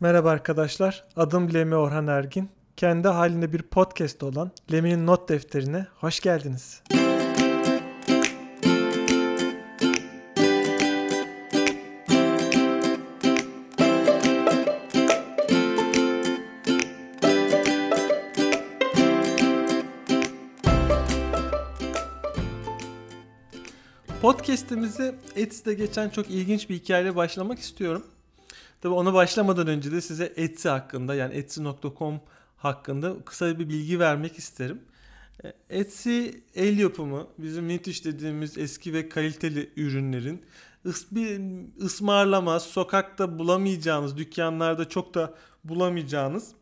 Merhaba arkadaşlar, adım Lemi Orhan Ergin. Kendi halinde bir podcast olan Lemi'nin not defterine hoş geldiniz. Podcast'imizi Etsy'de geçen çok ilginç bir hikayeyle başlamak istiyorum. Tabi ona başlamadan önce de size Etsy hakkında yani etsy.com hakkında kısa bir bilgi vermek isterim. E, Etsy el yapımı bizim vintage dediğimiz eski ve kaliteli ürünlerin bir ısmarlama, sokakta bulamayacağınız, dükkanlarda çok da bulamayacağınız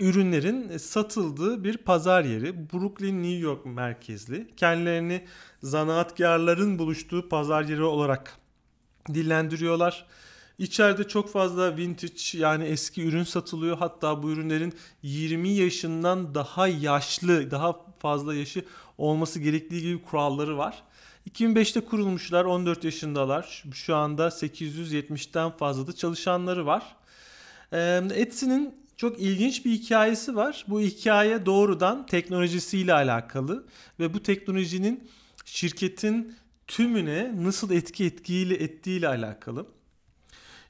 ürünlerin satıldığı bir pazar yeri. Brooklyn, New York merkezli. Kendilerini zanaatkarların buluştuğu pazar yeri olarak dillendiriyorlar. İçeride çok fazla vintage yani eski ürün satılıyor. Hatta bu ürünlerin 20 yaşından daha yaşlı, daha fazla yaşı olması gerektiği gibi kuralları var. 2005'te kurulmuşlar, 14 yaşındalar. Şu anda 870'ten fazla da çalışanları var. Etsy'nin çok ilginç bir hikayesi var. Bu hikaye doğrudan teknolojisiyle alakalı ve bu teknolojinin şirketin tümüne nasıl etki etkiyle ettiğiyle alakalı.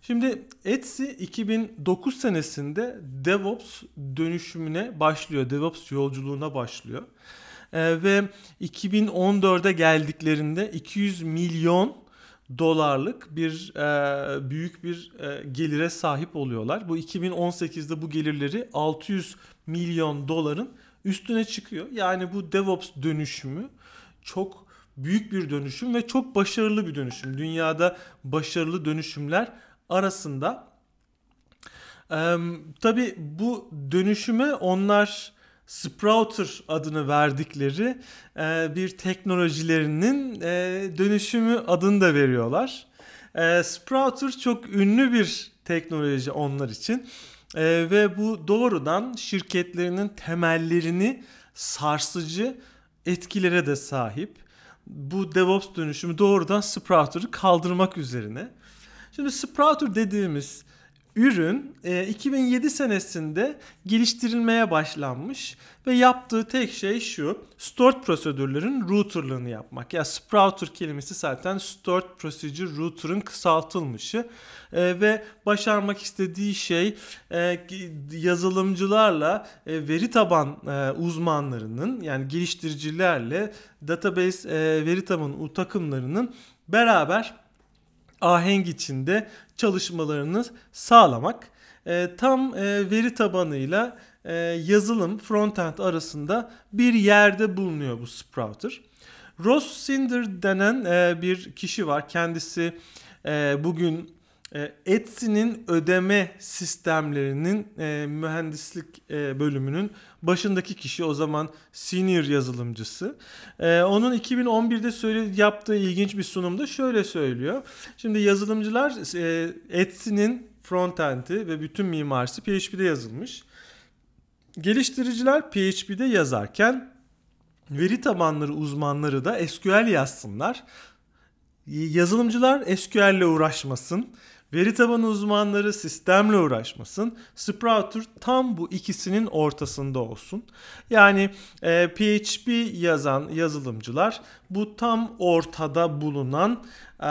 Şimdi Etsy 2009 senesinde DevOps dönüşümüne başlıyor. DevOps yolculuğuna başlıyor. Ee, ve 2014'e geldiklerinde 200 milyon dolarlık bir e, büyük bir e, gelire sahip oluyorlar. Bu 2018'de bu gelirleri 600 milyon doların üstüne çıkıyor. Yani bu DevOps dönüşümü çok büyük bir dönüşüm ve çok başarılı bir dönüşüm. Dünyada başarılı dönüşümler arasında. Ee, Tabi bu dönüşüme onlar Sprouter adını verdikleri e, bir teknolojilerinin e, dönüşümü adını da veriyorlar. E, Sprouter çok ünlü bir teknoloji onlar için e, ve bu doğrudan şirketlerinin temellerini sarsıcı etkilere de sahip. Bu DevOps dönüşümü doğrudan Sprouter'ı kaldırmak üzerine. Şimdi Sprouter dediğimiz ürün 2007 e, senesinde geliştirilmeye başlanmış ve yaptığı tek şey şu. Stored prosedürlerin routerlığını yapmak. Ya Sprouter kelimesi zaten Stored Procedure Router'ın kısaltılmışı e, ve başarmak istediği şey e, yazılımcılarla veri taban uzmanlarının yani geliştiricilerle database veri tabanı takımlarının beraber ahenk içinde çalışmalarını sağlamak. E, tam e, veri tabanıyla e, yazılım frontend arasında bir yerde bulunuyor bu Sprouter. Ross Cinder denen e, bir kişi var. Kendisi e, bugün Etsy'nin ödeme sistemlerinin e, mühendislik e, bölümünün başındaki kişi o zaman senior yazılımcısı. E, onun 2011'de söyle, yaptığı ilginç bir sunumda şöyle söylüyor. Şimdi yazılımcılar e, Etsy'nin frontend'i ve bütün mimarisi PHP'de yazılmış. Geliştiriciler PHP'de yazarken veri tabanları uzmanları da SQL yazsınlar. Yazılımcılar SQL ile uğraşmasın Veri tabanı uzmanları sistemle uğraşmasın. Sprouter tam bu ikisinin ortasında olsun. Yani e, PHP yazan yazılımcılar bu tam ortada bulunan e,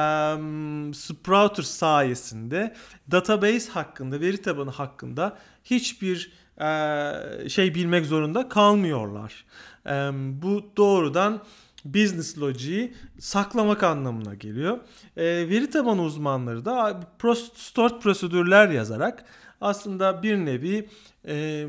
Sprouter sayesinde database hakkında, veri tabanı hakkında hiçbir e, şey bilmek zorunda kalmıyorlar. E, bu doğrudan business logic'i saklamak anlamına geliyor. E, veri tabanı uzmanları da stored prosedürler yazarak aslında bir nevi e,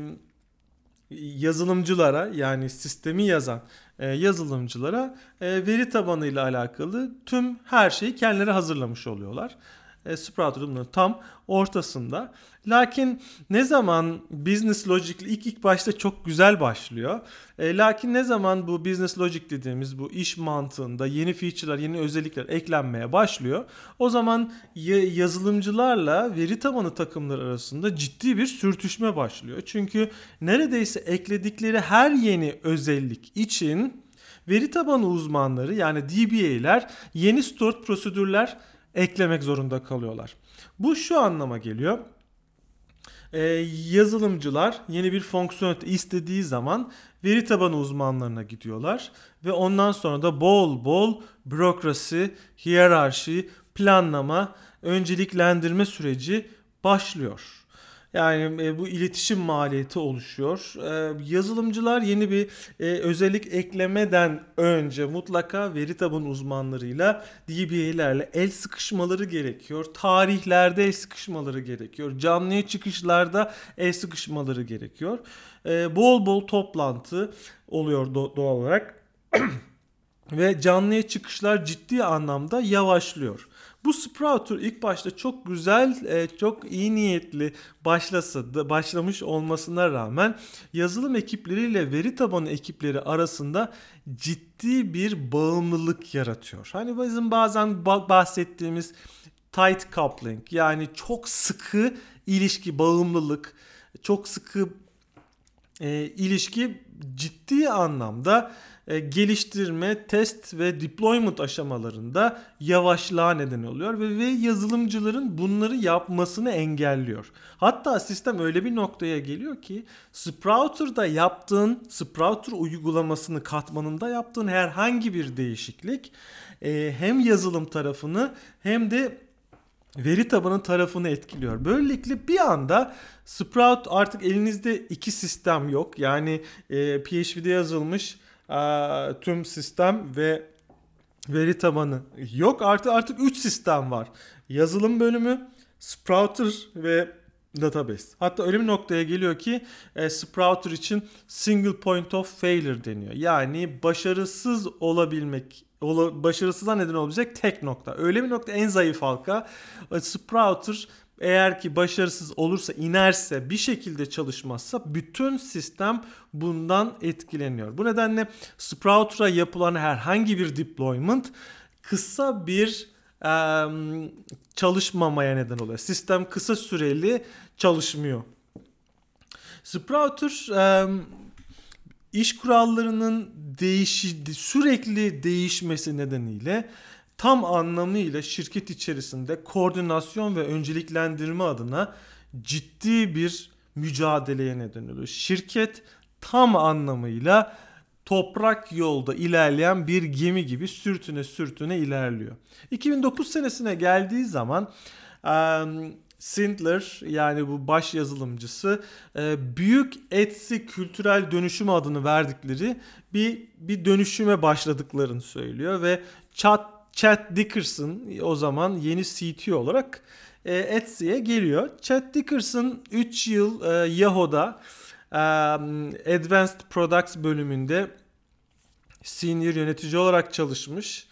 yazılımcılara yani sistemi yazan e, yazılımcılara e, veri tabanı ile alakalı tüm her şeyi kendileri hazırlamış oluyorlar. E, Sprouter bunun tam ortasında. Lakin ne zaman business logic ilk ilk başta çok güzel başlıyor. E, lakin ne zaman bu business logic dediğimiz bu iş mantığında yeni feature'lar, yeni özellikler eklenmeye başlıyor. O zaman yazılımcılarla veri tabanı takımları arasında ciddi bir sürtüşme başlıyor. Çünkü neredeyse ekledikleri her yeni özellik için veri tabanı uzmanları yani DBA'ler yeni stored prosedürler eklemek zorunda kalıyorlar. Bu şu anlama geliyor. e, yazılımcılar yeni bir fonksiyon istediği zaman veri tabanı uzmanlarına gidiyorlar ve ondan sonra da bol bol bürokrasi, hiyerarşi, planlama, önceliklendirme süreci başlıyor. Yani e, bu iletişim maliyeti oluşuyor. E, yazılımcılar yeni bir e, özellik eklemeden önce mutlaka veri tabanı uzmanlarıyla, DBA'lerle el sıkışmaları gerekiyor. Tarihlerde el sıkışmaları gerekiyor. Canlıya çıkışlarda el sıkışmaları gerekiyor. Bol bol toplantı oluyor doğal olarak. Ve canlıya çıkışlar ciddi anlamda yavaşlıyor. Bu Sprouter ilk başta çok güzel, e, çok iyi niyetli başlasa başlamış olmasına rağmen yazılım ekipleriyle veri tabanı ekipleri arasında ciddi bir bağımlılık yaratıyor. Hani bizim bazen bahsettiğimiz tight coupling yani çok sıkı ilişki, bağımlılık, çok sıkı e, ilişki ciddi anlamda geliştirme, test ve deployment aşamalarında yavaşlığa neden oluyor ve, ve yazılımcıların bunları yapmasını engelliyor. Hatta sistem öyle bir noktaya geliyor ki Sprouter'da yaptığın, Sprouter uygulamasını katmanında yaptığın herhangi bir değişiklik e, hem yazılım tarafını hem de veri tabanı tarafını etkiliyor. Böylelikle bir anda Sprout artık elinizde iki sistem yok. Yani e, PHP'de yazılmış e, tüm sistem ve veri tabanı yok. Artı artık 3 sistem var. Yazılım bölümü, Sprouter ve database. Hatta öyle bir noktaya geliyor ki e, Sprouter için single point of failure deniyor. Yani başarısız olabilmek ola, başarısızlığa neden olabilecek tek nokta. Öyle bir nokta en zayıf halka. E, Sprouter eğer ki başarısız olursa, inerse, bir şekilde çalışmazsa bütün sistem bundan etkileniyor. Bu nedenle Sprouter'a yapılan herhangi bir deployment kısa bir e, çalışmamaya neden oluyor. Sistem kısa süreli çalışmıyor. Sprouter e, iş kurallarının değişi, sürekli değişmesi nedeniyle tam anlamıyla şirket içerisinde koordinasyon ve önceliklendirme adına ciddi bir mücadeleye neden oluyor. Şirket tam anlamıyla toprak yolda ilerleyen bir gemi gibi sürtüne sürtüne ilerliyor. 2009 senesine geldiği zaman Sindler yani bu baş yazılımcısı büyük Etsy kültürel dönüşüm adını verdikleri bir bir dönüşüme başladıklarını söylüyor ve chat Chad Dickerson o zaman yeni CTO olarak e, Etsy'ye geliyor. Chad Dickerson 3 yıl e, Yahoo'da e, Advanced Products bölümünde senior yönetici olarak çalışmış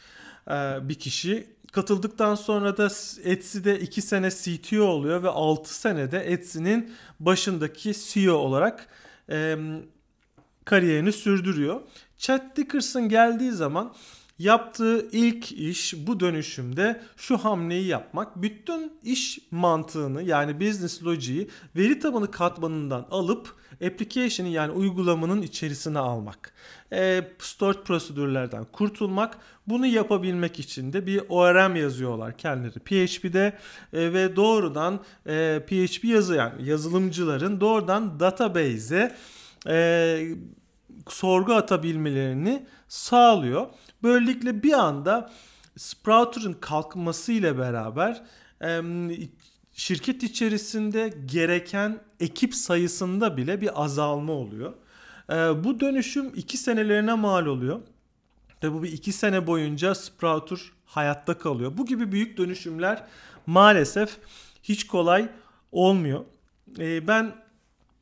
e, bir kişi. Katıldıktan sonra da Etsy'de 2 sene CTO oluyor ve 6 senede Etsy'nin başındaki CEO olarak e, kariyerini sürdürüyor. Chad Dickerson geldiği zaman Yaptığı ilk iş bu dönüşümde şu hamleyi yapmak. Bütün iş mantığını yani business logic'i veri tabanı katmanından alıp application'ı yani uygulamanın içerisine almak. E, stored prosedürlerden kurtulmak. Bunu yapabilmek için de bir ORM yazıyorlar kendileri PHP'de e, ve doğrudan e, PHP yazı yani yazılımcıların doğrudan database'e e, sorgu atabilmelerini sağlıyor. Böylelikle bir anda Sprouter'ın kalkmasıyla beraber şirket içerisinde gereken ekip sayısında bile bir azalma oluyor. Bu dönüşüm iki senelerine mal oluyor. Tabi bu bir iki sene boyunca Sprouter hayatta kalıyor. Bu gibi büyük dönüşümler maalesef hiç kolay olmuyor. Ben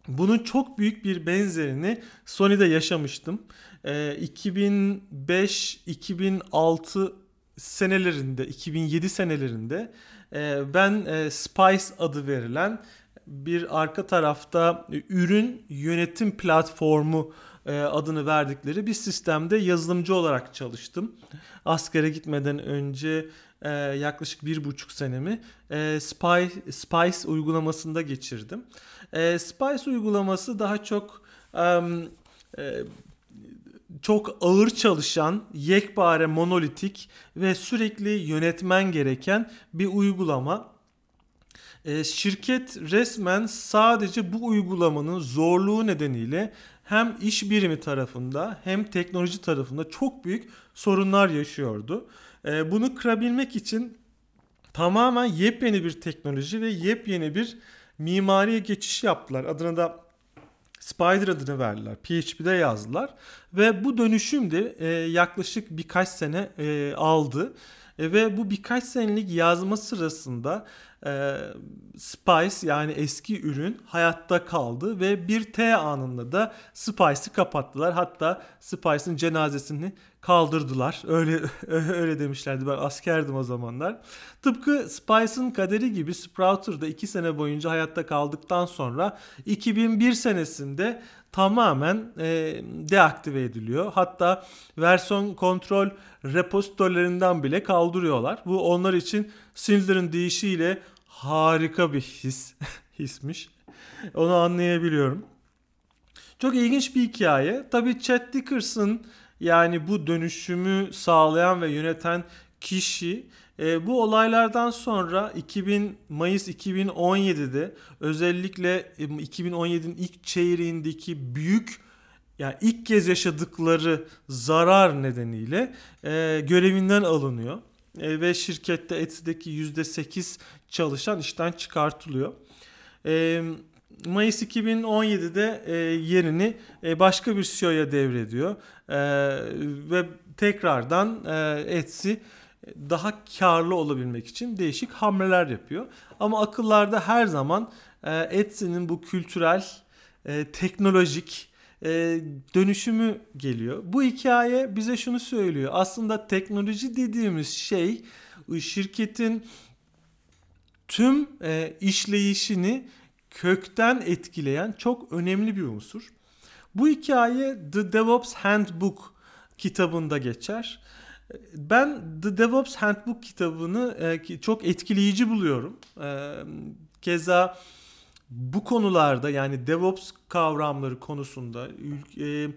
bunun çok büyük bir benzerini Sony'de yaşamıştım. 2005-2006 ee, senelerinde, 2007 senelerinde e, ben e, Spice adı verilen bir arka tarafta ürün yönetim platformu e, adını verdikleri bir sistemde yazılımcı olarak çalıştım. Askere gitmeden önce yaklaşık bir buçuk senemi Spice, Spice uygulamasında geçirdim. Spice uygulaması daha çok çok ağır çalışan, yekpare, monolitik ve sürekli yönetmen gereken bir uygulama. E, şirket resmen sadece bu uygulamanın zorluğu nedeniyle hem iş birimi tarafında hem teknoloji tarafında çok büyük sorunlar yaşıyordu. E, bunu kırabilmek için tamamen yepyeni bir teknoloji ve yepyeni bir mimariye geçiş yaptılar. Adına da Spider adını verdiler. PHP'de yazdılar. Ve bu dönüşüm de e, yaklaşık birkaç sene e, aldı. E, ve bu birkaç senelik yazma sırasında e, Spice yani eski ürün hayatta kaldı ve bir T anında da Spice'ı kapattılar. Hatta Spice'ın cenazesini kaldırdılar. Öyle öyle demişlerdi. Ben askerdim o zamanlar. Tıpkı Spice'ın kaderi gibi Sprouter da 2 sene boyunca hayatta kaldıktan sonra 2001 senesinde tamamen e, deaktive ediliyor. Hatta versiyon kontrol repositorilerinden bile kaldırıyorlar. Bu onlar için Sindler'ın deyişiyle harika bir his hismiş. Onu anlayabiliyorum. Çok ilginç bir hikaye. Tabii Chad Dickerson yani bu dönüşümü sağlayan ve yöneten kişi e, bu olaylardan sonra 2000 Mayıs 2017'de özellikle 2017'nin ilk çeyreğindeki büyük yani ilk kez yaşadıkları zarar nedeniyle e, görevinden alınıyor e, ve şirkette Etsy'deki %8 çalışan işten çıkartılıyor. E, Mayıs 2017'de e, yerini e, başka bir CEO'ya devrediyor e, ve tekrardan e, Etsy daha karlı olabilmek için değişik hamleler yapıyor. Ama akıllarda her zaman e, Etsy'nin bu kültürel, e, teknolojik e, dönüşümü geliyor. Bu hikaye bize şunu söylüyor. Aslında teknoloji dediğimiz şey şirketin tüm işleyişini kökten etkileyen çok önemli bir unsur. Bu hikaye The DevOps Handbook kitabında geçer. Ben The DevOps Handbook kitabını e, çok etkileyici buluyorum. E, keza bu konularda yani DevOps kavramları konusunda e,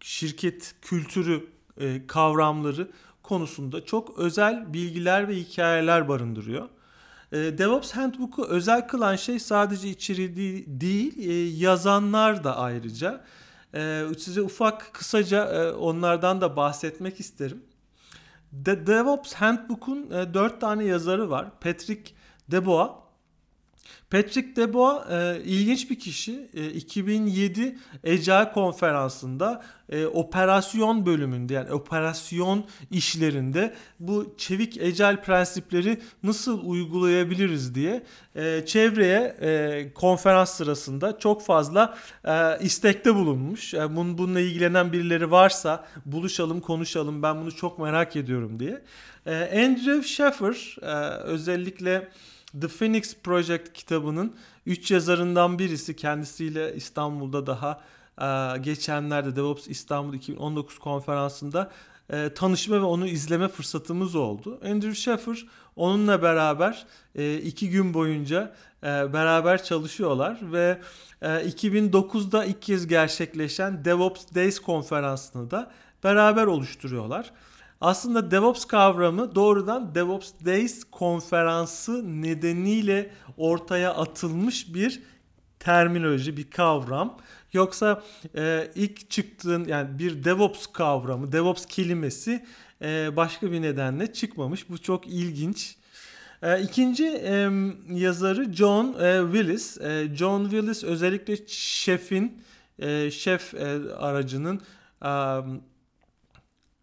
şirket kültürü e, kavramları konusunda çok özel bilgiler ve hikayeler barındırıyor. E, DevOps Handbook'u özel kılan şey sadece içeriği değil, e, yazanlar da ayrıca. E, size ufak kısaca e, onlardan da bahsetmek isterim. De DevOps Handbook'un e, 4 tane yazarı var. Patrick Debois, Patrick Debois e, ilginç bir kişi. E, 2007 Agile konferansında e, operasyon bölümünde yani operasyon işlerinde bu çevik Agile prensipleri nasıl uygulayabiliriz diye e, çevreye e, konferans sırasında çok fazla e, istekte bulunmuş. Yani bunun, bununla ilgilenen birileri varsa buluşalım konuşalım ben bunu çok merak ediyorum diye. E, Andrew Sheffer e, özellikle The Phoenix Project kitabının 3 yazarından birisi kendisiyle İstanbul'da daha e, geçenlerde DevOps İstanbul 2019 konferansında e, tanışma ve onu izleme fırsatımız oldu. Andrew Sheffer onunla beraber e, iki gün boyunca beraber çalışıyorlar ve e, 2009'da ilk kez gerçekleşen DevOps Days konferansını da beraber oluşturuyorlar. Aslında DevOps kavramı doğrudan DevOps Days konferansı nedeniyle ortaya atılmış bir terminoloji, bir kavram. Yoksa e, ilk çıktığın yani bir DevOps kavramı, DevOps kelimesi e, başka bir nedenle çıkmamış. Bu çok ilginç. E, ikinci e, yazarı John e, Willis. E, John Willis özellikle şefin, e, şef e, aracının e,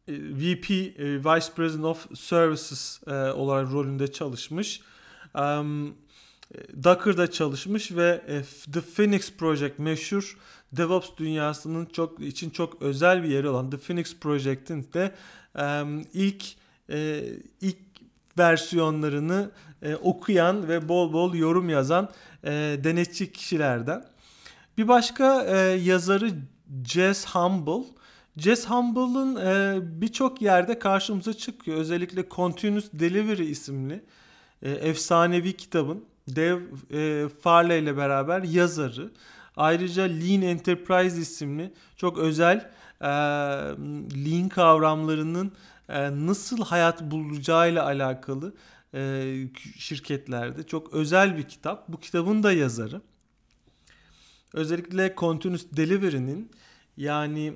VP, e, Vice President of Services e, olarak rolünde çalışmış. Docker'da çalışmış ve The Phoenix Project meşhur DevOps dünyasının çok için çok özel bir yeri olan The Phoenix Project'in de ilk e, ilk versiyonlarını e, okuyan ve bol bol yorum yazan e, denetçi kişilerden. Bir başka e, yazarı Jess Humble. Jess Humble'ın e, birçok yerde karşımıza çıkıyor. Özellikle Continuous Delivery isimli e, efsanevi kitabın Dev e, Farley ile beraber yazarı. Ayrıca Lean Enterprise isimli çok özel e, Lean kavramlarının e, nasıl hayat bulacağıyla alakalı e, şirketlerde çok özel bir kitap. Bu kitabın da yazarı. Özellikle continuous delivery'nin yani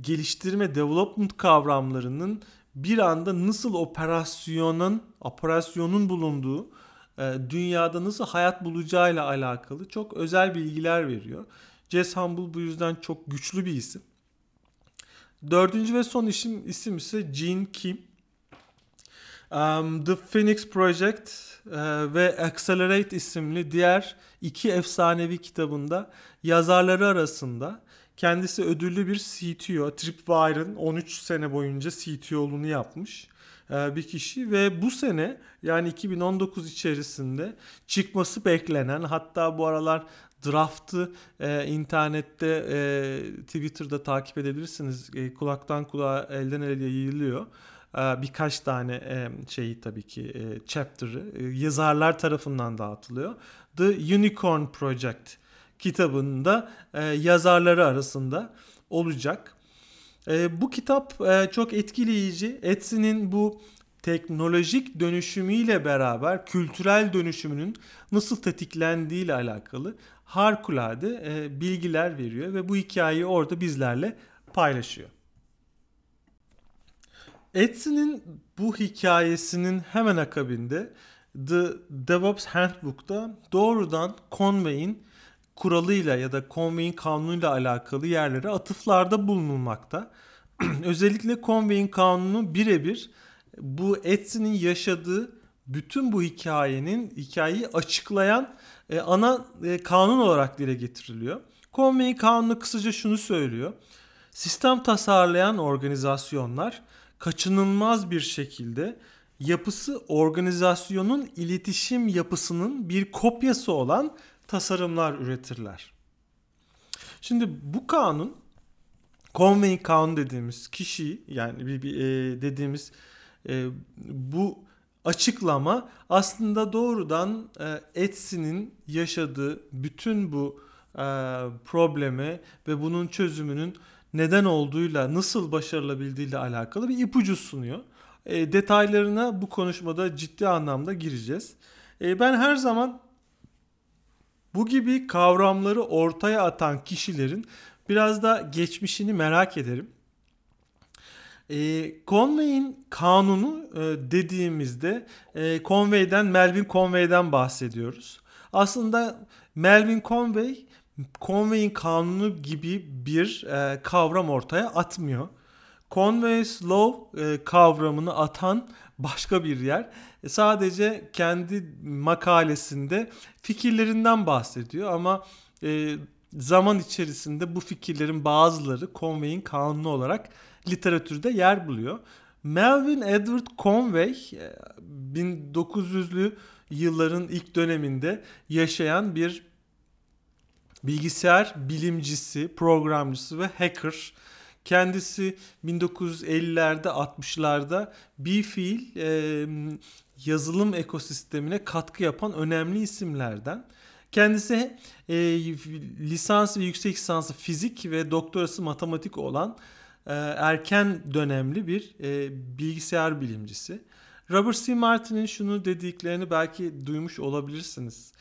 geliştirme development kavramlarının bir anda nasıl operasyonun operasyonun bulunduğu e, dünyada nasıl hayat bulacağıyla alakalı çok özel bilgiler veriyor. Jess Humble bu yüzden çok güçlü bir isim. Dördüncü ve son isim, isim ise Gene Kim. Um, The Phoenix Project uh, ve Accelerate isimli diğer iki efsanevi kitabında yazarları arasında kendisi ödüllü bir CTO, Tripwire'ın 13 sene boyunca CTO'luğunu yapmış bir kişi ve bu sene yani 2019 içerisinde çıkması beklenen hatta bu aralar draftı e, internette e, Twitter'da takip edebilirsiniz. E, kulaktan kulağa elden ele yayılıyor. E, birkaç tane e, şeyi tabii ki e, chapter'ı e, yazarlar tarafından dağıtılıyor. The Unicorn Project kitabında e, yazarları arasında olacak. E, bu kitap e, çok etkileyici. Etsy'nin bu teknolojik dönüşümüyle beraber kültürel dönüşümünün nasıl tetiklendiği ile alakalı harikulade e, bilgiler veriyor ve bu hikayeyi orada bizlerle paylaşıyor. Etsy'nin bu hikayesinin hemen akabinde The DevOps Handbook'ta doğrudan Conway'in kuralıyla ya da Conway'in kanunuyla alakalı yerlere atıflarda bulunulmakta. Özellikle Conway'in kanunu birebir bu Etsy'nin yaşadığı bütün bu hikayenin hikayeyi açıklayan e, ana e, kanun olarak dile getiriliyor. Conway kanunu kısaca şunu söylüyor. Sistem tasarlayan organizasyonlar kaçınılmaz bir şekilde yapısı organizasyonun iletişim yapısının bir kopyası olan tasarımlar üretirler. Şimdi bu kanun Conway kanun dediğimiz kişi yani bir, bir e, dediğimiz e, bu açıklama aslında doğrudan e, Etsy'nin yaşadığı bütün bu e, probleme ve bunun çözümünün neden olduğuyla nasıl başarılabildiğiyle alakalı bir ipucu sunuyor. E, detaylarına bu konuşmada ciddi anlamda gireceğiz. E, ben her zaman bu gibi kavramları ortaya atan kişilerin biraz da geçmişini merak ederim. E, Conway'in kanunu e, dediğimizde e, Conway'den Melvin Conway'den bahsediyoruz. Aslında Melvin Conway Conway'in kanunu gibi bir e, kavram ortaya atmıyor. Conway's Law e, kavramını atan başka bir yer. E, sadece kendi makalesinde fikirlerinden bahsediyor ama e, zaman içerisinde bu fikirlerin bazıları Conway'in kanunu olarak literatürde yer buluyor. Melvin Edward Conway 1900'lü e, yılların ilk döneminde yaşayan bir bilgisayar bilimcisi, programcısı ve hacker. Kendisi 1950'lerde 60'larda bir fiil e, yazılım ekosistemine katkı yapan önemli isimlerden. Kendisi e, lisans ve yüksek lisansı fizik ve doktorası matematik olan e, erken dönemli bir e, bilgisayar bilimcisi. Robert C. Martin'in şunu dediklerini belki duymuş olabilirsiniz.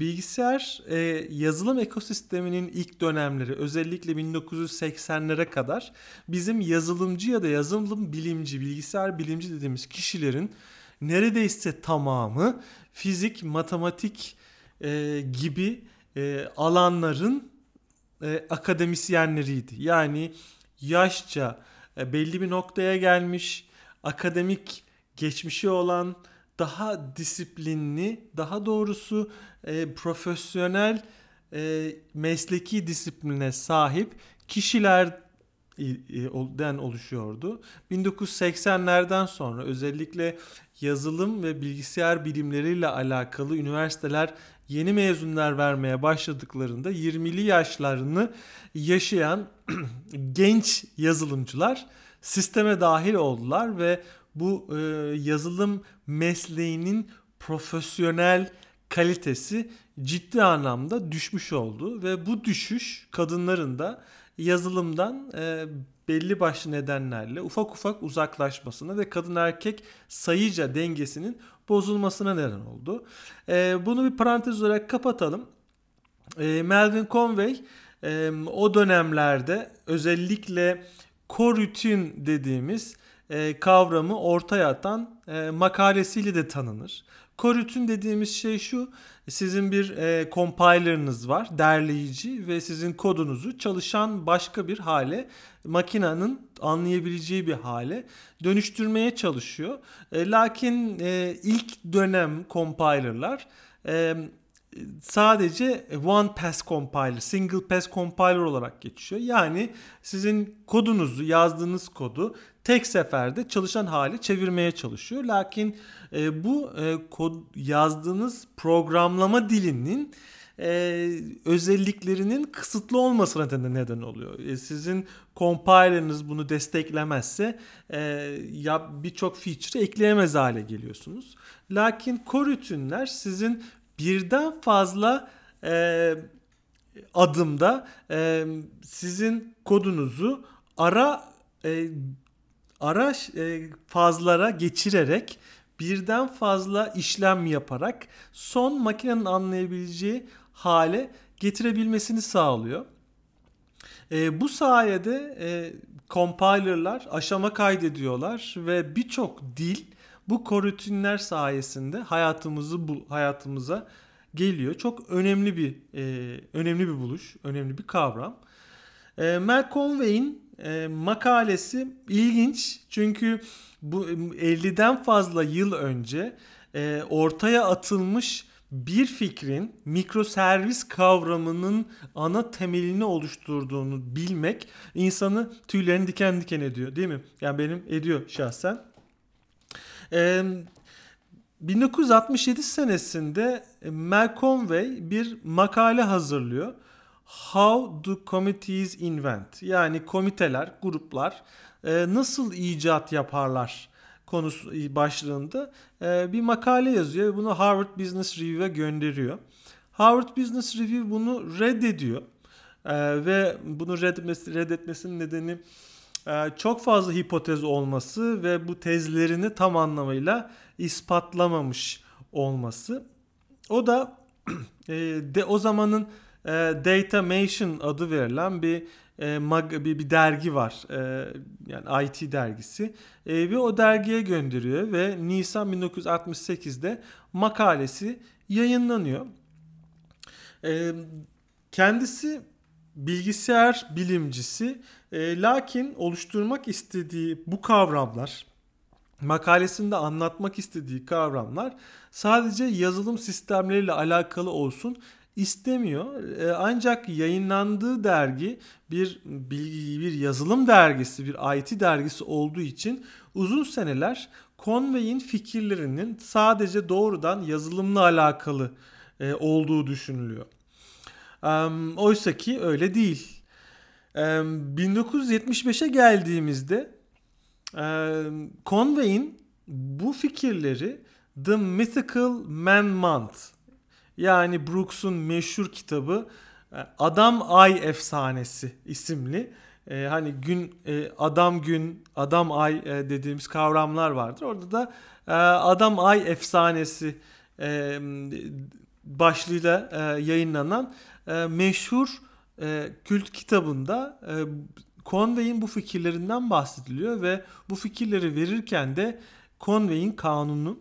Bilgisayar e, yazılım ekosisteminin ilk dönemleri özellikle 1980'lere kadar bizim yazılımcı ya da yazılım bilimci, bilgisayar bilimci dediğimiz kişilerin neredeyse tamamı fizik, matematik e, gibi e, alanların akademisyenleriydi. Yani yaşça belli bir noktaya gelmiş, akademik geçmişi olan, daha disiplinli, daha doğrusu e, profesyonel e, mesleki disipline sahip kişilerden oluşuyordu. 1980'lerden sonra özellikle yazılım ve bilgisayar bilimleriyle alakalı üniversiteler yeni mezunlar vermeye başladıklarında 20'li yaşlarını yaşayan genç yazılımcılar sisteme dahil oldular ve bu e, yazılım mesleğinin profesyonel kalitesi ciddi anlamda düşmüş oldu ve bu düşüş kadınların da yazılımdan e, belli başlı nedenlerle ufak ufak uzaklaşmasına ve kadın erkek sayıca dengesinin bozulmasına neden oldu. E, bunu bir parantez olarak kapatalım. E, Melvin Conway e, o dönemlerde özellikle korütün dediğimiz e, kavramı ortaya atan e, makalesiyle de tanınır. Korütün dediğimiz şey şu. Sizin bir e, compiler'ınız var, derleyici ve sizin kodunuzu çalışan başka bir hale, makinenin anlayabileceği bir hale dönüştürmeye çalışıyor. E, lakin ilk dönem compiler'lar sadece one pass compiler, single pass compiler olarak geçiyor. Yani sizin kodunuzu, yazdığınız kodu tek seferde çalışan hali çevirmeye çalışıyor. Lakin e, bu e, kod yazdığınız programlama dilinin e, özelliklerinin kısıtlı olmasına da neden oluyor. E, sizin compiler'ınız bunu desteklemezse e, ya birçok feature ekleyemez hale geliyorsunuz. Lakin korütünler sizin birden fazla e, adımda e, sizin kodunuzu ara e, ara e, fazlara geçirerek birden fazla işlem yaparak son makinenin anlayabileceği hale getirebilmesini sağlıyor. E, bu sayede e, compilerlar aşama kaydediyorlar ve birçok dil bu korütünler sayesinde hayatımızı bu hayatımıza geliyor. Çok önemli bir e, önemli bir buluş, önemli bir kavram. E, Mel Conway'in e, makalesi ilginç çünkü bu 50'den fazla yıl önce e, ortaya atılmış bir fikrin mikroservis kavramının ana temelini oluşturduğunu bilmek insanı tüylerini diken diken ediyor değil mi? Yani benim ediyor şahsen. Ee, 1967 senesinde Mel Conway bir makale hazırlıyor. How do committees invent? Yani komiteler, gruplar e, nasıl icat yaparlar konusu başlığında e, bir makale yazıyor ve bunu Harvard Business Review'e gönderiyor. Harvard Business Review bunu reddediyor. E, ve bunu reddetmesi, reddetmesinin nedeni ee, çok fazla hipotez olması ve bu tezlerini tam anlamıyla ispatlamamış olması. O da e, de o zamanın e, Datamation adı verilen bir e, mag, bir, bir dergi var. E, yani IT dergisi. E, ve o dergiye gönderiyor ve Nisan 1968'de makalesi yayınlanıyor. E, kendisi bilgisayar bilimcisi e, lakin oluşturmak istediği bu kavramlar makalesinde anlatmak istediği kavramlar sadece yazılım sistemleriyle alakalı olsun istemiyor. E, ancak yayınlandığı dergi bir bilgi bir yazılım dergisi, bir IT dergisi olduğu için uzun seneler Conway'in fikirlerinin sadece doğrudan yazılımla alakalı e, olduğu düşünülüyor. Um, oysa ki öyle değil. Um, 1975'e geldiğimizde Conway'in bu fikirleri The Mythical Man Month yani Brooks'un meşhur kitabı Adam Ay Efsanesi isimli e, hani gün e, adam gün adam ay e, dediğimiz kavramlar vardır. Orada da e, adam ay efsanesi e, başlığıyla e, yayınlanan e, meşhur e, kült kitabında e, Conway'in bu fikirlerinden bahsediliyor ve bu fikirleri verirken de Conway'in kanunu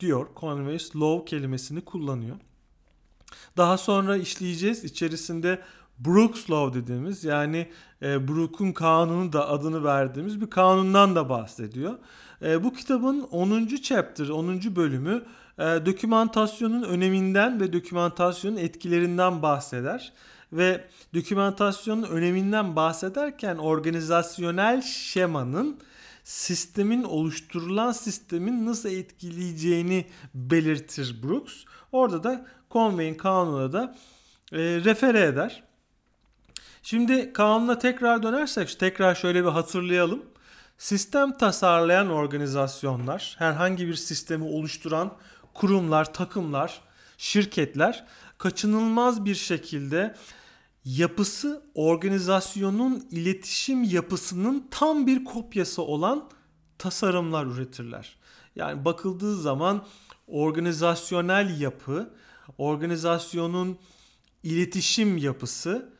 diyor. Conway's Law kelimesini kullanıyor. Daha sonra işleyeceğiz. İçerisinde Brooks Law dediğimiz yani e, Brooks'un kanunu da adını verdiğimiz bir kanundan da bahsediyor. E, bu kitabın 10. chapter, 10. bölümü e, dokümantasyonun öneminden ve dokümantasyonun etkilerinden bahseder. Ve dokümantasyonun öneminden bahsederken organizasyonel şemanın sistemin oluşturulan sistemin nasıl etkileyeceğini belirtir Brooks. Orada da Conway'in kanuna da e, refere eder. Şimdi kanuna tekrar dönersek tekrar şöyle bir hatırlayalım. Sistem tasarlayan organizasyonlar, herhangi bir sistemi oluşturan kurumlar, takımlar, şirketler kaçınılmaz bir şekilde yapısı organizasyonun iletişim yapısının tam bir kopyası olan tasarımlar üretirler. Yani bakıldığı zaman organizasyonel yapı, organizasyonun iletişim yapısı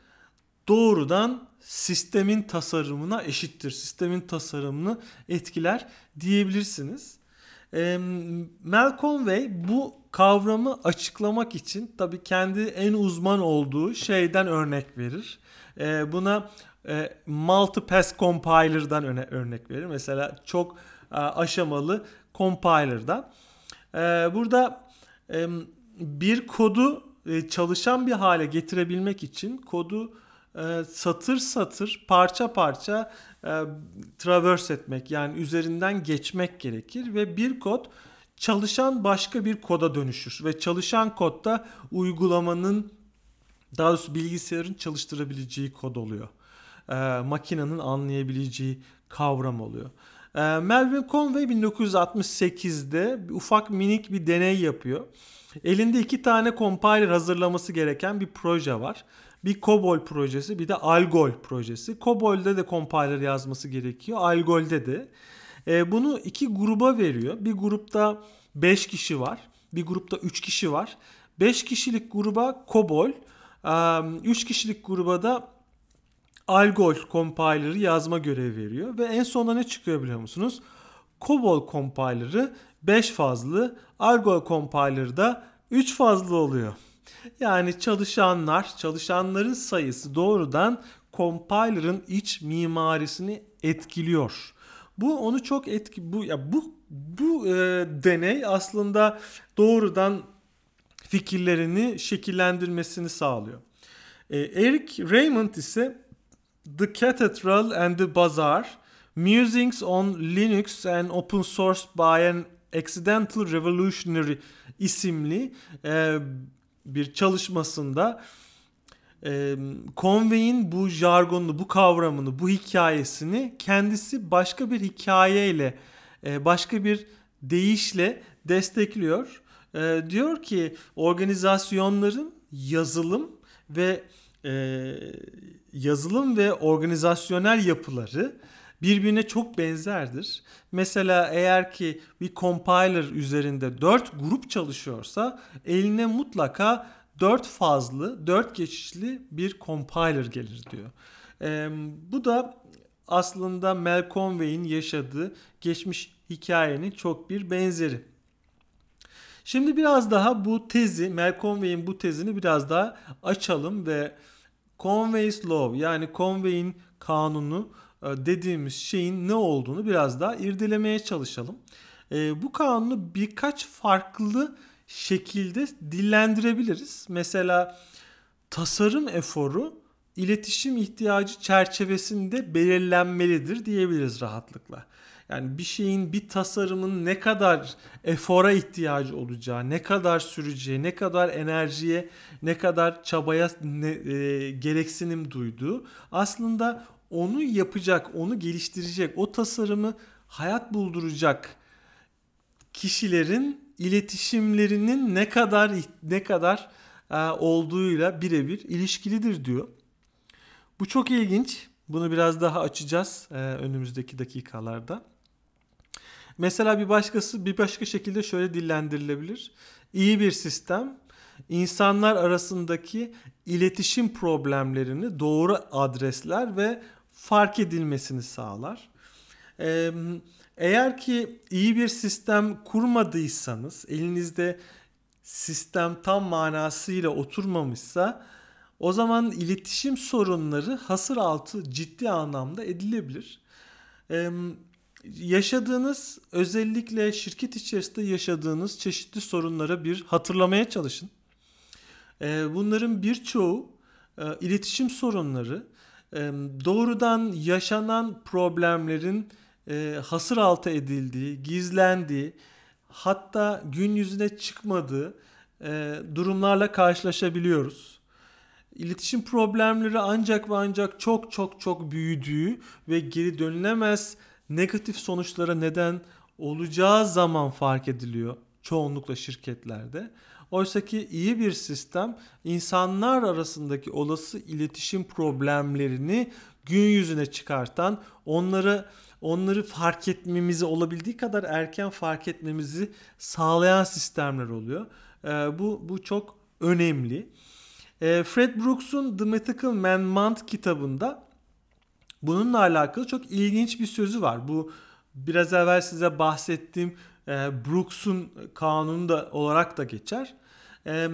doğrudan sistemin tasarımına eşittir. Sistemin tasarımını etkiler diyebilirsiniz. E, Malcolm Way bu kavramı açıklamak için tabii kendi en uzman olduğu şeyden örnek verir. E, buna e, multi-pass compiler'dan öne, örnek verir. Mesela çok e, aşamalı compiler'dan. E, burada e, bir kodu e, çalışan bir hale getirebilmek için kodu e, satır satır parça parça e, traverse etmek yani üzerinden geçmek gerekir ve bir kod çalışan başka bir koda dönüşür ve çalışan kodda uygulamanın daha doğrusu bilgisayarın çalıştırabileceği kod oluyor. E, makinenin anlayabileceği kavram oluyor. E, Melvin Conway 1968'de ufak minik bir deney yapıyor. Elinde iki tane compiler hazırlaması gereken bir proje var. Bir COBOL projesi bir de Algol projesi. COBOL'de de compiler yazması gerekiyor. Algol'de de. E, bunu iki gruba veriyor. Bir grupta 5 kişi var. Bir grupta 3 kişi var. 5 kişilik gruba COBOL, 3 kişilik gruba da Algol compiler'ı yazma görevi veriyor. Ve en sonunda ne çıkıyor biliyor musunuz? COBOL compiler'ı 5 fazlı, Algol compiler'da 3 fazlı oluyor. Yani çalışanlar, çalışanların sayısı doğrudan compiler'ın iç mimarisini etkiliyor. Bu onu çok etki bu ya bu bu e, deney aslında doğrudan fikirlerini şekillendirmesini sağlıyor. E, Eric Raymond ise The Cathedral and the Bazaar Musings on Linux and Open Source by an Accidental Revolutionary isimli e, bir çalışmasında e, Conway'in bu jargonunu, bu kavramını, bu hikayesini kendisi başka bir hikayeyle, e, başka bir deyişle destekliyor. E, diyor ki organizasyonların yazılım ve e, yazılım ve organizasyonel yapıları birbirine çok benzerdir. Mesela eğer ki bir compiler üzerinde 4 grup çalışıyorsa eline mutlaka 4 fazlı, 4 geçişli bir compiler gelir diyor. E, bu da aslında Mel Conway'in yaşadığı geçmiş hikayenin çok bir benzeri. Şimdi biraz daha bu tezi, Mel Conway'in bu tezini biraz daha açalım ve Conway's Law yani Conway'in kanunu dediğimiz şeyin ne olduğunu biraz daha irdelemeye çalışalım. E, bu kanunu birkaç farklı şekilde dillendirebiliriz. Mesela tasarım eforu iletişim ihtiyacı çerçevesinde belirlenmelidir diyebiliriz rahatlıkla. Yani bir şeyin bir tasarımın ne kadar efora ihtiyacı olacağı, ne kadar süreceği, ne kadar enerjiye, ne kadar çabaya ne, e, gereksinim duyduğu aslında onu yapacak, onu geliştirecek, o tasarımı hayat bulduracak kişilerin iletişimlerinin ne kadar ne kadar e, olduğuyla birebir ilişkilidir diyor. Bu çok ilginç. Bunu biraz daha açacağız e, önümüzdeki dakikalarda. Mesela bir başkası bir başka şekilde şöyle dillendirilebilir. İyi bir sistem insanlar arasındaki iletişim problemlerini doğru adresler ve fark edilmesini sağlar. Eğer ki iyi bir sistem kurmadıysanız, elinizde sistem tam manasıyla oturmamışsa o zaman iletişim sorunları hasır altı ciddi anlamda edilebilir. Ee, yaşadığınız özellikle şirket içerisinde yaşadığınız çeşitli sorunlara bir hatırlamaya çalışın. Ee, bunların birçoğu e, iletişim sorunları, doğrudan yaşanan problemlerin e, hasır altı edildiği, gizlendiği, hatta gün yüzüne çıkmadığı e, durumlarla karşılaşabiliyoruz. İletişim problemleri ancak ve ancak çok çok çok büyüdüğü ve geri dönülemez negatif sonuçlara neden olacağı zaman fark ediliyor çoğunlukla şirketlerde. Oysaki iyi bir sistem insanlar arasındaki olası iletişim problemlerini gün yüzüne çıkartan, onları onları fark etmemizi olabildiği kadar erken fark etmemizi sağlayan sistemler oluyor. E, bu bu çok önemli. E, Fred Brooks'un The Mythical Man Month kitabında bununla alakalı çok ilginç bir sözü var. Bu biraz evvel size bahsettiğim e, Brooks'un kanunu da olarak da geçer. E,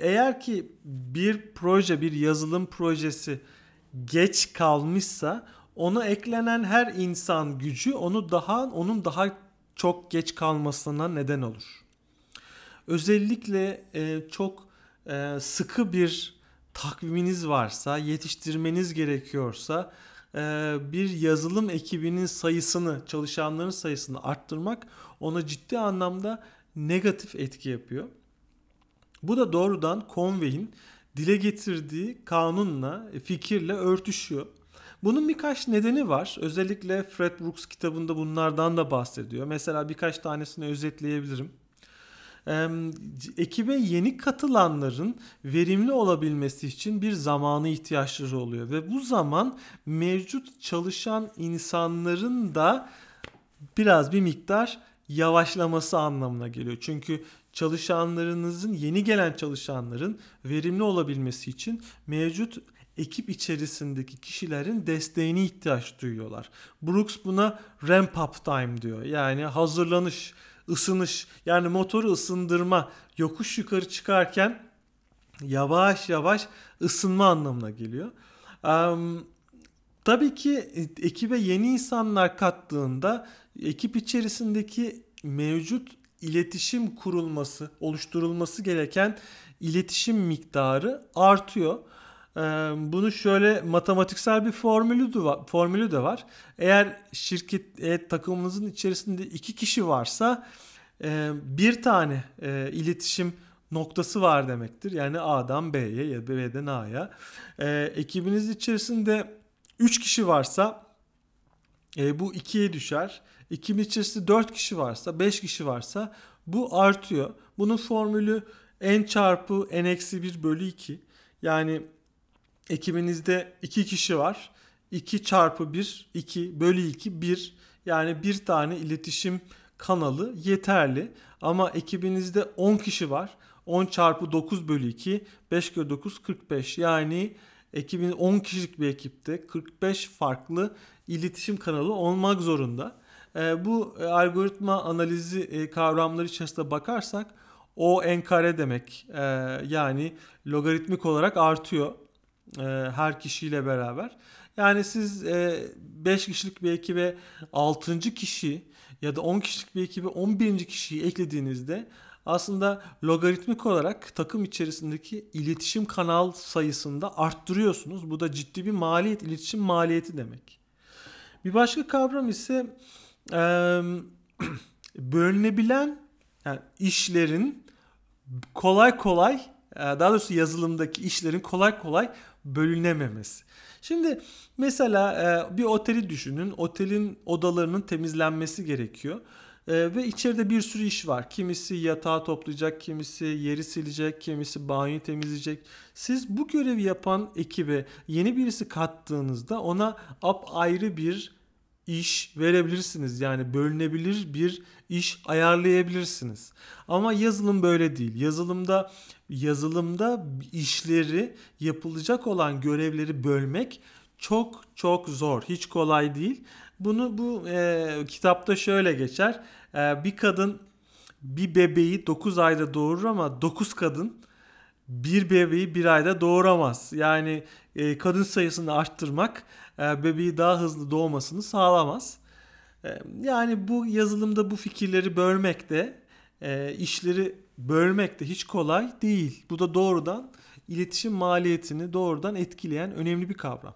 eğer ki bir proje, bir yazılım projesi geç kalmışsa ona eklenen her insan gücü onu daha onun daha çok geç kalmasına neden olur. Özellikle e, çok e, sıkı bir takviminiz varsa, yetiştirmeniz gerekiyorsa e, bir yazılım ekibinin sayısını, çalışanların sayısını arttırmak ona ciddi anlamda negatif etki yapıyor. Bu da doğrudan Conway'in dile getirdiği kanunla, e, fikirle örtüşüyor. Bunun birkaç nedeni var. Özellikle Fred Brooks kitabında bunlardan da bahsediyor. Mesela birkaç tanesini özetleyebilirim. Ekibe yeni katılanların verimli olabilmesi için bir zamanı ihtiyaçları oluyor ve bu zaman mevcut çalışan insanların da biraz bir miktar yavaşlaması anlamına geliyor. Çünkü çalışanlarınızın yeni gelen çalışanların verimli olabilmesi için mevcut ekip içerisindeki kişilerin desteğine ihtiyaç duyuyorlar. Brooks buna ramp up time diyor. Yani hazırlanış, ısınış yani motoru ısındırma, yokuş yukarı çıkarken yavaş yavaş ısınma anlamına geliyor. Um, tabii ki ekibe yeni insanlar kattığında ekip içerisindeki mevcut iletişim kurulması, oluşturulması gereken iletişim miktarı artıyor. Bunu şöyle matematiksel bir formülü de var. Formülü de var. Eğer şirket e, takımınızın içerisinde iki kişi varsa e, bir tane e, iletişim noktası var demektir. Yani A'dan B'ye ya da B'den A'ya. E, ekibiniz içerisinde 3 kişi varsa e, bu 2'ye düşer. Ekibin içerisinde 4 kişi varsa, 5 kişi varsa bu artıyor. Bunun formülü n çarpı n eksi 1 bölü 2. Yani ekibinizde 2 kişi var. 2 çarpı 1, 2 bölü 2, 1. Yani bir tane iletişim kanalı yeterli. Ama ekibinizde 10 kişi var. 10 çarpı 9 bölü 2, 5 kere 9, 45. Yani ekibin 10 kişilik bir ekipte 45 farklı iletişim kanalı olmak zorunda. E, bu e, algoritma analizi e, kavramları içerisinde bakarsak o n kare demek. E, yani logaritmik olarak artıyor her kişiyle beraber. Yani siz 5 e, kişilik bir ekibe 6. kişi ya da 10 kişilik bir ekibe 11. kişiyi eklediğinizde aslında logaritmik olarak takım içerisindeki iletişim kanal sayısında arttırıyorsunuz. Bu da ciddi bir maliyet, iletişim maliyeti demek. Bir başka kavram ise e, bölünebilen yani işlerin kolay kolay daha doğrusu yazılımdaki işlerin kolay kolay bölünememesi. Şimdi mesela bir oteli düşünün. Otelin odalarının temizlenmesi gerekiyor. Ve içeride bir sürü iş var. Kimisi yatağı toplayacak, kimisi yeri silecek, kimisi banyo temizleyecek. Siz bu görevi yapan ekibe yeni birisi kattığınızda ona ap ayrı bir iş verebilirsiniz. Yani bölünebilir bir iş ayarlayabilirsiniz. Ama yazılım böyle değil. Yazılımda yazılımda işleri yapılacak olan görevleri bölmek çok çok zor. Hiç kolay değil. Bunu bu e, kitapta şöyle geçer. E, bir kadın bir bebeği 9 ayda doğurur ama 9 kadın bir bebeği bir ayda doğuramaz. Yani e, kadın sayısını arttırmak bebeği daha hızlı doğmasını sağlamaz. E, yani bu yazılımda bu fikirleri bölmek de e, işleri bölmek de hiç kolay değil. Bu da doğrudan iletişim maliyetini doğrudan etkileyen önemli bir kavram.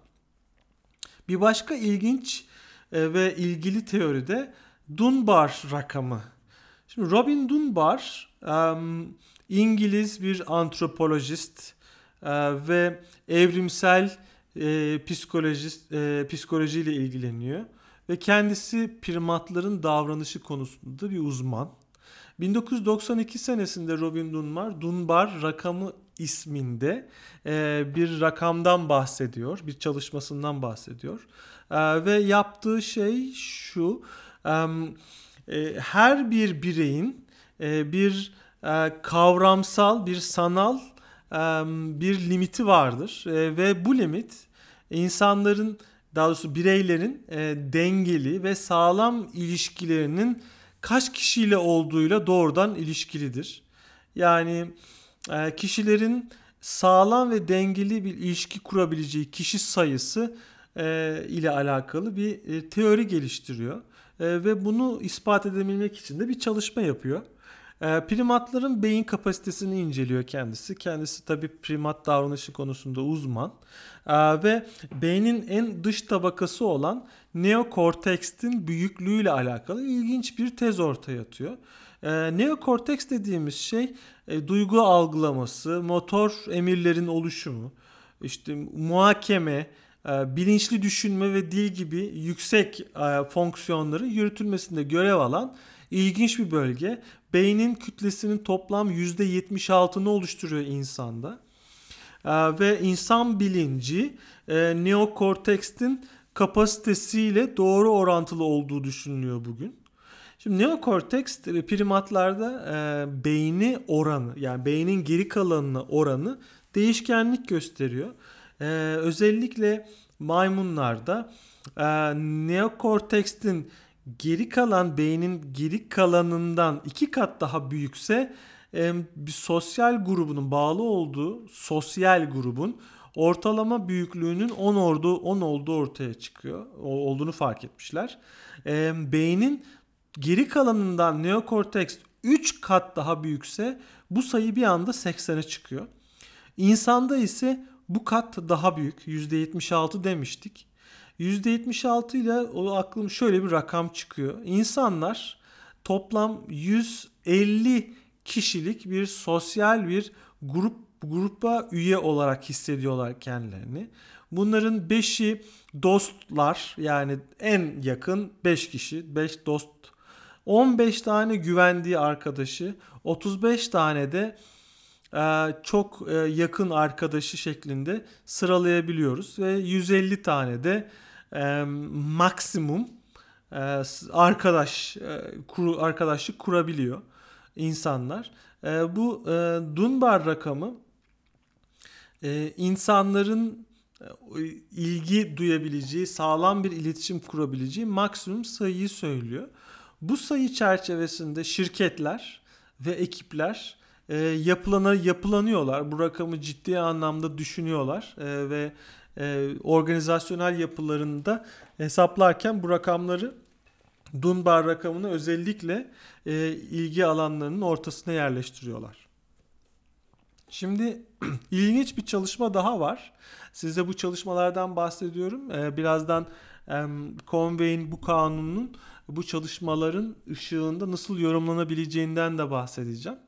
Bir başka ilginç ve ilgili teori de Dunbar rakamı. Şimdi Robin Dunbar İngiliz bir antropolojist ve evrimsel e, psikolojist e, psikolojiyle ilgileniyor ve kendisi primatların davranışı konusunda bir uzman 1992 senesinde Robin Dunbar, Dunbar rakamı isminde e, bir rakamdan bahsediyor, bir çalışmasından bahsediyor. E, ve yaptığı şey şu, e, her bir bireyin e, bir e, kavramsal, bir sanal bir limiti vardır e, ve bu limit insanların daha doğrusu bireylerin e, dengeli ve sağlam ilişkilerinin kaç kişiyle olduğuyla doğrudan ilişkilidir. Yani e, kişilerin sağlam ve dengeli bir ilişki kurabileceği kişi sayısı ile alakalı bir teori geliştiriyor. Ve bunu ispat edebilmek için de bir çalışma yapıyor. E, primatların beyin kapasitesini inceliyor kendisi. Kendisi tabi primat davranışı konusunda uzman. E, ve beynin en dış tabakası olan neokorteksin büyüklüğüyle alakalı ilginç bir tez ortaya atıyor. E, neokorteks dediğimiz şey e, duygu algılaması, motor emirlerin oluşumu, işte muhakeme, e, bilinçli düşünme ve dil gibi yüksek e, fonksiyonları yürütülmesinde görev alan ilginç bir bölge. Beynin kütlesinin toplam %76'ını oluşturuyor insanda. E, ve insan bilinci e, neokorteksin kapasitesiyle doğru orantılı olduğu düşünülüyor bugün. Şimdi neokorteks primatlarda e, beyni oranı yani beynin geri kalanına oranı değişkenlik gösteriyor. E, özellikle maymunlarda e, neokorteksin geri kalan beynin geri kalanından iki kat daha büyükse e, bir sosyal grubunun bağlı olduğu sosyal grubun ortalama büyüklüğünün 10 olduğu 10 olduğu ortaya çıkıyor. olduğunu fark etmişler. E, beynin geri kalanından neokorteks 3 kat daha büyükse bu sayı bir anda 80'e çıkıyor. İnsanda ise bu kat daha büyük. %76 demiştik. %76 ile o aklım şöyle bir rakam çıkıyor. İnsanlar toplam 150 kişilik bir sosyal bir grup grupa üye olarak hissediyorlar kendilerini. Bunların 5'i dostlar yani en yakın 5 kişi, 5 dost 15 tane güvendiği arkadaşı, 35 tane de çok e, yakın arkadaşı şeklinde sıralayabiliyoruz ve 150 tane de e, maksimum arkadaş arkadaşlık kurabiliyor insanlar. Bu Dunbar rakamı insanların ilgi duyabileceği, sağlam bir iletişim kurabileceği maksimum sayıyı söylüyor. Bu sayı çerçevesinde şirketler ve ekipler e, yapılana yapılanıyorlar. Bu rakamı ciddi anlamda düşünüyorlar e, ve e, organizasyonel yapılarında hesaplarken bu rakamları Dunbar rakamını özellikle e, ilgi alanlarının ortasına yerleştiriyorlar. Şimdi ilginç bir çalışma daha var. Size bu çalışmalardan bahsediyorum. E, birazdan e, Conway'in bu kanunun bu çalışmaların ışığında nasıl yorumlanabileceğinden de bahsedeceğim.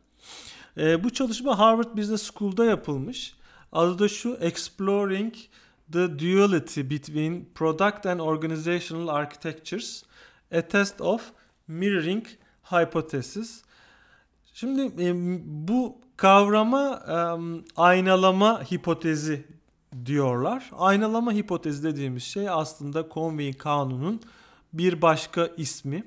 E, bu çalışma Harvard Business School'da yapılmış. Adı da şu Exploring the Duality Between Product and Organizational Architectures A Test of Mirroring Hypothesis. Şimdi e, bu kavrama e, aynalama hipotezi diyorlar. Aynalama hipotezi dediğimiz şey aslında Conway kanunun bir başka ismi.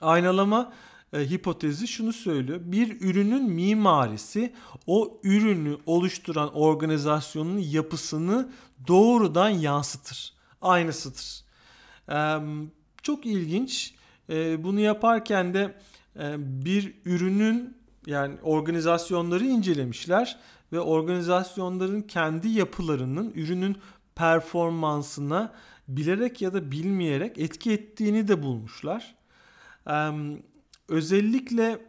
Aynalama e, hipotezi şunu söylüyor. Bir ürünün mimarisi o ürünü oluşturan organizasyonun yapısını doğrudan yansıtır. Aynısıdır. E, çok ilginç. E, bunu yaparken de bir ürünün yani organizasyonları incelemişler ve organizasyonların kendi yapılarının ürünün performansına bilerek ya da bilmeyerek etki ettiğini de bulmuşlar. Özellikle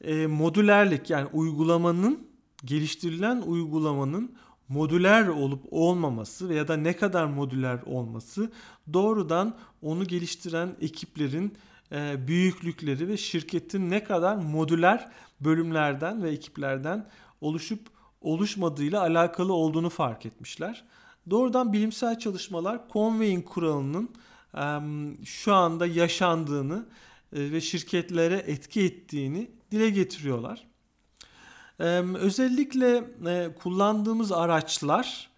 e, modülerlik yani uygulamanın geliştirilen uygulamanın modüler olup olmaması veya da ne kadar modüler olması doğrudan onu geliştiren ekiplerin e, büyüklükleri ve şirketin ne kadar modüler bölümlerden ve ekiplerden oluşup oluşmadığıyla alakalı olduğunu fark etmişler. Doğrudan bilimsel çalışmalar Conway'in kuralının şu anda yaşandığını e, ve şirketlere etki ettiğini dile getiriyorlar. E, özellikle e, kullandığımız araçlar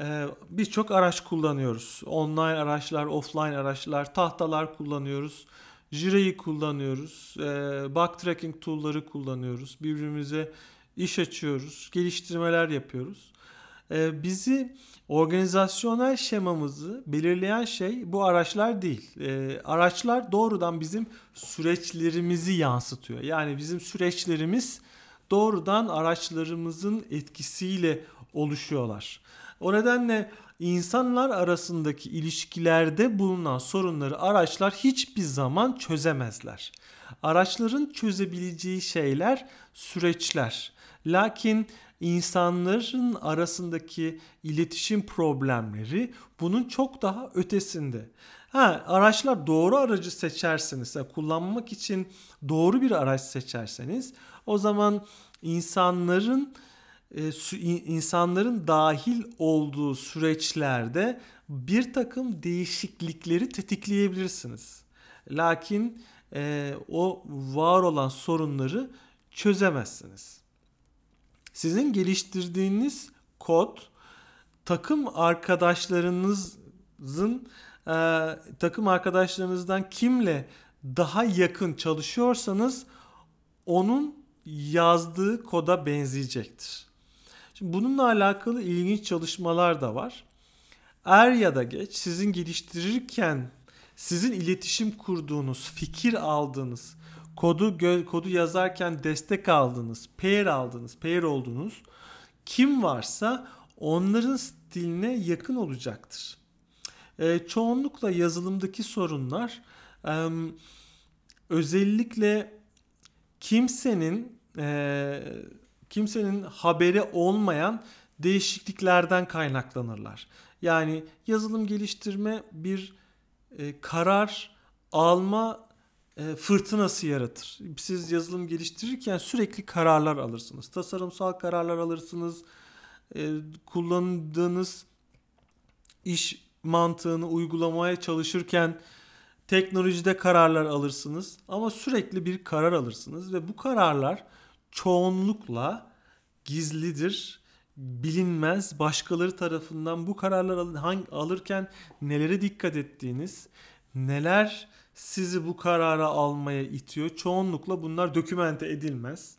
e, birçok araç kullanıyoruz. Online araçlar, offline araçlar, tahtalar kullanıyoruz. Jira'yı kullanıyoruz. E, bug tracking tool'ları kullanıyoruz. Birbirimize iş açıyoruz. Geliştirmeler yapıyoruz. E, bizi organizasyonel şemamızı belirleyen şey bu araçlar değil. E, araçlar doğrudan bizim süreçlerimizi yansıtıyor. Yani bizim süreçlerimiz doğrudan araçlarımızın etkisiyle oluşuyorlar. O nedenle insanlar arasındaki ilişkilerde bulunan sorunları araçlar hiçbir zaman çözemezler. Araçların çözebileceği şeyler süreçler. Lakin insanların arasındaki iletişim problemleri bunun çok daha ötesinde. Ha, araçlar doğru aracı seçerseniz, kullanmak için doğru bir araç seçerseniz o zaman insanların e, insanların dahil olduğu süreçlerde bir takım değişiklikleri tetikleyebilirsiniz. Lakin e, o var olan sorunları çözemezsiniz. Sizin geliştirdiğiniz kod takım arkadaşlarınızın e, takım arkadaşlarınızdan kimle daha yakın çalışıyorsanız onun yazdığı koda benzeyecektir. Şimdi bununla alakalı ilginç çalışmalar da var. Er ya da geç sizin geliştirirken sizin iletişim kurduğunuz, fikir aldığınız, kodu kodu yazarken destek aldınız, pair aldınız, pair oldunuz. Kim varsa onların stiline yakın olacaktır. E, çoğunlukla yazılımdaki sorunlar e, özellikle kimsenin e, kimsenin haberi olmayan değişikliklerden kaynaklanırlar. Yani yazılım geliştirme bir e, karar alma fırtınası yaratır. Siz yazılım geliştirirken sürekli kararlar alırsınız. Tasarımsal kararlar alırsınız. E, kullandığınız iş mantığını uygulamaya çalışırken teknolojide kararlar alırsınız ama sürekli bir karar alırsınız ve bu kararlar çoğunlukla gizlidir, bilinmez. Başkaları tarafından bu kararlar alırken nelere dikkat ettiğiniz, neler sizi bu karara almaya itiyor. Çoğunlukla bunlar dokümente edilmez.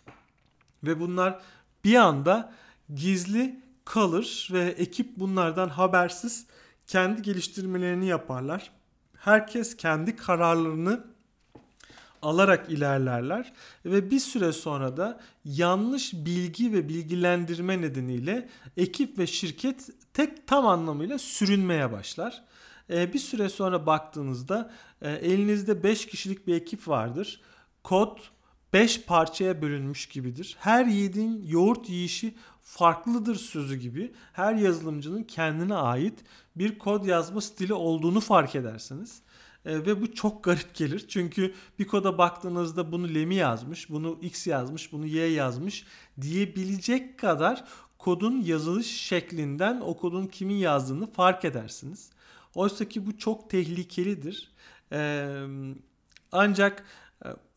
Ve bunlar bir anda gizli kalır ve ekip bunlardan habersiz kendi geliştirmelerini yaparlar. Herkes kendi kararlarını alarak ilerlerler ve bir süre sonra da yanlış bilgi ve bilgilendirme nedeniyle ekip ve şirket tek tam anlamıyla sürünmeye başlar. Ee, bir süre sonra baktığınızda e, elinizde 5 kişilik bir ekip vardır. Kod 5 parçaya bölünmüş gibidir. Her yediğin yoğurt yiyişi farklıdır sözü gibi her yazılımcının kendine ait bir kod yazma stili olduğunu fark edersiniz. E, ve bu çok garip gelir. Çünkü bir koda baktığınızda bunu Lemi yazmış, bunu X yazmış, bunu Y yazmış diyebilecek kadar kodun yazılış şeklinden o kodun kimin yazdığını fark edersiniz. Oysa ki bu çok tehlikelidir. Ancak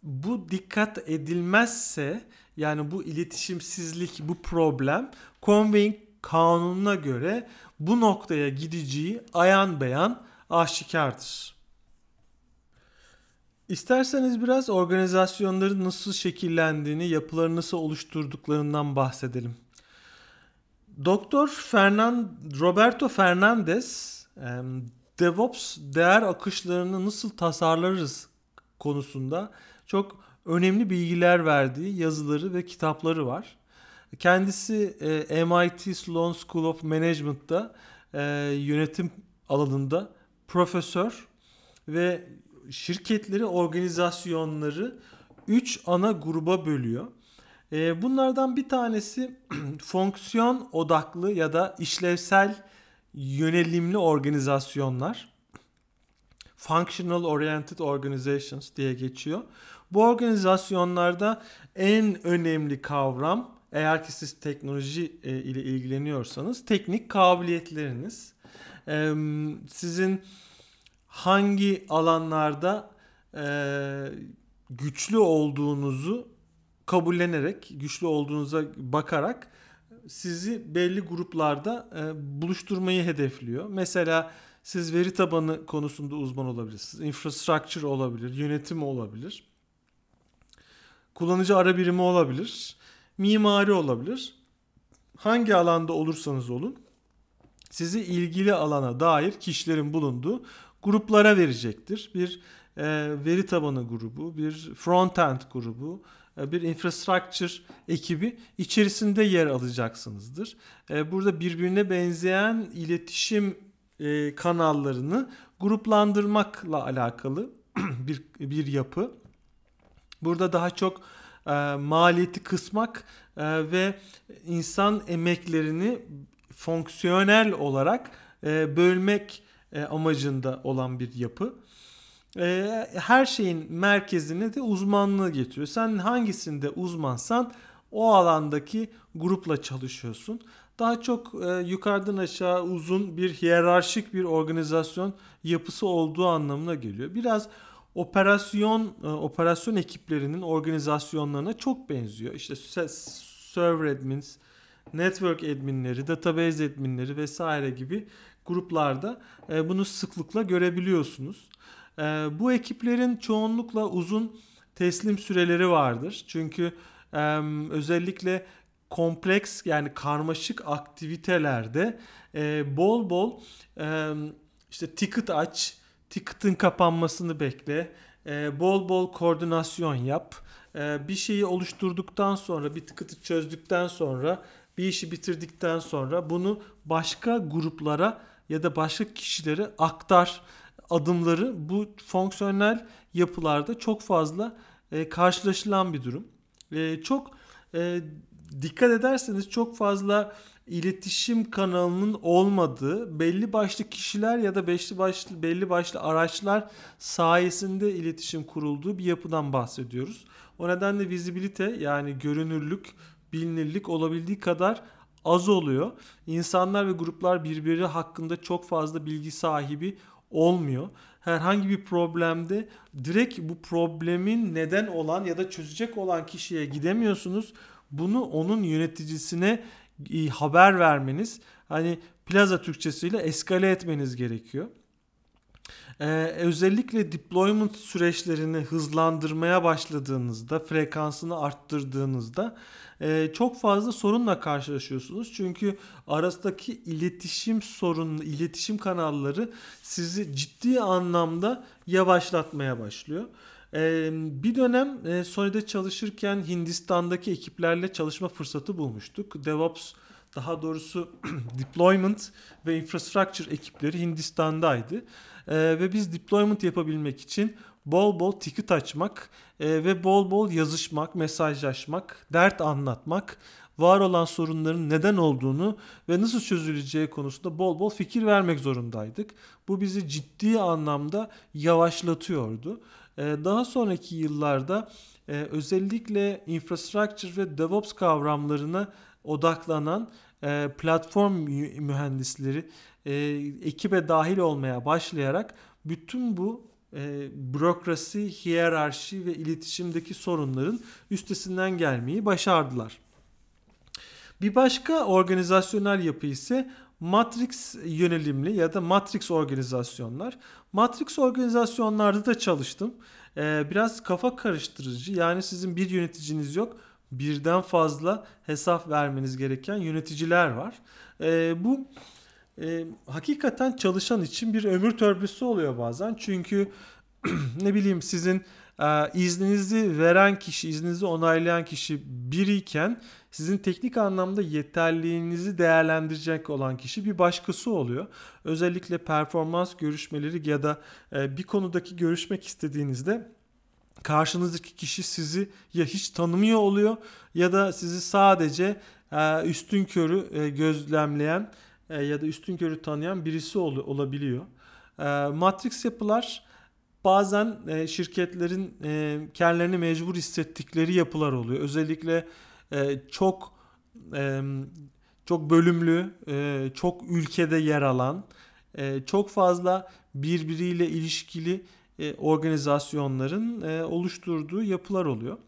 bu dikkat edilmezse yani bu iletişimsizlik, bu problem Conveying kanununa göre bu noktaya gideceği ayan beyan aşikardır. İsterseniz biraz organizasyonların nasıl şekillendiğini, yapıları nasıl oluşturduklarından bahsedelim. Doktor Fernand Roberto Fernandez DevOps değer akışlarını nasıl tasarlarız konusunda çok önemli bilgiler verdiği yazıları ve kitapları var. Kendisi e, MIT Sloan School of Management'ta e, yönetim alanında profesör ve şirketleri, organizasyonları 3 ana gruba bölüyor. E, bunlardan bir tanesi fonksiyon odaklı ya da işlevsel yönelimli organizasyonlar. Functional Oriented Organizations diye geçiyor. Bu organizasyonlarda en önemli kavram eğer ki siz teknoloji e, ile ilgileniyorsanız teknik kabiliyetleriniz. Sizin hangi alanlarda güçlü olduğunuzu kabullenerek, güçlü olduğunuza bakarak sizi belli gruplarda e, buluşturmayı hedefliyor. Mesela siz veri tabanı konusunda uzman olabilirsiniz. Infrastructure olabilir, yönetim olabilir. Kullanıcı ara birimi olabilir. Mimari olabilir. Hangi alanda olursanız olun sizi ilgili alana dair kişilerin bulunduğu gruplara verecektir. Bir e, veri tabanı grubu, bir front-end grubu, bir infrastructure ekibi içerisinde yer alacaksınızdır. E, burada birbirine benzeyen iletişim e, kanallarını gruplandırmakla alakalı bir bir yapı. Burada daha çok maliyeti kısmak ve insan emeklerini fonksiyonel olarak bölmek amacında olan bir yapı e, her şeyin merkezine de uzmanlığı getiriyor. Sen hangisinde uzmansan o alandaki grupla çalışıyorsun. Daha çok e, yukarıdan aşağı uzun bir hiyerarşik bir organizasyon yapısı olduğu anlamına geliyor. Biraz operasyon e, operasyon ekiplerinin organizasyonlarına çok benziyor. İşte server admins, network adminleri, database adminleri vesaire gibi gruplarda e, bunu sıklıkla görebiliyorsunuz. Ee, bu ekiplerin çoğunlukla uzun teslim süreleri vardır. Çünkü özellikle kompleks yani karmaşık aktivitelerde e, bol bol işte ticket aç, ticket'ın kapanmasını bekle, e, bol bol koordinasyon yap. E, bir şeyi oluşturduktan sonra, bir ticket'ı çözdükten sonra, bir işi bitirdikten sonra bunu başka gruplara ya da başka kişilere aktar adımları bu fonksiyonel yapılarda çok fazla e, karşılaşılan bir durum. E, çok e, dikkat ederseniz çok fazla iletişim kanalının olmadığı belli başlı kişiler ya da belli başlı belli başlı araçlar sayesinde iletişim kurulduğu bir yapıdan bahsediyoruz. O nedenle vizibilite yani görünürlük, bilinirlik olabildiği kadar az oluyor. İnsanlar ve gruplar birbiri hakkında çok fazla bilgi sahibi olmuyor. Herhangi bir problemde direkt bu problemin neden olan ya da çözecek olan kişiye gidemiyorsunuz. Bunu onun yöneticisine e, haber vermeniz, hani plaza Türkçesiyle eskale etmeniz gerekiyor. Ee, özellikle deployment süreçlerini hızlandırmaya başladığınızda, frekansını arttırdığınızda e, çok fazla sorunla karşılaşıyorsunuz. Çünkü arasındaki iletişim sorunu, iletişim kanalları sizi ciddi anlamda yavaşlatmaya başlıyor. Ee, bir dönem e, Sony'de çalışırken Hindistan'daki ekiplerle çalışma fırsatı bulmuştuk. DevOps daha doğrusu deployment ve infrastructure ekipleri Hindistan'daydı. Ee, ve biz deployment yapabilmek için bol bol ticket açmak e, ve bol bol yazışmak, mesajlaşmak, dert anlatmak, var olan sorunların neden olduğunu ve nasıl çözüleceği konusunda bol bol fikir vermek zorundaydık. Bu bizi ciddi anlamda yavaşlatıyordu. E, daha sonraki yıllarda e, özellikle infrastructure ve DevOps kavramlarına odaklanan e, platform mühendisleri ekibe dahil olmaya başlayarak bütün bu e, bürokrasi, hiyerarşi ve iletişimdeki sorunların üstesinden gelmeyi başardılar. Bir başka organizasyonel yapı ise Matrix yönelimli ya da Matrix organizasyonlar. Matrix organizasyonlarda da çalıştım. Ee, biraz kafa karıştırıcı. Yani sizin bir yöneticiniz yok. Birden fazla hesap vermeniz gereken yöneticiler var. Ee, bu e, hakikaten çalışan için bir ömür törbüsü oluyor bazen. Çünkü ne bileyim sizin e, izninizi veren kişi, izninizi onaylayan kişi biriyken sizin teknik anlamda yeterliğinizi değerlendirecek olan kişi bir başkası oluyor. Özellikle performans görüşmeleri ya da e, bir konudaki görüşmek istediğinizde karşınızdaki kişi sizi ya hiç tanımıyor oluyor ya da sizi sadece üstün körü gözlemleyen e, ya da üstün körü tanıyan birisi ol, olabiliyor. E, Matrix yapılar bazen e, şirketlerin e, kendilerini mecbur hissettikleri yapılar oluyor. Özellikle e, çok e, çok bölümlü, e, çok ülkede yer alan, e, çok fazla birbiriyle ilişkili e, organizasyonların e, oluşturduğu yapılar oluyor.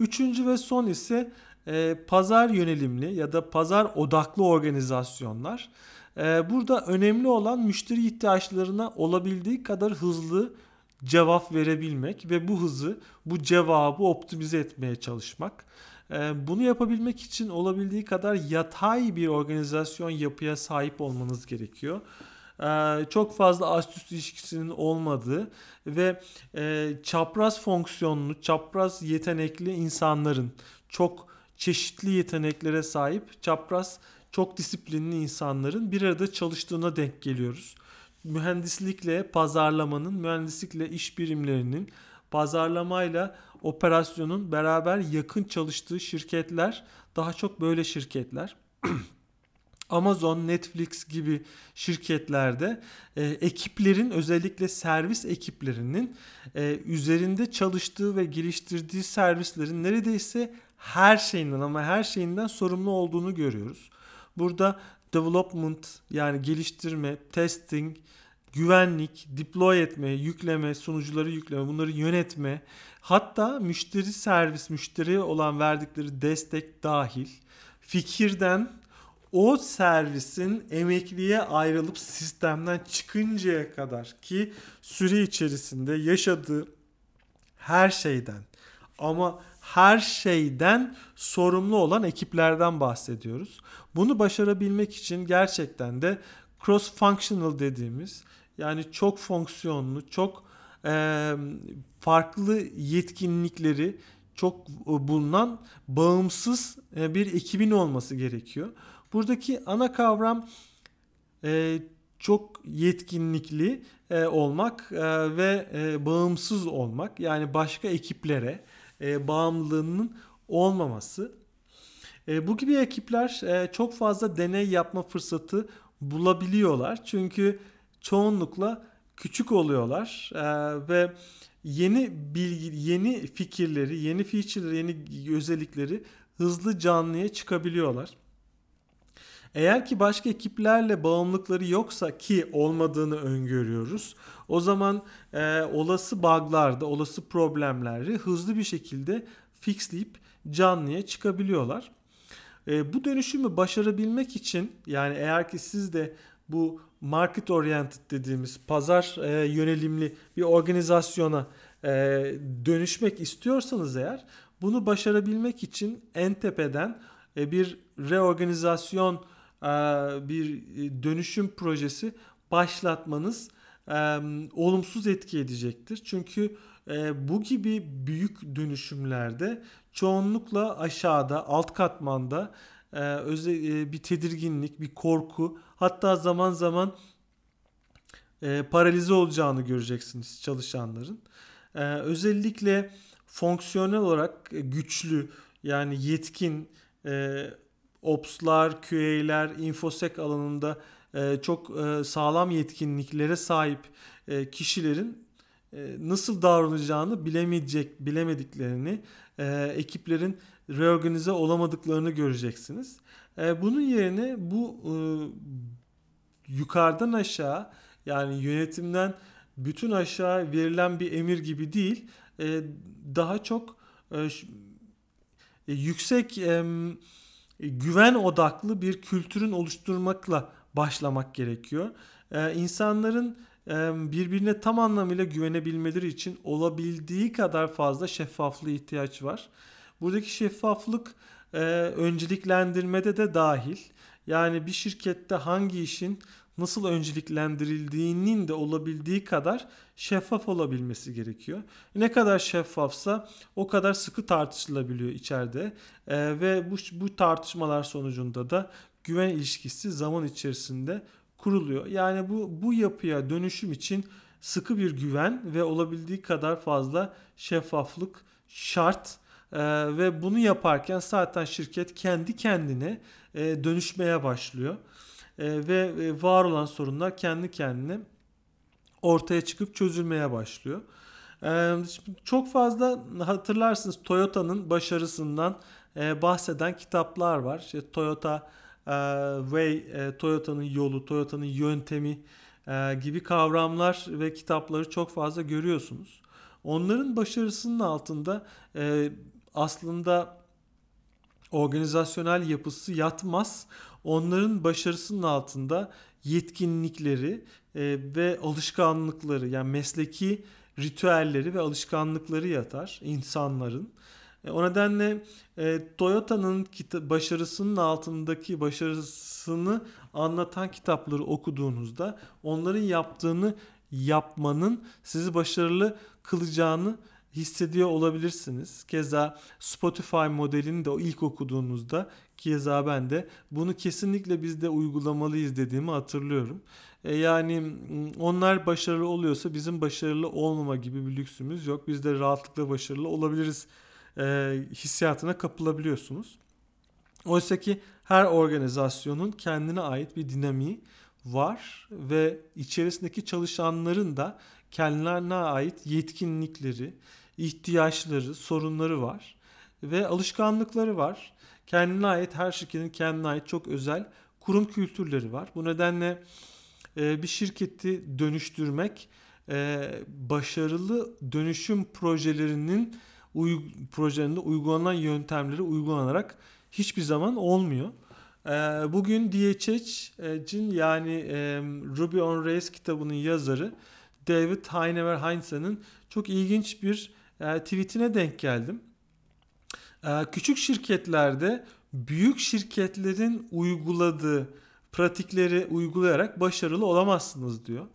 Üçüncü ve son ise e, pazar yönelimli ya da pazar odaklı organizasyonlar. E, burada önemli olan müşteri ihtiyaçlarına olabildiği kadar hızlı cevap verebilmek ve bu hızı, bu cevabı optimize etmeye çalışmak. E, bunu yapabilmek için olabildiği kadar yatay bir organizasyon yapıya sahip olmanız gerekiyor çok fazla ast üst ilişkisinin olmadığı ve e, çapraz fonksiyonlu, çapraz yetenekli insanların çok çeşitli yeteneklere sahip, çapraz çok disiplinli insanların bir arada çalıştığına denk geliyoruz. Mühendislikle pazarlamanın, mühendislikle iş birimlerinin, pazarlamayla operasyonun beraber yakın çalıştığı şirketler daha çok böyle şirketler. Amazon, Netflix gibi şirketlerde e, ekiplerin özellikle servis ekiplerinin e, üzerinde çalıştığı ve geliştirdiği servislerin neredeyse her şeyinden ama her şeyinden sorumlu olduğunu görüyoruz. Burada development yani geliştirme, testing, güvenlik, deploy etme, yükleme, sunucuları yükleme, bunları yönetme, hatta müşteri servis, müşteriye olan verdikleri destek dahil fikirden o servisin emekliye ayrılıp sistemden çıkıncaya kadar ki süre içerisinde yaşadığı her şeyden ama her şeyden sorumlu olan ekiplerden bahsediyoruz. Bunu başarabilmek için gerçekten de cross functional dediğimiz yani çok fonksiyonlu, çok e, farklı yetkinlikleri çok bulunan bağımsız bir ekibin olması gerekiyor. Buradaki ana kavram e, çok yetkinlikli e, olmak e, ve e, bağımsız olmak. Yani başka ekiplere e, bağımlılığının olmaması. E, bu gibi ekipler e, çok fazla deney yapma fırsatı bulabiliyorlar. Çünkü çoğunlukla küçük oluyorlar e, ve yeni bilgi, yeni fikirleri, yeni feature'ları, yeni özellikleri hızlı canlıya çıkabiliyorlar. Eğer ki başka ekiplerle bağımlılıkları yoksa ki olmadığını öngörüyoruz. O zaman e, olası bug'larda, olası problemleri hızlı bir şekilde fixleyip canlıya çıkabiliyorlar. E, bu dönüşümü başarabilmek için yani eğer ki siz de bu market oriented dediğimiz pazar e, yönelimli bir organizasyona e, dönüşmek istiyorsanız eğer bunu başarabilmek için en tepeden e, bir reorganizasyon bir e, dönüşüm projesi başlatmanız e, olumsuz etki edecektir. Çünkü bu gibi büyük dönüşümlerde çoğunlukla aşağıda, alt katmanda bir tedirginlik, bir korku, hatta zaman zaman paralize olacağını göreceksiniz çalışanların. Özellikle fonksiyonel olarak güçlü yani yetkin Ops'lar, QA'ler, infosec alanında e, çok e, sağlam yetkinliklere sahip e, kişilerin nasıl davranacağını bilemeyecek, bilemediklerini, ekiplerin reorganize olamadıklarını göreceksiniz. Bunun yerine bu yukarıdan aşağı yani yönetimden bütün aşağı verilen bir emir gibi değil, daha çok yüksek güven odaklı bir kültürün oluşturmakla başlamak gerekiyor. Ee, insanların e, birbirine tam anlamıyla güvenebilmeleri için olabildiği kadar fazla şeffaflığa ihtiyaç var. Buradaki şeffaflık e, önceliklendirmede de dahil. Yani bir şirkette hangi işin nasıl önceliklendirildiğinin de olabildiği kadar şeffaf olabilmesi gerekiyor. Ne kadar şeffafsa o kadar sıkı tartışılabiliyor içeride ee, ve bu, bu tartışmalar sonucunda da güven ilişkisi zaman içerisinde kuruluyor. Yani bu bu yapıya dönüşüm için sıkı bir güven ve olabildiği kadar fazla şeffaflık şart. Ee, ve bunu yaparken zaten şirket kendi kendine e, dönüşmeye başlıyor. E, ve e, var olan sorunlar kendi kendine ortaya çıkıp çözülmeye başlıyor. E, çok fazla hatırlarsınız Toyota'nın başarısından bahseden kitaplar var. İşte Toyota Way, Toyota'nın yolu, Toyota'nın yöntemi e, gibi kavramlar ve kitapları çok fazla görüyorsunuz. Onların başarısının altında e, aslında organizasyonel yapısı yatmaz. Onların başarısının altında yetkinlikleri e, ve alışkanlıkları yani mesleki ritüelleri ve alışkanlıkları yatar insanların. E, o nedenle e, Toyota'nın başarısının altındaki başarısını anlatan kitapları okuduğunuzda onların yaptığını yapmanın sizi başarılı kılacağını hissediyor olabilirsiniz. Keza Spotify modelini de o ilk okuduğunuzda keza ben de bunu kesinlikle biz de uygulamalıyız dediğimi hatırlıyorum. E yani onlar başarılı oluyorsa bizim başarılı olmama gibi bir lüksümüz yok. Biz de rahatlıkla başarılı olabiliriz e, hissiyatına kapılabiliyorsunuz. Oysa ki her organizasyonun kendine ait bir dinamiği var ve içerisindeki çalışanların da kendilerine ait yetkinlikleri, ihtiyaçları, sorunları var ve alışkanlıkları var. Kendine ait her şirketin kendine ait çok özel kurum kültürleri var. Bu nedenle e, bir şirketi dönüştürmek e, başarılı dönüşüm projelerinin projelerinde uygulanan yöntemleri uygulanarak hiçbir zaman olmuyor. E, bugün DHH'in yani Ruby on Rails kitabının yazarı David Heinever Heinzen'in çok ilginç bir tweetine denk geldim. Küçük şirketlerde büyük şirketlerin uyguladığı pratikleri uygulayarak başarılı olamazsınız diyor.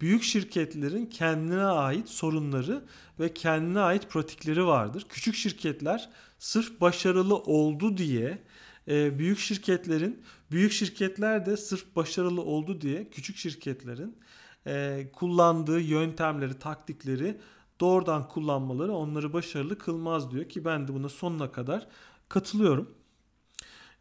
Büyük şirketlerin kendine ait sorunları ve kendine ait pratikleri vardır. Küçük şirketler sırf başarılı oldu diye e, büyük şirketlerin büyük şirketler de sırf başarılı oldu diye küçük şirketlerin e, kullandığı yöntemleri, taktikleri doğrudan kullanmaları onları başarılı kılmaz diyor ki ben de buna sonuna kadar katılıyorum.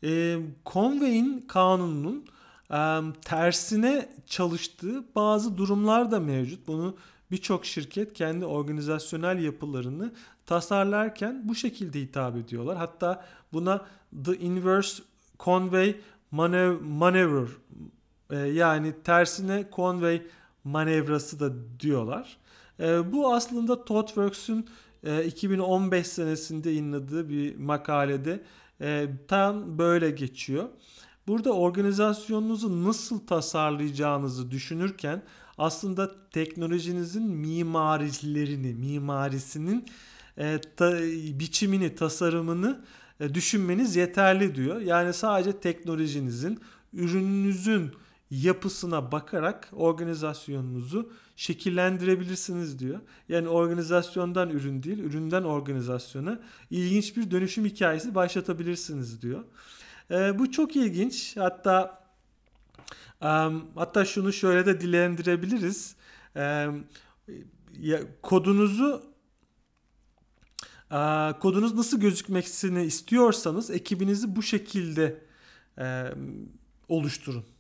E, Conway'in kanununun e, tersine çalıştığı bazı durumlar da mevcut. Bunu birçok şirket kendi organizasyonel yapılarını tasarlarken bu şekilde hitap ediyorlar. Hatta buna the inverse Conway maneuver e, yani tersine Conway manevrası da diyorlar. E, bu aslında ThoughtWorks'ün e, 2015 senesinde yayınladığı bir makalede e, tam böyle geçiyor. Burada organizasyonunuzu nasıl tasarlayacağınızı düşünürken aslında teknolojinizin mimarilerini, mimarisinin e, ta, biçimini, tasarımını e, düşünmeniz yeterli diyor. Yani sadece teknolojinizin, ürününüzün yapısına bakarak organizasyonunuzu şekillendirebilirsiniz diyor. Yani organizasyondan ürün değil, üründen organizasyona ilginç bir dönüşüm hikayesi başlatabilirsiniz diyor. E, bu çok ilginç. Hatta um, hatta şunu şöyle de dilendirebiliriz. E, ya, kodunuzu e, kodunuz nasıl gözükmesini istiyorsanız ekibinizi bu şekilde e, oluşturun.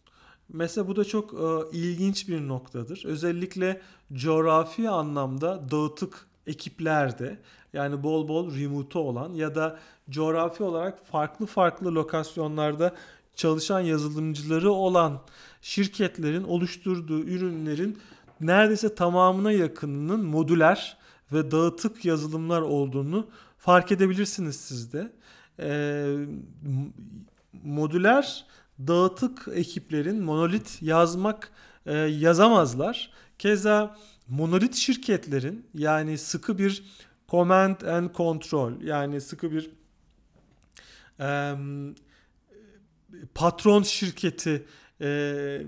Mesela bu da çok e, ilginç bir noktadır. Özellikle coğrafi anlamda dağıtık ekiplerde yani bol bol remote olan ya da coğrafi olarak farklı farklı lokasyonlarda çalışan yazılımcıları olan şirketlerin oluşturduğu ürünlerin neredeyse tamamına yakınının modüler ve dağıtık yazılımlar olduğunu fark edebilirsiniz siz de. Ee, modüler dağıtık ekiplerin monolit yazmak e, yazamazlar. Keza monolit şirketlerin yani sıkı bir command and control yani sıkı bir e, patron şirketi e,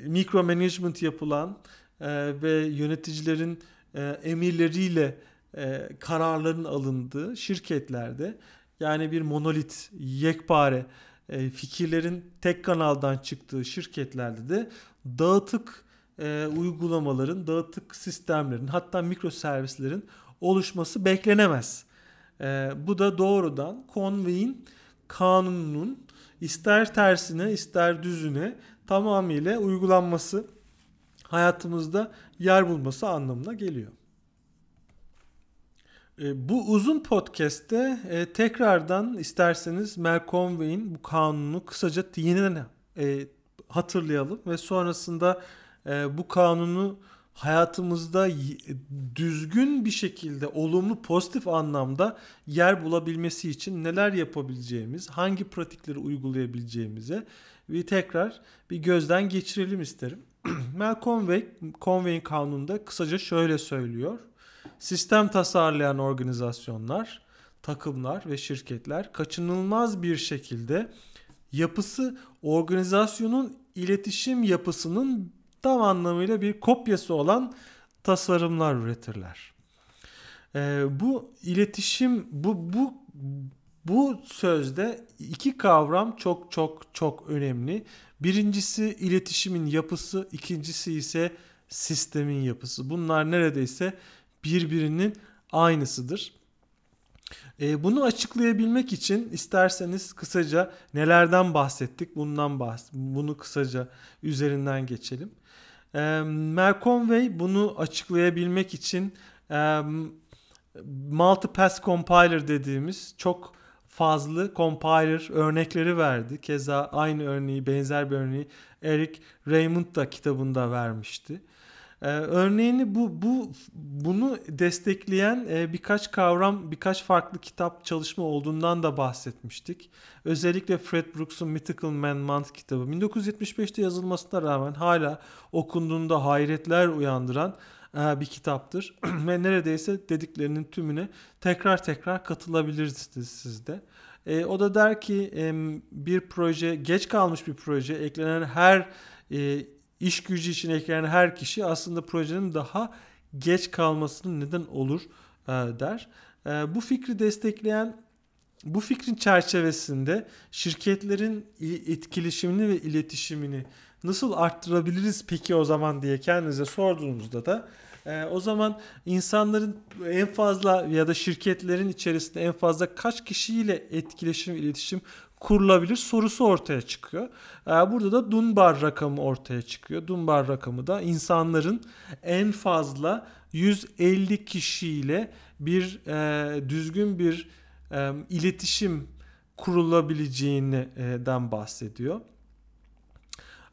mikro management yapılan e, ve yöneticilerin e, emirleriyle e, kararların alındığı şirketlerde yani bir monolit, yekpare e, fikirlerin tek kanaldan çıktığı şirketlerde de dağıtık e, uygulamaların, dağıtık sistemlerin hatta mikro servislerin oluşması beklenemez. E, bu da doğrudan Conway'in kanununun ister tersine ister düzüne tamamıyla uygulanması hayatımızda yer bulması anlamına geliyor. E, bu uzun podcast'te e, tekrardan isterseniz Malcolm Wayne'in bu kanunu kısaca yeniden e, hatırlayalım ve sonrasında e, bu kanunu hayatımızda düzgün bir şekilde olumlu pozitif anlamda yer bulabilmesi için neler yapabileceğimiz, hangi pratikleri uygulayabileceğimize bir tekrar bir gözden geçirelim isterim. Mel Conway, Conway'in kanununda kısaca şöyle söylüyor. Sistem tasarlayan organizasyonlar, takımlar ve şirketler kaçınılmaz bir şekilde yapısı organizasyonun iletişim yapısının tam anlamıyla bir kopyası olan tasarımlar üretirler. Ee, bu iletişim bu bu bu sözde iki kavram çok çok çok önemli. Birincisi iletişimin yapısı, ikincisi ise sistemin yapısı. Bunlar neredeyse birbirinin aynısıdır. E, bunu açıklayabilmek için isterseniz kısaca nelerden bahsettik bundan bahs bunu kısaca üzerinden geçelim. E, Malcolm Way bunu açıklayabilmek için e, multipass compiler dediğimiz çok fazlı compiler örnekleri verdi. Keza aynı örneği, benzer bir örneği Eric Raymond da kitabında vermişti. Ee, örneğini bu bu bunu destekleyen e, birkaç kavram, birkaç farklı kitap çalışma olduğundan da bahsetmiştik. Özellikle Fred Brooks'un Mythical Man Month kitabı 1975'te yazılmasına rağmen hala okunduğunda hayretler uyandıran e, bir kitaptır ve neredeyse dediklerinin tümüne tekrar tekrar katılabilirsiniz siz de. E, o da der ki e, bir proje geç kalmış bir proje eklenen her e, iş gücü için eklenen her kişi aslında projenin daha geç kalmasının neden olur e, der. E, bu fikri destekleyen bu fikrin çerçevesinde şirketlerin etkileşimini ve iletişimini nasıl arttırabiliriz peki o zaman diye kendinize sorduğunuzda da e, o zaman insanların en fazla ya da şirketlerin içerisinde en fazla kaç kişiyle etkileşim, iletişim kurulabilir sorusu ortaya çıkıyor. Ee, burada da Dunbar rakamı ortaya çıkıyor. Dunbar rakamı da insanların en fazla 150 kişiyle bir e, düzgün bir e, iletişim kurulabileceğinden bahsediyor.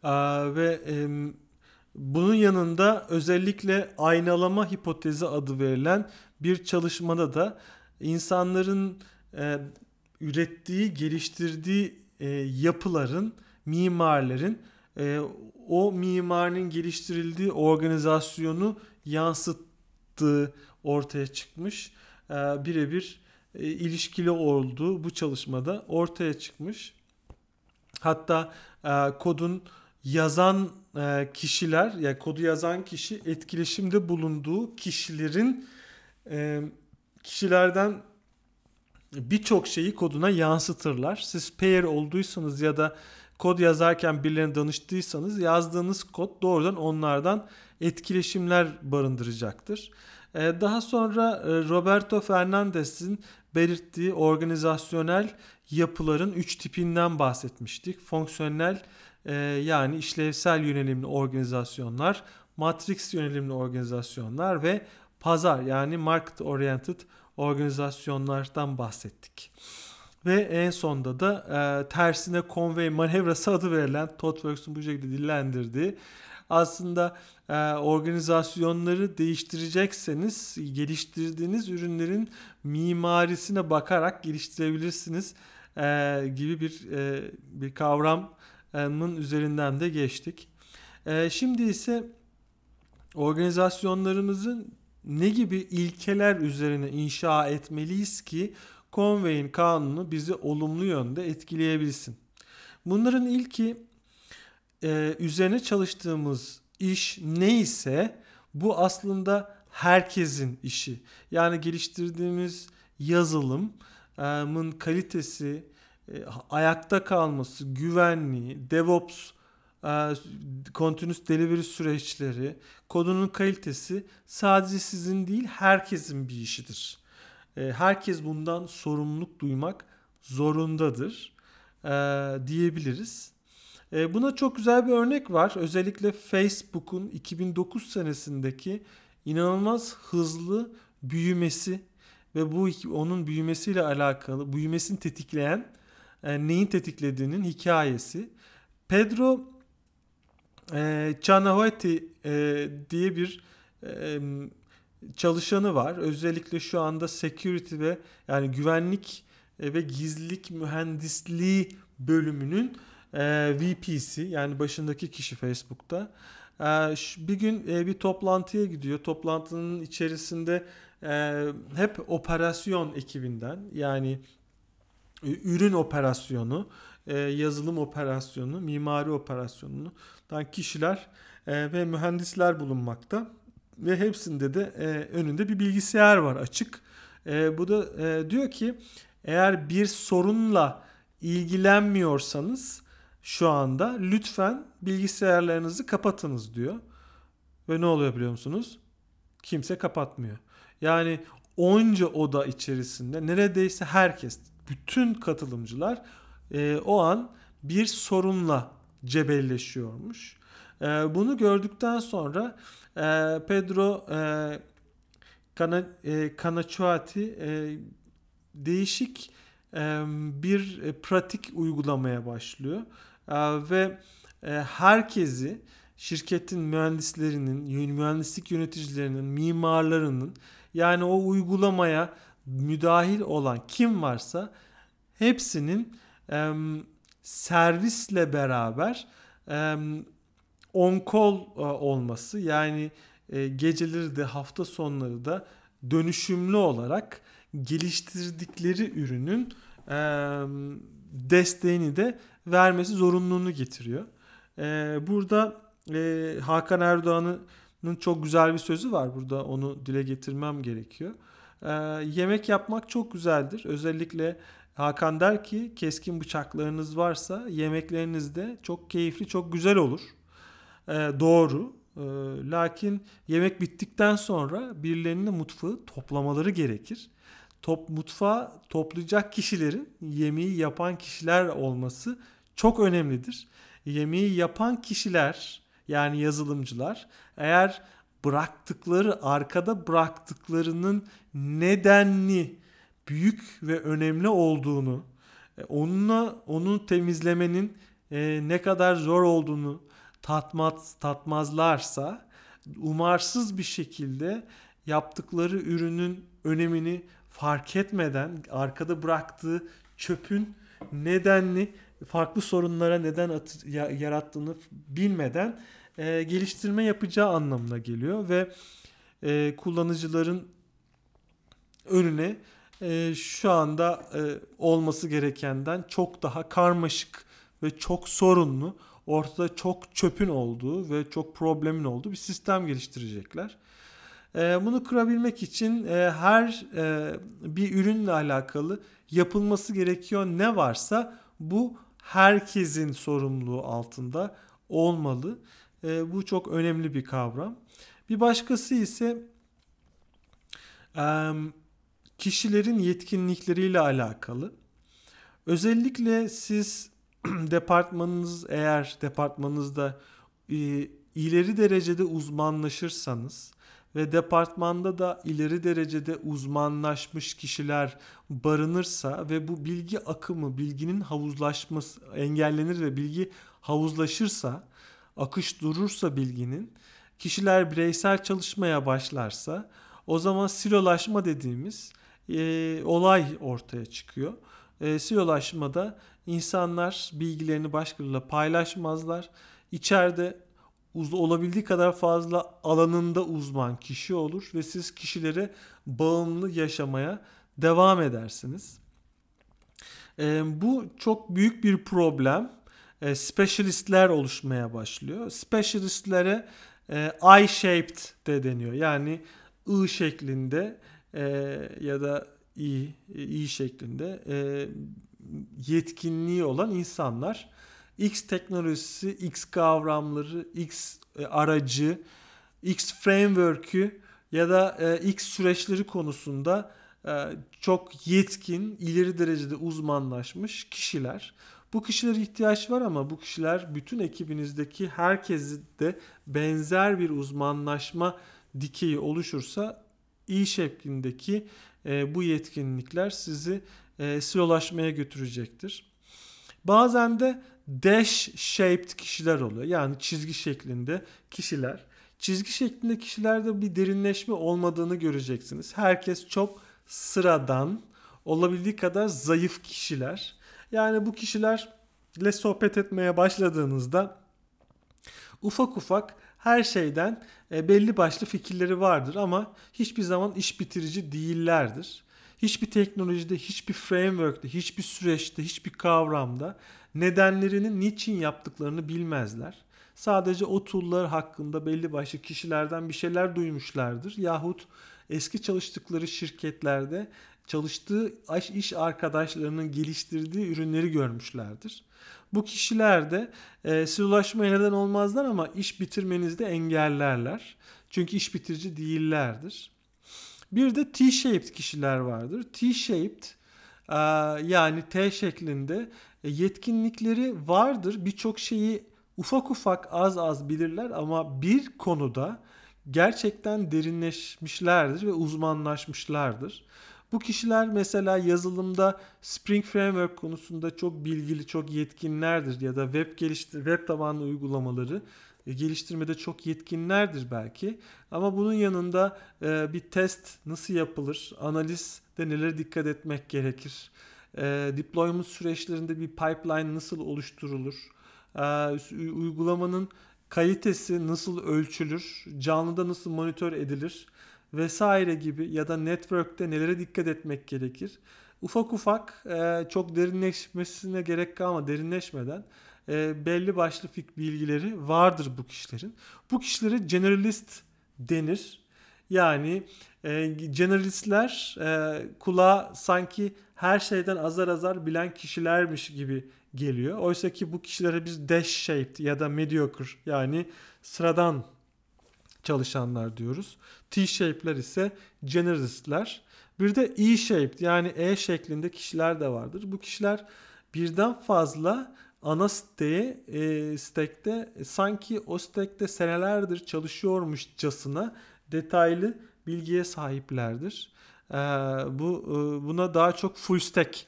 Ee, ve bunun yanında özellikle aynalama hipotezi adı verilen bir çalışmada da insanların e, ürettiği, geliştirdiği e, yapıların, mimarların e, o mimarinin geliştirildiği organizasyonu yansıttığı ortaya çıkmış. E, birebir e, ilişkili olduğu bu çalışmada ortaya çıkmış. Hatta e, kodun yazan e, kişiler, yani kodu yazan kişi etkileşimde bulunduğu kişilerin e, kişilerden birçok şeyi koduna yansıtırlar. Siz pair olduysanız ya da kod yazarken birilerine danıştıysanız yazdığınız kod doğrudan onlardan etkileşimler barındıracaktır. Ee, daha sonra e, Roberto Fernandez'in belirttiği organizasyonel yapıların üç tipinden bahsetmiştik. Fonksiyonel e, yani işlevsel yönelimli organizasyonlar, matrix yönelimli organizasyonlar ve pazar yani market oriented organizasyonlardan bahsettik. Ve en sonda da e, tersine convey manevrası adı verilen ThoughtWorks'un bu şekilde dillendirdiği aslında e, organizasyonları değiştirecekseniz geliştirdiğiniz ürünlerin mimarisine bakarak geliştirebilirsiniz e, gibi bir e, bir kavramın üzerinden de geçtik. E, şimdi ise organizasyonlarımızın ne gibi ilkeler üzerine inşa etmeliyiz ki Conway'in kanunu bizi olumlu yönde etkileyebilsin. Bunların ilki e, üzerine çalıştığımız iş neyse bu aslında herkesin işi. Yani geliştirdiğimiz yazılımın kalitesi, e, ayakta kalması, güvenliği, DevOps continuous delivery süreçleri, kodunun kalitesi sadece sizin değil herkesin bir işidir. E, herkes bundan sorumluluk duymak zorundadır e, diyebiliriz. Buna çok güzel bir örnek var. Özellikle Facebook'un 2009 senesindeki inanılmaz hızlı büyümesi ve bu onun büyümesiyle alakalı, büyümesini tetikleyen neyin tetiklediğinin hikayesi. Pedro e, Chanahuati e, diye bir e, çalışanı var. Özellikle şu anda security ve yani güvenlik e, ve gizlilik mühendisliği bölümünün e, VP'si yani başındaki kişi Facebook'ta. E, bir gün e, bir toplantıya gidiyor. Toplantının içerisinde e, hep operasyon ekibinden yani e, ürün operasyonu, e, yazılım operasyonu, mimari operasyonunu kişiler e, ve mühendisler bulunmakta ve hepsinde de e, önünde bir bilgisayar var açık. Bu da diyor ki eğer bir sorunla ilgilenmiyorsanız şu anda lütfen bilgisayarlarınızı kapatınız diyor. Ve ne oluyor biliyor musunuz? Kimse kapatmıyor. Yani onca oda içerisinde neredeyse herkes, bütün katılımcılar e, o an bir sorunla cebelleşiyormuş. E, bunu gördükten sonra e, Pedro e, Kana, e, Canachuati e, değişik e, bir pratik uygulamaya başlıyor e, ve e, herkesi şirketin mühendislerinin, mühendislik yöneticilerinin, mimarlarının yani o uygulamaya müdahil olan kim varsa hepsinin e, servisle beraber e, on call e, olması yani e, geceleri de hafta sonları da dönüşümlü olarak geliştirdikleri ürünün e, desteğini de vermesi zorunluluğunu getiriyor. E, burada e, Hakan Erdoğan'ın çok güzel bir sözü var. Burada onu dile getirmem gerekiyor. E, yemek yapmak çok güzeldir. Özellikle Hakan der ki keskin bıçaklarınız varsa yemekleriniz de çok keyifli, çok güzel olur. E, doğru. E, lakin yemek bittikten sonra birilerinin mutfağı toplamaları gerekir. Top mutfağı toplayacak kişilerin yemeği yapan kişiler olması çok önemlidir. Yemeği yapan kişiler yani yazılımcılar eğer bıraktıkları arkada bıraktıklarının nedenli büyük ve önemli olduğunu, e, onunla onu temizlemenin e, ne kadar zor olduğunu tatmaz tatmazlarsa umarsız bir şekilde yaptıkları ürünün önemini fark etmeden arkada bıraktığı çöpün nedenli farklı sorunlara neden at, yarattığını bilmeden e, geliştirme yapacağı anlamına geliyor ve e, kullanıcıların önüne e, şu anda e, olması gerekenden çok daha karmaşık ve çok sorunlu, ortada çok çöpün olduğu ve çok problemin olduğu bir sistem geliştirecekler. E, bunu kurabilmek için e, her e, bir ürünle alakalı yapılması gerekiyor ne varsa bu herkesin sorumluluğu altında olmalı. E, bu çok önemli bir kavram. Bir başkası ise e, kişilerin yetkinlikleriyle alakalı. Özellikle siz departmanınız eğer departmanınızda e, ileri derecede uzmanlaşırsanız ve departmanda da ileri derecede uzmanlaşmış kişiler barınırsa ve bu bilgi akımı, bilginin havuzlaşması engellenir ve bilgi havuzlaşırsa, akış durursa bilginin, kişiler bireysel çalışmaya başlarsa o zaman silolaşma dediğimiz e, olay ortaya çıkıyor. E, silolaşmada insanlar bilgilerini başkalarıyla paylaşmazlar. İçeride uz olabildiği kadar fazla alanında uzman kişi olur ve siz kişilere bağımlı yaşamaya devam edersiniz. E, bu çok büyük bir problem. E, specialistler oluşmaya başlıyor. Specialistlere e, I-shaped de deniyor. Yani I şeklinde e, ya da I, I şeklinde e, yetkinliği olan insanlar X teknolojisi, X kavramları, X e, aracı, X framework'ü ya da e, X süreçleri konusunda e, çok yetkin, ileri derecede uzmanlaşmış kişiler. Bu kişilere ihtiyaç var ama bu kişiler bütün ekibinizdeki herkeste benzer bir uzmanlaşma dikeyi oluşursa iyi şeklindeki bu yetkinlikler sizi silolaşmaya götürecektir. Bazen de dash shaped kişiler oluyor. Yani çizgi şeklinde kişiler. Çizgi şeklinde kişilerde bir derinleşme olmadığını göreceksiniz. Herkes çok sıradan, olabildiği kadar zayıf kişiler. Yani bu kişilerle sohbet etmeye başladığınızda ufak ufak her şeyden e, belli başlı fikirleri vardır ama hiçbir zaman iş bitirici değillerdir. Hiçbir teknolojide, hiçbir framework'te, hiçbir süreçte, hiçbir kavramda nedenlerini niçin yaptıklarını bilmezler. Sadece o tool'lar hakkında belli başlı kişilerden bir şeyler duymuşlardır. Yahut eski çalıştıkları şirketlerde çalıştığı iş arkadaşlarının geliştirdiği ürünleri görmüşlerdir. Bu kişiler de e, size ulaşmaya neden olmazlar ama iş bitirmenizde engellerler. Çünkü iş bitirici değillerdir. Bir de T-shaped kişiler vardır. T-shaped e, yani T şeklinde e, yetkinlikleri vardır. Birçok şeyi ufak ufak az az bilirler ama bir konuda gerçekten derinleşmişlerdir ve uzmanlaşmışlardır. Bu kişiler mesela yazılımda Spring Framework konusunda çok bilgili, çok yetkinlerdir ya da web geliştir web tabanlı uygulamaları e, geliştirmede çok yetkinlerdir belki. Ama bunun yanında e, bir test nasıl yapılır, analizde nelere dikkat etmek gerekir, e, deployment süreçlerinde bir pipeline nasıl oluşturulur, uygulamanın kalitesi nasıl ölçülür, canlıda nasıl monitör edilir vesaire gibi ya da network'te nelere dikkat etmek gerekir. Ufak ufak e, çok derinleşmesine gerek kalma derinleşmeden e, belli başlı bilgileri vardır bu kişilerin. Bu kişilere generalist denir. Yani e, generalistler e, kulağa sanki her şeyden azar azar bilen kişilermiş gibi geliyor. Oysa ki bu kişilere biz dash shaped ya da mediocre yani sıradan çalışanlar diyoruz. T-shape'ler ise generalistler. Bir de E-shaped yani E şeklinde kişiler de vardır. Bu kişiler birden fazla ana siteye, e, stack'te e, sanki o stack'te senelerdir çalışıyormuşçasına detaylı bilgiye sahiplerdir. E, bu e, buna daha çok full stack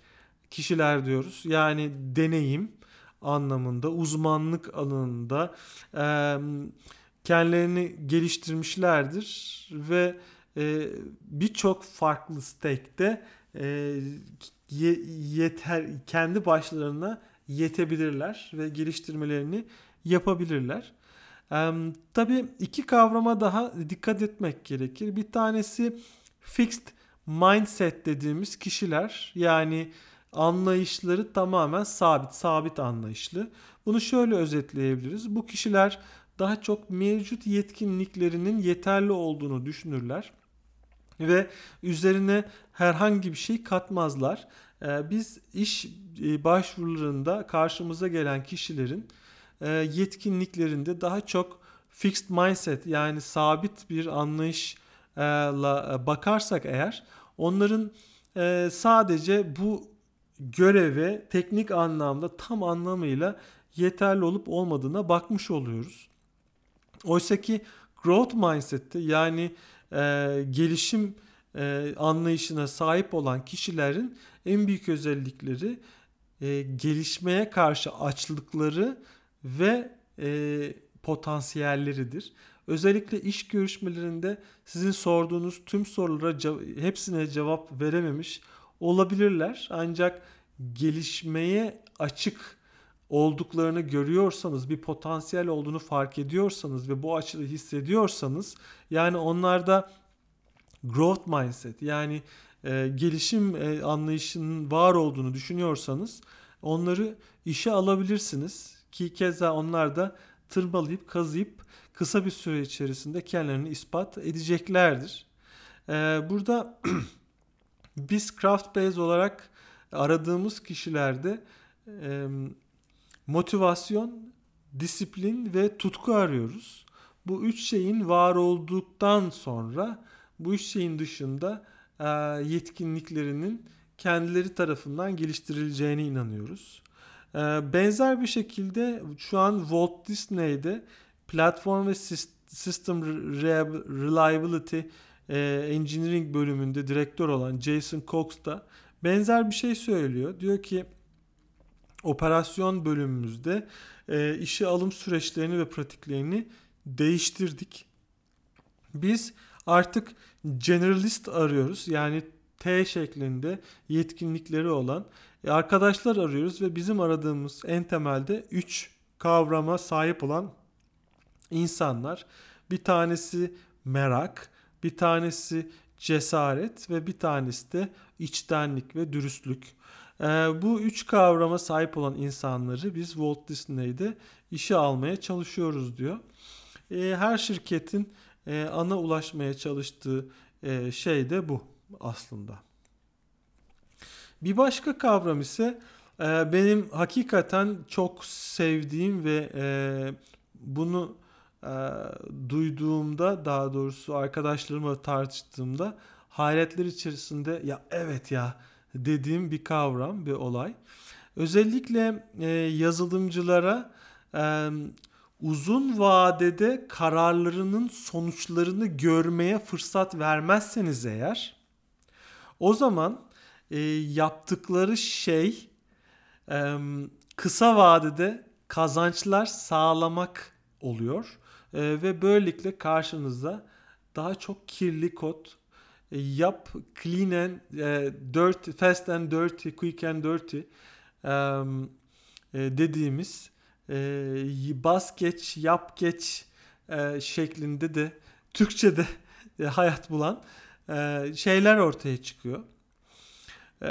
kişiler diyoruz. Yani deneyim anlamında, uzmanlık alanında e, kendilerini geliştirmişlerdir ve e, birçok farklı stack'te e, yeter kendi başlarına yetebilirler ve geliştirmelerini yapabilirler. E, tabii iki kavrama daha dikkat etmek gerekir. Bir tanesi fixed mindset dediğimiz kişiler yani anlayışları tamamen sabit, sabit anlayışlı. Bunu şöyle özetleyebiliriz. Bu kişiler daha çok mevcut yetkinliklerinin yeterli olduğunu düşünürler ve üzerine herhangi bir şey katmazlar. Ee, biz iş e, başvurularında karşımıza gelen kişilerin e, yetkinliklerinde daha çok fixed mindset yani sabit bir anlayışla e, bakarsak eğer onların sadece bu göreve teknik anlamda tam anlamıyla yeterli olup olmadığına bakmış oluyoruz. Oysa ki growth mindset'te yani e, gelişim e, anlayışına sahip olan kişilerin en büyük özellikleri e, gelişmeye karşı açlıkları ve e, potansiyelleridir. Özellikle iş görüşmelerinde sizin sorduğunuz tüm sorulara hepsine cevap verememiş olabilirler. Ancak gelişmeye açık olduklarını görüyorsanız, bir potansiyel olduğunu fark ediyorsanız ve bu açıda hissediyorsanız yani onlarda growth mindset yani e, gelişim e, anlayışının var olduğunu düşünüyorsanız onları işe alabilirsiniz ki keza onlar da tırmalayıp kazıyıp kısa bir süre içerisinde kendilerini ispat edeceklerdir. E, burada biz craft base olarak aradığımız kişilerde e, motivasyon, disiplin ve tutku arıyoruz. Bu üç şeyin var olduktan sonra bu üç şeyin dışında e, yetkinliklerinin kendileri tarafından geliştirileceğine inanıyoruz. E, benzer bir şekilde şu an Walt Disney'de platform ve system reliability e, engineering bölümünde direktör olan Jason Cox da benzer bir şey söylüyor. Diyor ki operasyon bölümümüzde e, işe alım süreçlerini ve pratiklerini değiştirdik. Biz artık generalist arıyoruz. Yani T şeklinde yetkinlikleri olan e, arkadaşlar arıyoruz ve bizim aradığımız en temelde 3 kavrama sahip olan insanlar. Bir tanesi merak, bir tanesi cesaret ve bir tanesi de içtenlik ve dürüstlük. Ee, bu üç kavrama sahip olan insanları biz Walt Disney'de işe almaya çalışıyoruz diyor. Ee, her şirketin e, ana ulaşmaya çalıştığı e, şey de bu aslında. Bir başka kavram ise e, benim hakikaten çok sevdiğim ve bunu duyduğumda daha doğrusu arkadaşlarımla tartıştığımda hayretler içerisinde ya evet ya dediğim bir kavram, bir olay. Özellikle e, yazılımcılara e, uzun vadede kararlarının sonuçlarını görmeye fırsat vermezseniz eğer o zaman e, yaptıkları şey e, kısa vadede kazançlar sağlamak oluyor e, ve böylelikle karşınıza daha çok kirli kod yap clean and e, dirty fast and dirty quick and dirty e, dediğimiz e, bas geç yap geç e, şeklinde de Türkçe'de e, hayat bulan e, şeyler ortaya çıkıyor. E,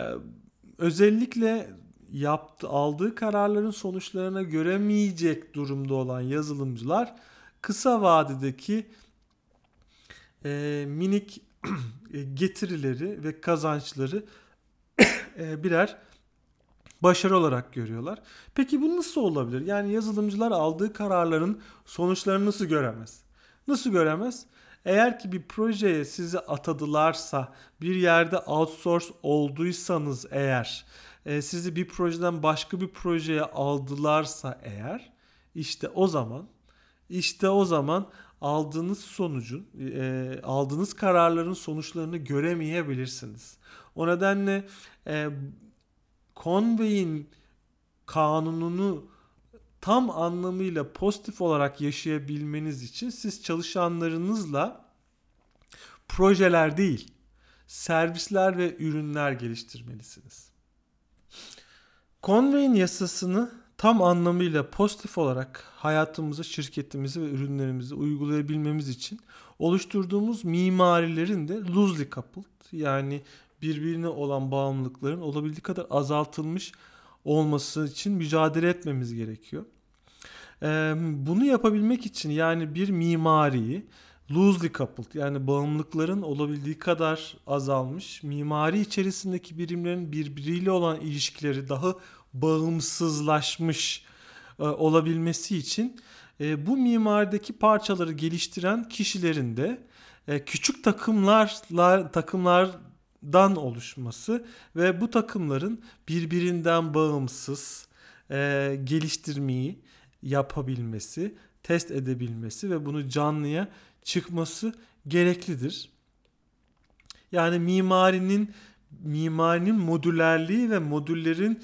özellikle yaptı, aldığı kararların sonuçlarına göremeyecek durumda olan yazılımcılar kısa vadedeki e, minik getirileri ve kazançları e, birer başarı olarak görüyorlar. Peki bu nasıl olabilir? Yani yazılımcılar aldığı kararların sonuçlarını nasıl göremez? Nasıl göremez? Eğer ki bir projeye sizi atadılarsa, bir yerde outsource olduysanız eğer, e, sizi bir projeden başka bir projeye aldılarsa eğer, işte o zaman, işte o zaman aldığınız sonucun, e, aldığınız kararların sonuçlarını göremeyebilirsiniz. O nedenle e, Conway'in kanununu tam anlamıyla pozitif olarak yaşayabilmeniz için siz çalışanlarınızla projeler değil, servisler ve ürünler geliştirmelisiniz. Conway'in yasasını tam anlamıyla pozitif olarak hayatımıza, şirketimizi ve ürünlerimizi uygulayabilmemiz için oluşturduğumuz mimarilerin de loosely coupled yani birbirine olan bağımlılıkların olabildiği kadar azaltılmış olması için mücadele etmemiz gerekiyor. Bunu yapabilmek için yani bir mimariyi loosely coupled yani bağımlılıkların olabildiği kadar azalmış, mimari içerisindeki birimlerin birbiriyle olan ilişkileri daha bağımsızlaşmış e, olabilmesi için e, bu mimarideki parçaları geliştiren kişilerin de e, küçük takımlarla takımlardan oluşması ve bu takımların birbirinden bağımsız geliştirmeyi yapabilmesi, test edebilmesi ve bunu canlıya çıkması gereklidir. Yani mimarinin mimarinin modülerliği ve modüllerin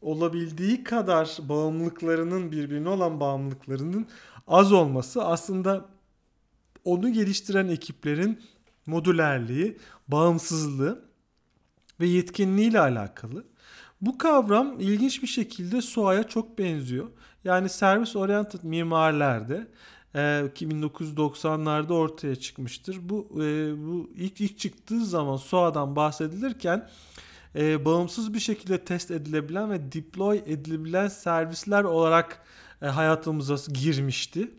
olabildiği kadar bağımlılıklarının birbirine olan bağımlılıklarının az olması aslında onu geliştiren ekiplerin modülerliği, bağımsızlığı ve yetkinliğiyle alakalı. Bu kavram ilginç bir şekilde SOA'ya çok benziyor. Yani service oriented mimarlerde e, 1990'larda ortaya çıkmıştır. Bu e, bu ilk ilk çıktığı zaman SOA'dan bahsedilirken e, bağımsız bir şekilde test edilebilen ve deploy edilebilen servisler olarak e, hayatımıza girmişti.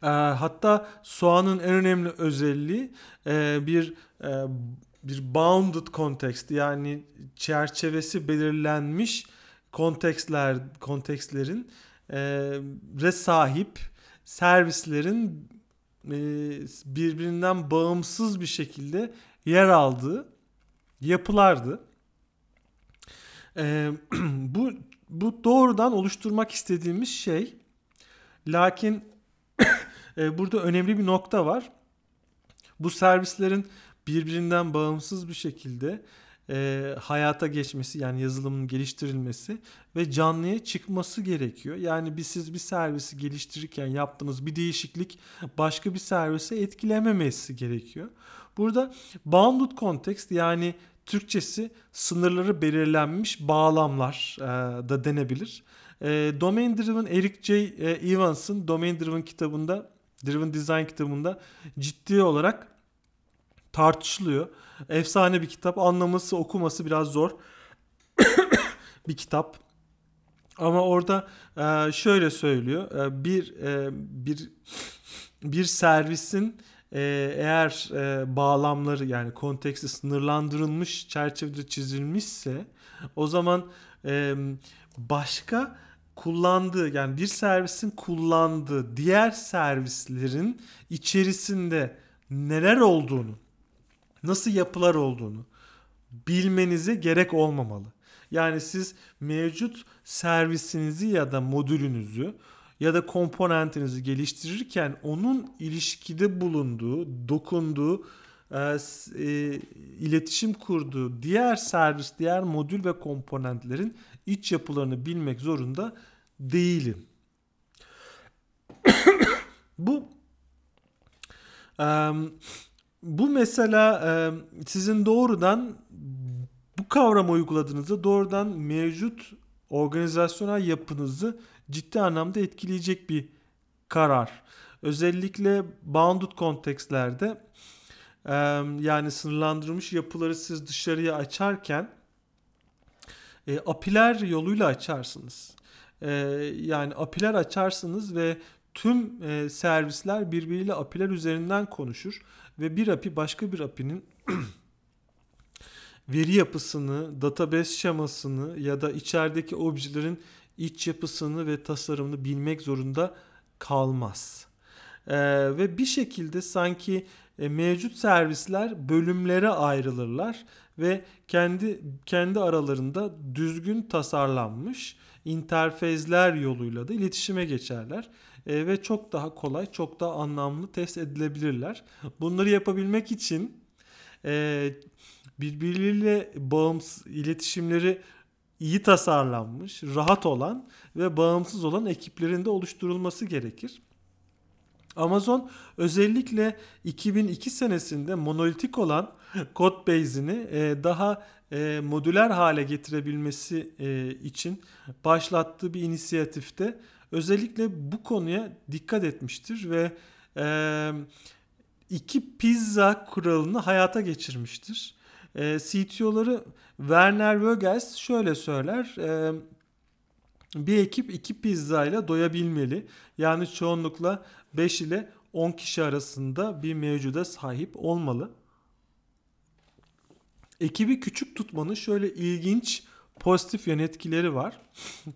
Hatta SOA'nın en önemli özelliği bir bir bounded context yani çerçevesi belirlenmiş kontekstler kontekstlerin e, re sahip servislerin e, birbirinden bağımsız bir şekilde yer aldığı yapılardı. E, bu bu doğrudan oluşturmak istediğimiz şey. Lakin e, burada önemli bir nokta var. Bu servislerin birbirinden bağımsız bir şekilde e, hayata geçmesi yani yazılımın geliştirilmesi ve canlıya çıkması gerekiyor. Yani bir siz bir servisi geliştirirken yaptığınız bir değişiklik başka bir servise etkilememesi gerekiyor. Burada bounded context yani Türkçesi sınırları belirlenmiş bağlamlar e, da denebilir. E, Domain Driven Eric J. E, Evans'ın Domain Driven kitabında, Driven Design kitabında ciddi olarak tartışılıyor. Efsane bir kitap. Anlaması, okuması biraz zor bir kitap. Ama orada e, şöyle söylüyor. E, bir e, bir bir servisin eğer bağlamları yani konteksti sınırlandırılmış çerçevede çizilmişse o zaman başka kullandığı yani bir servisin kullandığı diğer servislerin içerisinde neler olduğunu nasıl yapılar olduğunu bilmenize gerek olmamalı. Yani siz mevcut servisinizi ya da modülünüzü ya da komponentinizi geliştirirken onun ilişkide bulunduğu, dokunduğu, e, e, iletişim kurduğu diğer servis, diğer modül ve komponentlerin iç yapılarını bilmek zorunda değilim. Bu um, bu mesela e, sizin doğrudan bu kavramı uyguladığınızda doğrudan mevcut organizasyonel yapınızı ciddi anlamda etkileyecek bir karar. Özellikle bounded kontekstlerde e, yani sınırlandırılmış yapıları siz dışarıya açarken e, apiler yoluyla açarsınız. Yani apiler açarsınız ve tüm servisler birbiriyle apiler üzerinden konuşur ve bir API başka bir API'nin veri yapısını, database şemasını ya da içerideki objelerin iç yapısını ve tasarımını bilmek zorunda kalmaz. Ee, ve bir şekilde sanki e, mevcut servisler bölümlere ayrılırlar ve kendi kendi aralarında düzgün tasarlanmış interfezler yoluyla da iletişime geçerler e, ve çok daha kolay, çok daha anlamlı test edilebilirler. Bunları yapabilmek için e, birbirleriyle bağımsız iletişimleri iyi tasarlanmış, rahat olan ve bağımsız olan ekiplerin de oluşturulması gerekir. Amazon özellikle 2002 senesinde monolitik olan Codebase'ini e, daha e, modüler hale getirebilmesi e, için başlattığı bir inisiyatifte özellikle bu konuya dikkat etmiştir ve iki pizza kuralını hayata geçirmiştir. CTO'ları Werner Vögels şöyle söyler bir ekip iki pizza ile doyabilmeli. Yani çoğunlukla 5 ile 10 kişi arasında bir mevcuda sahip olmalı. Ekibi küçük tutmanın şöyle ilginç pozitif yön etkileri var.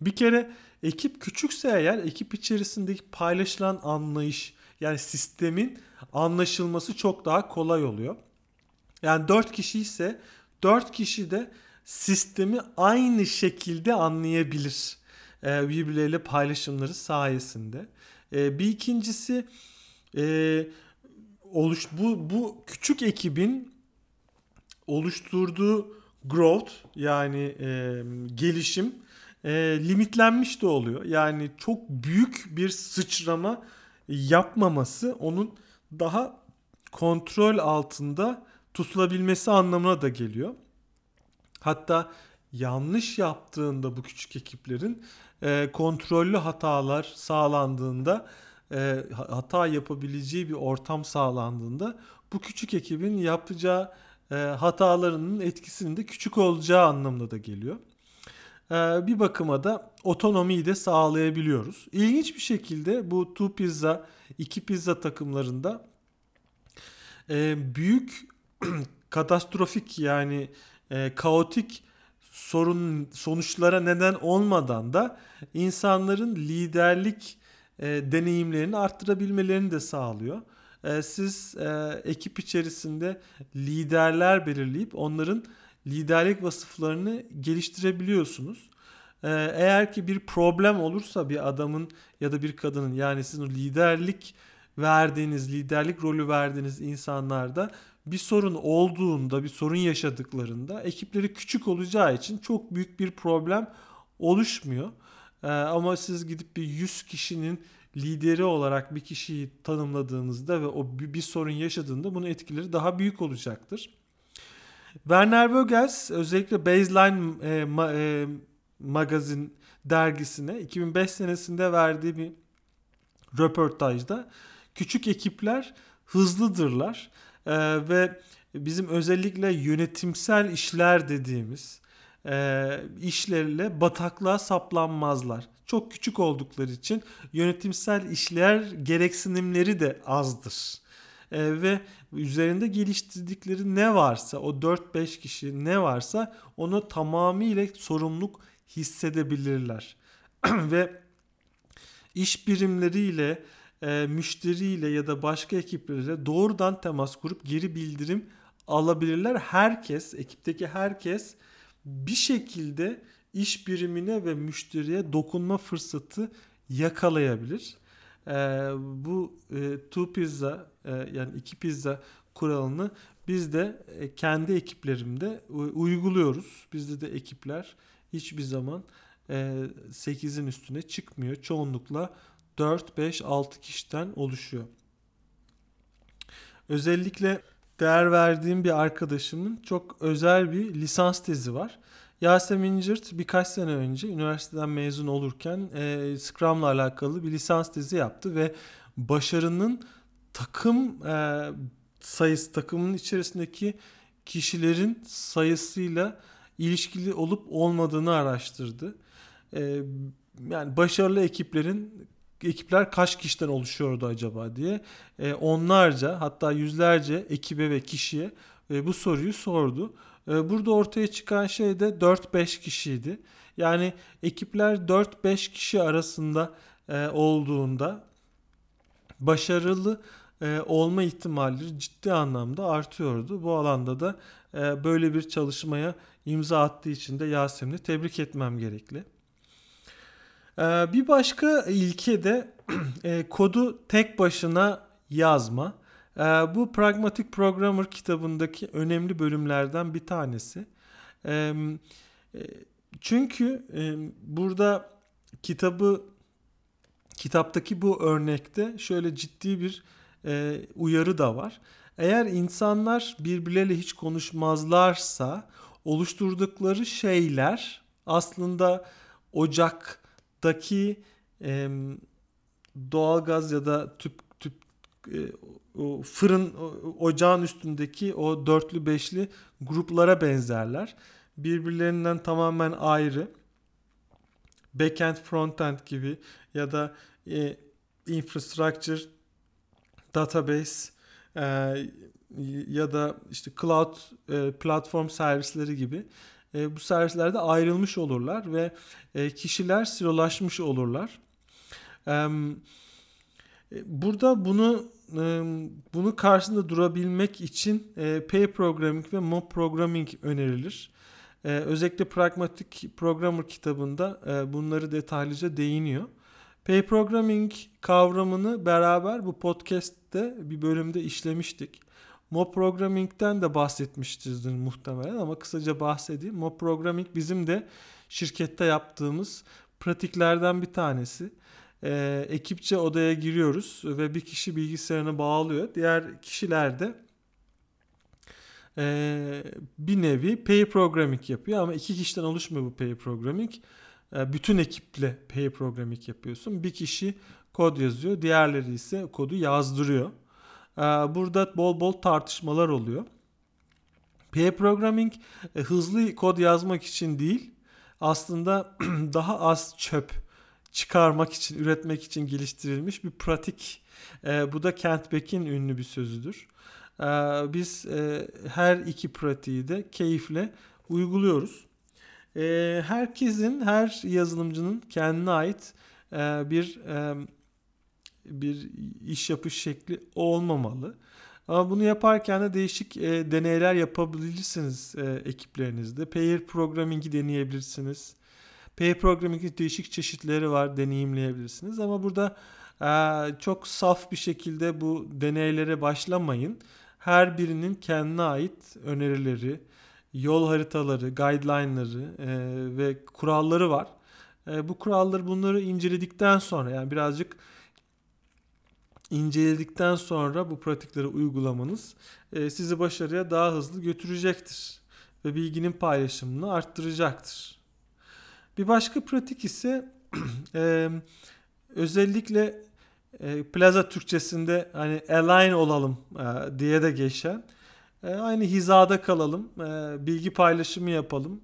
bir kere ekip küçükse eğer ekip içerisindeki paylaşılan anlayış yani sistemin anlaşılması çok daha kolay oluyor. Yani 4 kişi ise 4 kişi de sistemi aynı şekilde anlayabilir. E, birbirleriyle paylaşımları sayesinde. E, bir ikincisi e, oluş bu bu küçük ekibin oluşturduğu growth yani e, gelişim e, limitlenmiş de oluyor. Yani çok büyük bir sıçrama yapmaması onun daha kontrol altında tutulabilmesi anlamına da geliyor. Hatta yanlış yaptığında bu küçük ekiplerin e, kontrollü hatalar sağlandığında e, hata yapabileceği bir ortam sağlandığında bu küçük ekibin yapacağı e, hatalarının etkisinin de küçük olacağı anlamına da geliyor. E, bir bakıma da otonomiyi de sağlayabiliyoruz. İlginç bir şekilde bu two pizza, iki pizza takımlarında e, büyük katastrofik yani e, kaotik sorun sonuçlara neden olmadan da insanların liderlik e, deneyimlerini arttırabilmelerini de sağlıyor. Siz e, ekip içerisinde liderler belirleyip onların liderlik vasıflarını geliştirebiliyorsunuz. E, eğer ki bir problem olursa bir adamın ya da bir kadının yani sizin liderlik verdiğiniz, liderlik rolü verdiğiniz insanlarda bir sorun olduğunda, bir sorun yaşadıklarında ekipleri küçük olacağı için çok büyük bir problem oluşmuyor. Ee, ama siz gidip bir 100 kişinin lideri olarak bir kişiyi tanımladığınızda ve o bir sorun yaşadığında bunun etkileri daha büyük olacaktır. Werner Vogels özellikle Baseline e, ma, e, magazin dergisine 2005 senesinde verdiği bir röportajda küçük ekipler hızlıdırlar e, ve bizim özellikle yönetimsel işler dediğimiz e, işlerle bataklığa saplanmazlar. Çok küçük oldukları için yönetimsel işler gereksinimleri de azdır. E, ve üzerinde geliştirdikleri ne varsa o 4-5 kişi ne varsa onu tamamıyla sorumluluk hissedebilirler. ve iş birimleriyle e, müşteriyle ya da başka ekiplerle doğrudan temas kurup geri bildirim alabilirler. Herkes, ekipteki herkes bir şekilde iş birimine ve müşteriye dokunma fırsatı yakalayabilir. E, bu e, two pizza e, yani iki pizza kuralını biz de e, kendi ekiplerimde uyguluyoruz. Bizde de ekipler hiçbir zaman e, 8'in üstüne çıkmıyor. Çoğunlukla 4, 5, 6 kişiden oluşuyor. Özellikle değer verdiğim bir arkadaşımın çok özel bir lisans tezi var. Yasemin Cırt birkaç sene önce üniversiteden mezun olurken e, Scrum'la alakalı bir lisans tezi yaptı ve başarının takım e, sayısı, takımın içerisindeki kişilerin sayısıyla ilişkili olup olmadığını araştırdı. E, yani başarılı ekiplerin ekipler kaç kişiden oluşuyordu acaba diye e, onlarca hatta yüzlerce ekibe ve kişiye e, bu soruyu sordu. E, burada ortaya çıkan şey de 4-5 kişiydi. Yani ekipler 4-5 kişi arasında e, olduğunda başarılı e, olma ihtimalleri ciddi anlamda artıyordu. Bu alanda da e, böyle bir çalışmaya imza attığı için de Yasemin'i tebrik etmem gerekli. Ee, bir başka ilke de kodu tek başına yazma. Ee, bu Pragmatic Programmer kitabındaki önemli bölümlerden bir tanesi. E, çünkü e, burada kitabı kitaptaki bu örnekte şöyle ciddi bir uyarı da var. Eğer insanlar birbirleriyle hiç konuşmazlarsa oluşturdukları şeyler aslında ocak daki e, doğalgaz ya da tüp tüp e, fırın ocağın üstündeki o dörtlü beşli gruplara benzerler. Birbirlerinden tamamen ayrı. Backend frontend gibi ya da e, infrastructure database e, ya da işte cloud e, platform servisleri gibi e, bu servislerde ayrılmış olurlar ve e, kişiler silolaşmış olurlar. E, burada bunu bunu karşısında durabilmek için e, pair programming ve mob programming önerilir. E, özellikle Pragmatic Programmer kitabında e, bunları detaylıca değiniyor. Pair programming kavramını beraber bu podcast'te bir bölümde işlemiştik. Mob Programming'den de bahsetmiştiniz muhtemelen ama kısaca bahsedeyim. Mob Programming bizim de şirkette yaptığımız pratiklerden bir tanesi. Ee, ekipçe odaya giriyoruz ve bir kişi bilgisayarına bağlıyor. Diğer kişiler de e, bir nevi pair programming yapıyor ama iki kişiden oluşmuyor bu pair programming. E, bütün ekiple pair programming yapıyorsun. Bir kişi kod yazıyor, diğerleri ise kodu yazdırıyor. Ee, burada bol bol tartışmalar oluyor. Pair programming e, hızlı kod yazmak için değil, aslında daha az çöp çıkarmak için, üretmek için geliştirilmiş bir pratik. E, bu da Kent Beck'in ünlü bir sözüdür. E, biz her iki pratiği de keyifle uyguluyoruz. herkesin, her yazılımcının kendine ait bir bir iş yapış şekli olmamalı. Ama bunu yaparken de değişik e, deneyler yapabilirsiniz e, ekiplerinizde. Pair programming'i deneyebilirsiniz. Pair programming'in değişik çeşitleri var, deneyimleyebilirsiniz. Ama burada e, çok saf bir şekilde bu deneylere başlamayın. her birinin kendine ait önerileri, yol haritaları, guideline'ları e, ve kuralları var. E, bu kuralları bunları inceledikten sonra yani birazcık inceledikten sonra bu pratikleri uygulamanız sizi başarıya daha hızlı götürecektir ve bilginin paylaşımını arttıracaktır. Bir başka pratik ise e, özellikle e, plaza Türkçesinde hani align olalım e, diye de geçen e, aynı hizada kalalım, e, bilgi paylaşımı yapalım,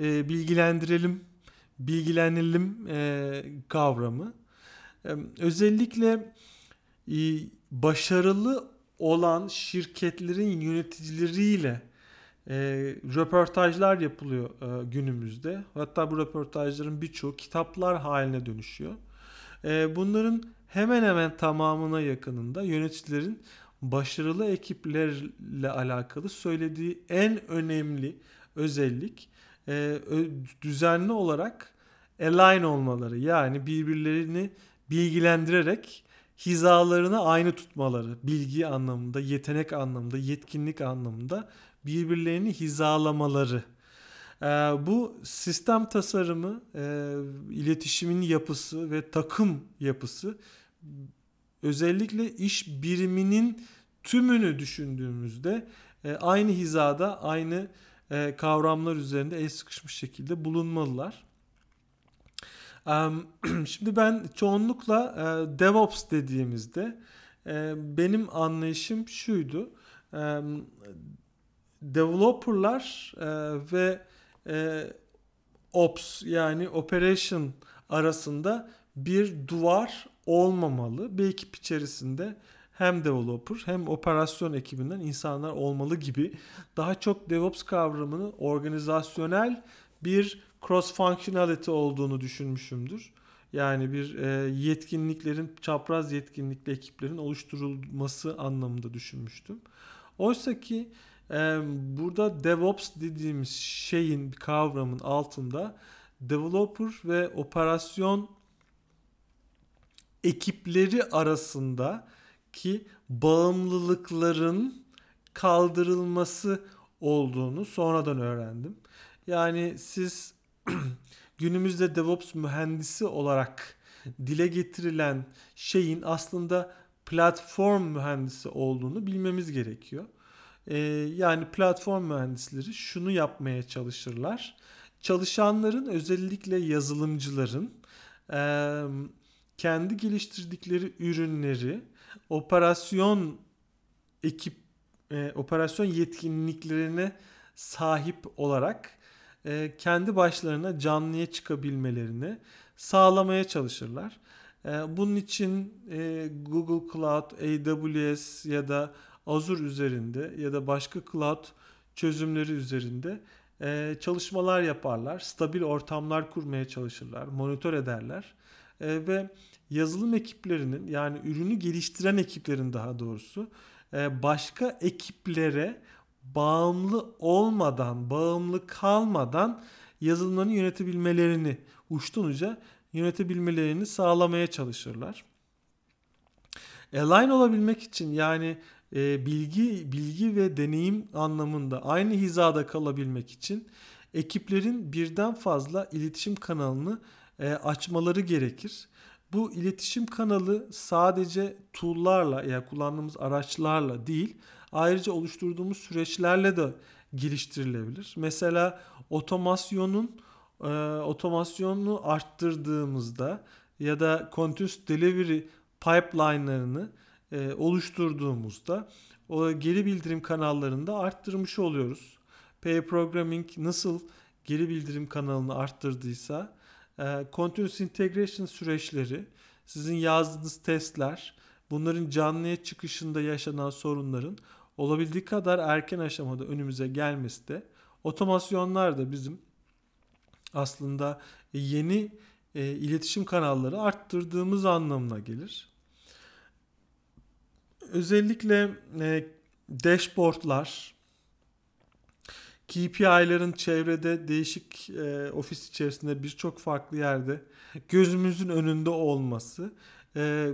e, bilgilendirelim, bilgilenelim e, kavramı. E, özellikle e, başarılı olan şirketlerin yöneticileriyle e, röportajlar yapılıyor e, günümüzde. Hatta bu röportajların birçoğu kitaplar haline dönüşüyor. E, bunların hemen hemen tamamına yakınında yöneticilerin başarılı ekiplerle alakalı söylediği en önemli özellik e, düzenli olarak align olmaları. Yani birbirlerini bilgilendirerek hizalarını aynı tutmaları. Bilgi anlamında, yetenek anlamında, yetkinlik anlamında birbirlerini hizalamaları. Ee, bu sistem tasarımı, e, iletişimin yapısı ve takım yapısı özellikle iş biriminin tümünü düşündüğümüzde e, aynı hizada, aynı e, kavramlar üzerinde el sıkışmış şekilde bulunmalılar. Şimdi ben çoğunlukla e, DevOps dediğimizde e, benim anlayışım şuydu. E, developerlar ve Ops yani Operation arasında bir duvar olmamalı. Bir ekip içerisinde hem developer hem operasyon ekibinden insanlar olmalı gibi daha çok DevOps kavramını organizasyonel bir cross functionality olduğunu düşünmüşümdür. Yani bir e, yetkinliklerin, çapraz yetkinlikli ekiplerin oluşturulması anlamında düşünmüştüm. Oysa ki e, burada DevOps dediğimiz şeyin, kavramın altında developer ve operasyon ekipleri arasında ki bağımlılıkların kaldırılması olduğunu sonradan öğrendim. Yani siz günümüzde DevOps mühendisi olarak dile getirilen şeyin aslında platform mühendisi olduğunu bilmemiz gerekiyor. Ee, yani platform mühendisleri şunu yapmaya çalışırlar. Çalışanların özellikle yazılımcıların e, kendi geliştirdikleri ürünleri operasyon ekip e, operasyon yetkinliklerine sahip olarak e, kendi başlarına canlıya çıkabilmelerini sağlamaya çalışırlar. E, bunun için e, Google Cloud, AWS ya da Azure üzerinde ya da başka cloud çözümleri üzerinde e, çalışmalar yaparlar. Stabil ortamlar kurmaya çalışırlar, monitör ederler. E, ve yazılım ekiplerinin yani ürünü geliştiren ekiplerin daha doğrusu e, başka ekiplere bağımlı olmadan, bağımlı kalmadan yazılımlarını yönetebilmelerini, uçtan uca yönetebilmelerini sağlamaya çalışırlar. Align olabilmek için yani e, bilgi bilgi ve deneyim anlamında aynı hizada kalabilmek için ekiplerin birden fazla iletişim kanalını e, açmaları gerekir. Bu iletişim kanalı sadece tool'larla ya yani kullandığımız araçlarla değil, ayrıca oluşturduğumuz süreçlerle de geliştirilebilir. Mesela otomasyonun e, otomasyonunu arttırdığımızda ya da continuous delivery pipeline'larını e, oluşturduğumuzda o geri bildirim kanallarında arttırmış oluyoruz. Pair Programming nasıl geri bildirim kanalını arttırdıysa e, continuous integration süreçleri, sizin yazdığınız testler, bunların canlıya çıkışında yaşanan sorunların olabildiği kadar erken aşamada önümüze gelmesi de otomasyonlar da bizim aslında yeni e, iletişim kanalları arttırdığımız anlamına gelir. Özellikle e, dashboardlar, KPI'lerin çevrede değişik e, ofis içerisinde birçok farklı yerde gözümüzün önünde olması e,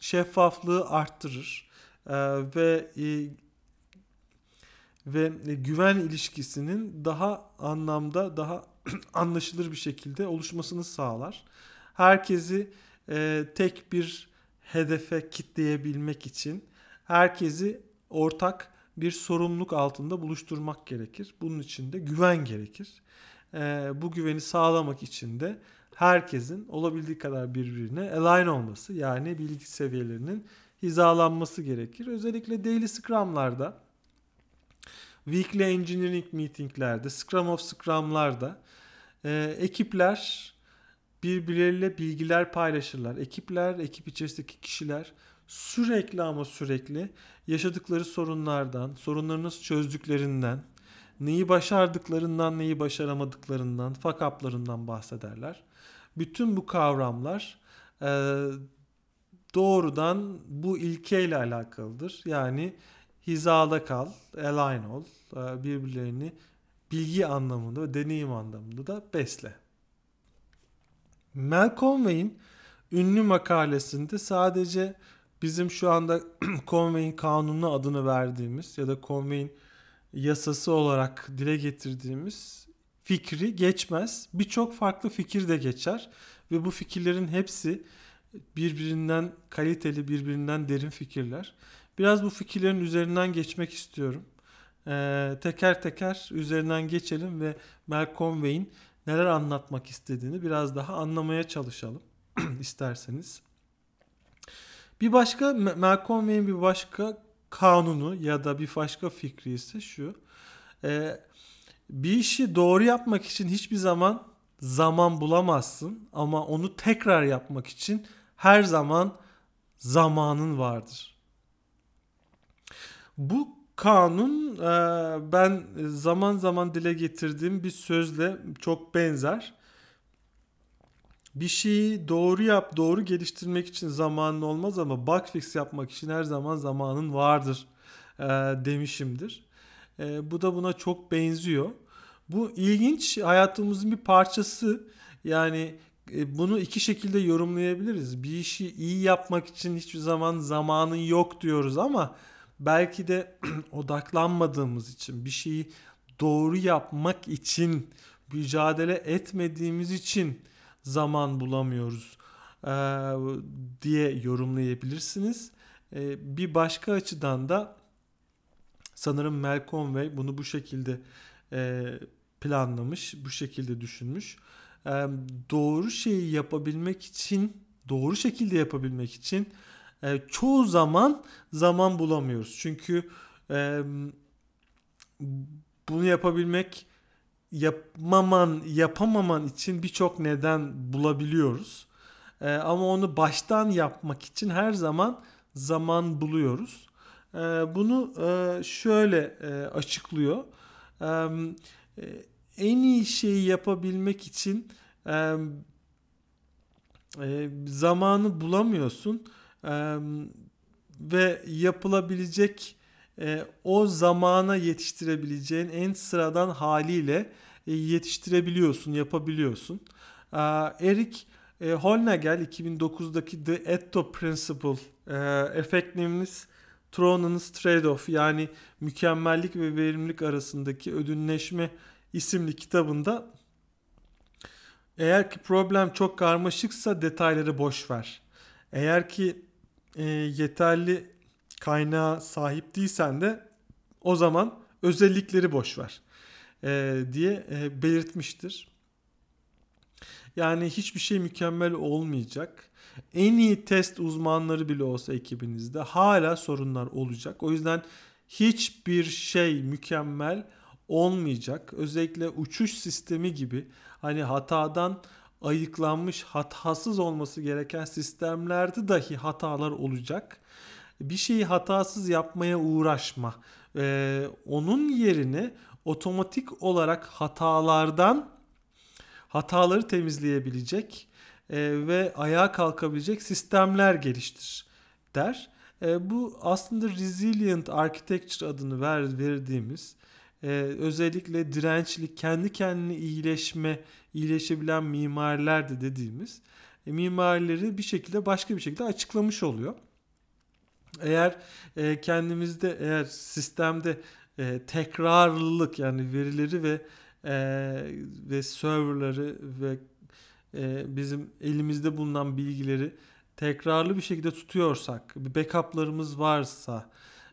şeffaflığı arttırır e, ve e, ve güven ilişkisinin daha anlamda daha anlaşılır bir şekilde oluşmasını sağlar. Herkesi e, tek bir hedefe kitleyebilmek için herkesi ortak bir sorumluluk altında buluşturmak gerekir. Bunun için de güven gerekir. E, bu güveni sağlamak için de herkesin olabildiği kadar birbirine align olması yani bilgi seviyelerinin hizalanması gerekir. Özellikle daily scrum'larda, weekly engineering meeting'lerde, scrum of scrum'larda e, ekipler birbirleriyle bilgiler paylaşırlar. Ekipler, ekip içerisindeki kişiler sürekli ama sürekli yaşadıkları sorunlardan, sorunları çözdüklerinden, neyi başardıklarından, neyi başaramadıklarından, fuck up'larından bahsederler. Bütün bu kavramlar e, doğrudan bu ilkeyle alakalıdır. Yani hizada kal, align ol, e, birbirlerini bilgi anlamında ve deneyim anlamında da besle. Mel Conway'in ünlü makalesinde sadece bizim şu anda Conway'in kanunu adını verdiğimiz ya da Conway'in yasası olarak dile getirdiğimiz fikri geçmez. Birçok farklı fikir de geçer ve bu fikirlerin hepsi birbirinden kaliteli, birbirinden derin fikirler. Biraz bu fikirlerin üzerinden geçmek istiyorum. Ee, teker teker üzerinden geçelim ve Mel Conway'in neler anlatmak istediğini biraz daha anlamaya çalışalım isterseniz. Bir başka Malcolm Conway'in bir başka kanunu ya da bir başka fikri ise şu. Ee, bir işi doğru yapmak için hiçbir zaman zaman bulamazsın ama onu tekrar yapmak için her zaman zamanın vardır. Bu kanun e, ben zaman zaman dile getirdiğim bir sözle çok benzer. Bir şeyi doğru yap, doğru geliştirmek için zamanın olmaz ama bug fix yapmak için her zaman zamanın vardır e, demişimdir. E, bu da buna çok benziyor. Bu ilginç hayatımızın bir parçası. Yani bunu iki şekilde yorumlayabiliriz. Bir işi iyi yapmak için hiçbir zaman zamanın yok diyoruz ama belki de odaklanmadığımız için bir şeyi doğru yapmak için mücadele etmediğimiz için zaman bulamıyoruz e, diye yorumlayabilirsiniz. E, bir başka açıdan da sanırım Mel Conway bunu bu şekilde e, planlamış, bu şekilde düşünmüş. E, doğru şeyi yapabilmek için, doğru şekilde yapabilmek için e, çoğu zaman zaman bulamıyoruz. Çünkü e, bunu yapabilmek yapmaman, yapamaman için birçok neden bulabiliyoruz. E, ama onu baştan yapmak için her zaman zaman buluyoruz. E, bunu e, şöyle e, açıklıyor. E, en iyi şeyi yapabilmek için e, e, zamanı bulamıyorsun e, ve yapılabilecek e, o zamana yetiştirebileceğin en sıradan haliyle e, yetiştirebiliyorsun, yapabiliyorsun. E, Eric e, Holnagel 2009'daki The Etto Principle e, Effectiveness Tronan's Trade-off yani mükemmellik ve verimlilik arasındaki ödünleşme isimli kitabında eğer ki problem çok karmaşıksa detayları boş ver. Eğer ki e, yeterli kaynağa sahip değilsen de o zaman özellikleri boş ver e, diye e, belirtmiştir. Yani hiçbir şey mükemmel olmayacak. En iyi test uzmanları bile olsa ekibinizde hala sorunlar olacak. O yüzden hiçbir şey mükemmel olmayacak. Özellikle uçuş sistemi gibi hani hatadan ayıklanmış hatasız olması gereken sistemlerde dahi hatalar olacak. Bir şeyi hatasız yapmaya uğraşma. Ee, onun yerine otomatik olarak hatalardan hataları temizleyebilecek e, ve ayağa kalkabilecek sistemler geliştir der. E, bu aslında resilient architecture adını ver, verdiğimiz e, özellikle dirençli kendi kendine iyileşme iyileşebilen mimarlar da dediğimiz e, mimarileri bir şekilde başka bir şekilde açıklamış oluyor. Eğer e, kendimizde eğer sistemde e, tekrarlılık yani verileri ve e, ve serverları ve e, bizim elimizde bulunan bilgileri tekrarlı bir şekilde tutuyorsak, bir backup'larımız varsa,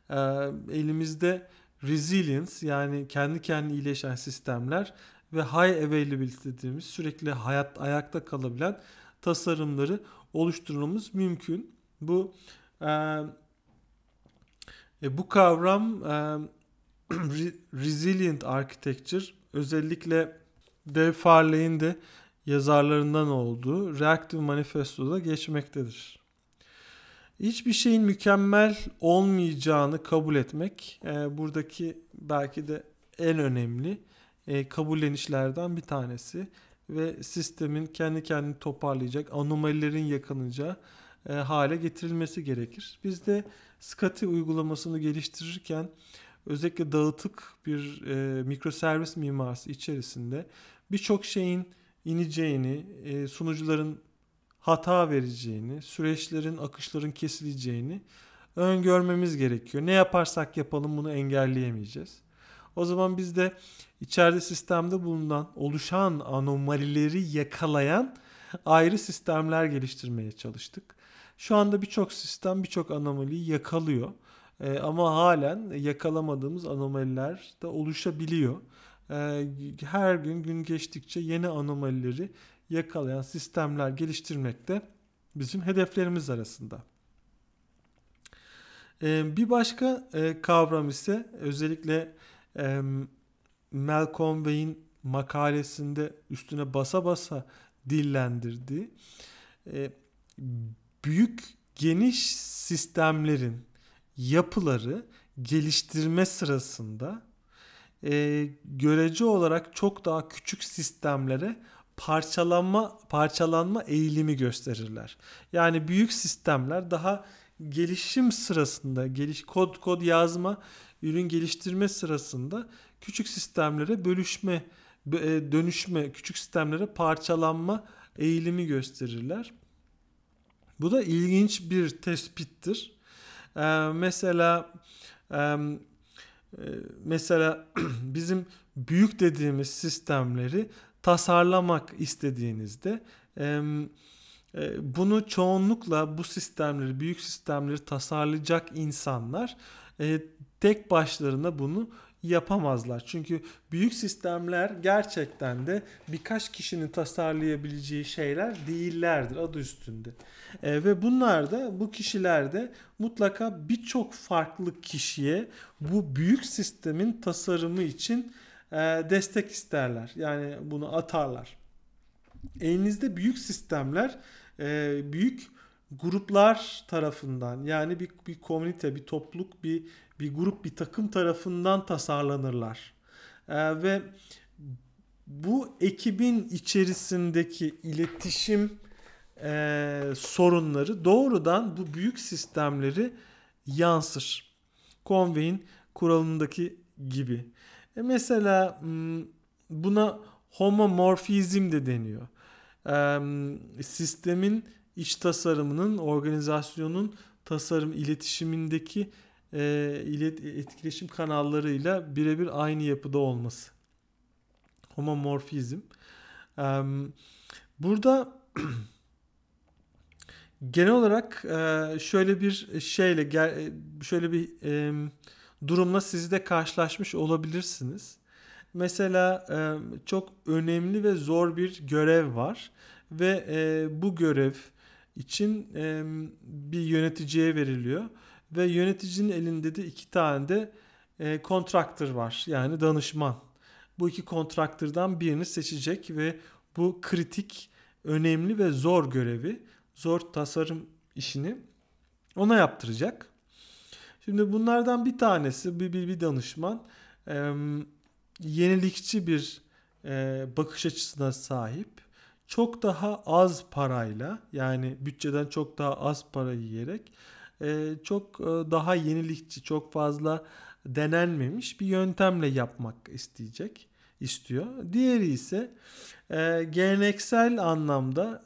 e, elimizde resilience yani kendi kendine iyileşen sistemler ve high availability dediğimiz sürekli hayat ayakta kalabilen tasarımları oluşturmamız mümkün. Bu e, bu kavram e, resilient architecture özellikle Dave Farley'in de yazarlarından olduğu Reactive Manifesto'da geçmektedir. Hiçbir şeyin mükemmel olmayacağını kabul etmek e, buradaki belki de en önemli e, kabullenişlerden bir tanesi ve sistemin kendi kendini toparlayacak, anomalilerin yakalayacağı e, hale getirilmesi gerekir. Biz de SCATI uygulamasını geliştirirken özellikle dağıtık bir e, mikroservis mimarisi içerisinde birçok şeyin ineceğini, e, sunucuların hata vereceğini, süreçlerin, akışların kesileceğini öngörmemiz gerekiyor. Ne yaparsak yapalım bunu engelleyemeyeceğiz. O zaman biz de içeride sistemde bulunan oluşan anomalileri yakalayan ayrı sistemler geliştirmeye çalıştık. Şu anda birçok sistem birçok anomaliyi yakalıyor. Ee, ama halen yakalamadığımız anomaliler de oluşabiliyor. Ee, her gün gün geçtikçe yeni anomalileri yakalayan sistemler geliştirmek de bizim hedeflerimiz arasında. Ee, bir başka e, kavram ise özellikle e, Malcolm Way'in makalesinde üstüne basa basa dillendirdiği e, büyük geniş sistemlerin yapıları geliştirme sırasında görece olarak çok daha küçük sistemlere parçalanma parçalanma eğilimi gösterirler. Yani büyük sistemler daha gelişim sırasında, geliş kod kod yazma, ürün geliştirme sırasında küçük sistemlere bölüşme, e, dönüşme, küçük sistemlere parçalanma eğilimi gösterirler. Bu da ilginç bir tespittir. Ee, mesela e, mesela bizim büyük dediğimiz sistemleri tasarlamak istediğinizde e, bunu çoğunlukla bu sistemleri, büyük sistemleri tasarlayacak insanlar e, tek başlarına bunu yapamazlar. Çünkü büyük sistemler gerçekten de birkaç kişinin tasarlayabileceği şeyler değillerdir adı üstünde. E, ve bunlar da bu kişiler de mutlaka birçok farklı kişiye bu büyük sistemin tasarımı için e, destek isterler. Yani bunu atarlar. Elinizde büyük sistemler e, büyük gruplar tarafından yani bir, bir komünite, bir topluluk, bir bir grup, bir takım tarafından tasarlanırlar. Ee, ve bu ekibin içerisindeki iletişim e, sorunları doğrudan bu büyük sistemleri yansır. Conway'in kuralındaki gibi. E mesela buna homomorfizm de deniyor. E, sistemin iç tasarımının, organizasyonun tasarım iletişimindeki e, ilet, etkileşim kanallarıyla birebir aynı yapıda olması. Homomorfizm. E, burada genel olarak şöyle bir şeyle şöyle bir durumla siz de karşılaşmış olabilirsiniz. Mesela e, çok önemli ve zor bir görev var ve e, bu görev için e, bir yöneticiye veriliyor ve yöneticinin elinde de iki tane de kontraktör var yani danışman. Bu iki kontraktörden birini seçecek ve bu kritik, önemli ve zor görevi, zor tasarım işini ona yaptıracak. Şimdi bunlardan bir tanesi bir, bir, bir danışman e, yenilikçi bir e, bakış açısına sahip. Çok daha az parayla yani bütçeden çok daha az para yiyerek e, çok e, daha yenilikçi, çok fazla denenmemiş bir yöntemle yapmak isteyecek, istiyor. Diğeri ise e, geleneksel anlamda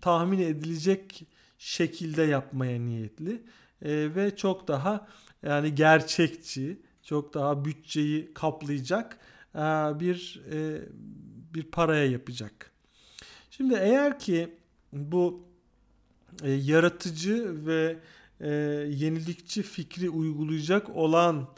tahmin edilecek şekilde yapmaya niyetli ve çok daha yani gerçekçi, çok daha bütçeyi kaplayacak e, bir e, bir paraya yapacak. Şimdi eğer ki bu e, yaratıcı ve yenilikçi fikri uygulayacak olan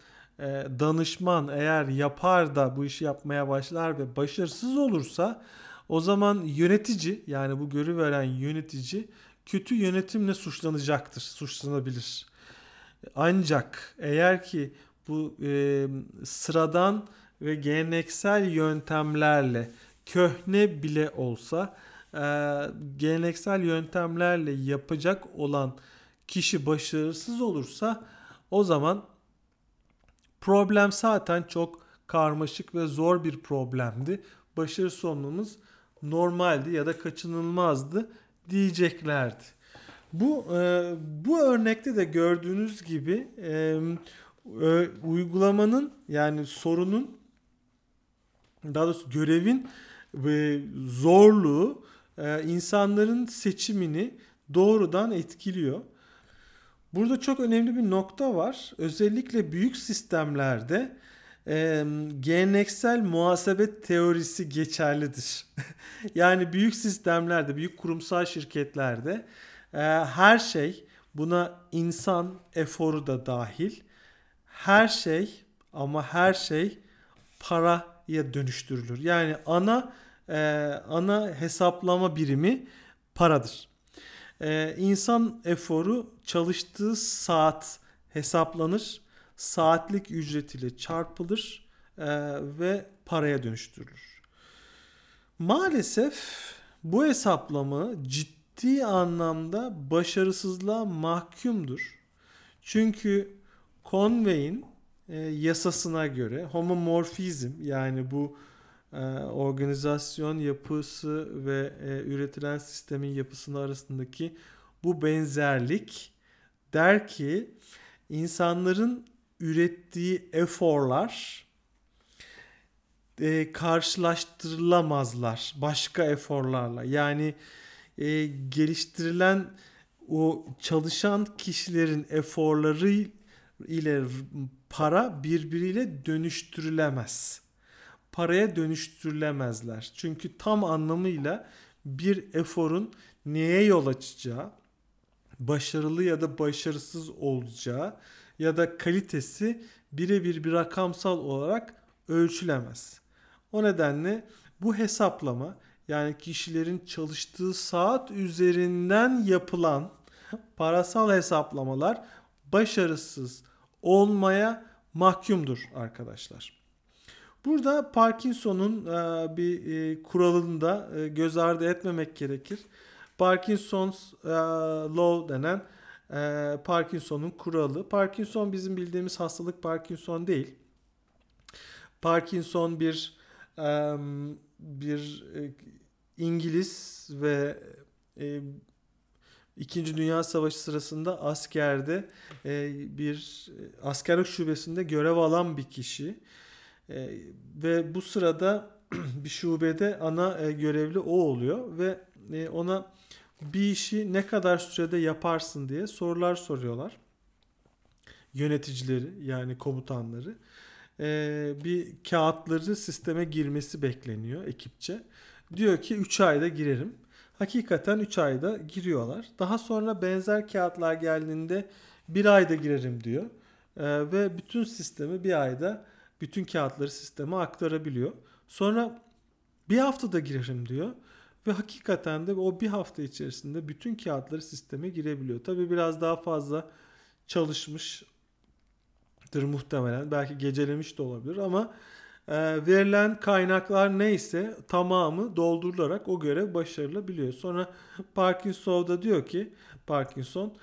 danışman eğer yapar da bu işi yapmaya başlar ve başarısız olursa o zaman yönetici yani bu görü veren yönetici kötü yönetimle suçlanacaktır, suçlanabilir. Ancak eğer ki bu e, sıradan ve geleneksel yöntemlerle köhne bile olsa e, geleneksel yöntemlerle yapacak olan kişi başarısız olursa o zaman problem zaten çok karmaşık ve zor bir problemdi. Başarı sonumuz normaldi ya da kaçınılmazdı diyeceklerdi. Bu e, bu örnekte de gördüğünüz gibi e, e, uygulamanın yani sorunun daha doğrusu görevin ve zorluğu e, insanların seçimini doğrudan etkiliyor. Burada çok önemli bir nokta var. Özellikle büyük sistemlerde e, geleneksel muhasebe teorisi geçerlidir. yani büyük sistemlerde, büyük kurumsal şirketlerde e, her şey buna insan eforu da dahil. Her şey ama her şey paraya dönüştürülür. Yani ana e, ana hesaplama birimi paradır. E, insan eforu çalıştığı saat hesaplanır saatlik ücretiyle çarpılır e, ve paraya dönüştürülür. Maalesef bu hesaplama ciddi anlamda başarısızlığa mahkumdur. Çünkü Conway'in e, yasasına göre homomorfizm yani bu e, organizasyon yapısı ve e, üretilen sistemin yapısının arasındaki bu benzerlik der ki insanların ürettiği eforlar e, karşılaştırılamazlar başka eforlarla. Yani e, geliştirilen o çalışan kişilerin eforları ile para birbiriyle dönüştürülemez. Paraya dönüştürülemezler. Çünkü tam anlamıyla bir eforun neye yol açacağı, başarılı ya da başarısız olacağı ya da kalitesi birebir bir rakamsal olarak ölçülemez. O nedenle bu hesaplama yani kişilerin çalıştığı saat üzerinden yapılan parasal hesaplamalar başarısız olmaya mahkumdur arkadaşlar. Burada Parkinson'un e, bir e, kuralını da e, göz ardı etmemek gerekir. Parkinson's Law denen e, Parkinson'un kuralı. Parkinson bizim bildiğimiz hastalık Parkinson değil. Parkinson bir e, bir e, İngiliz ve e, İkinci Dünya Savaşı sırasında askerde e, bir askerlik şubesinde görev alan bir kişi e, ve bu sırada bir şubede ana e, görevli o oluyor ve e, ona bir işi ne kadar sürede yaparsın diye sorular soruyorlar. Yöneticileri yani komutanları. Ee, bir kağıtları sisteme girmesi bekleniyor ekipçe. Diyor ki 3 ayda girerim. Hakikaten 3 ayda giriyorlar. Daha sonra benzer kağıtlar geldiğinde 1 ayda girerim diyor. Ee, ve bütün sistemi bir ayda bütün kağıtları sisteme aktarabiliyor. Sonra bir haftada girerim diyor. Ve hakikaten de o bir hafta içerisinde bütün kağıtları sisteme girebiliyor. Tabi biraz daha fazla çalışmıştır muhtemelen. Belki gecelemiş de olabilir ama e, verilen kaynaklar neyse tamamı doldurularak o görev başarılabiliyor. Sonra Parkinson da diyor ki Parkinson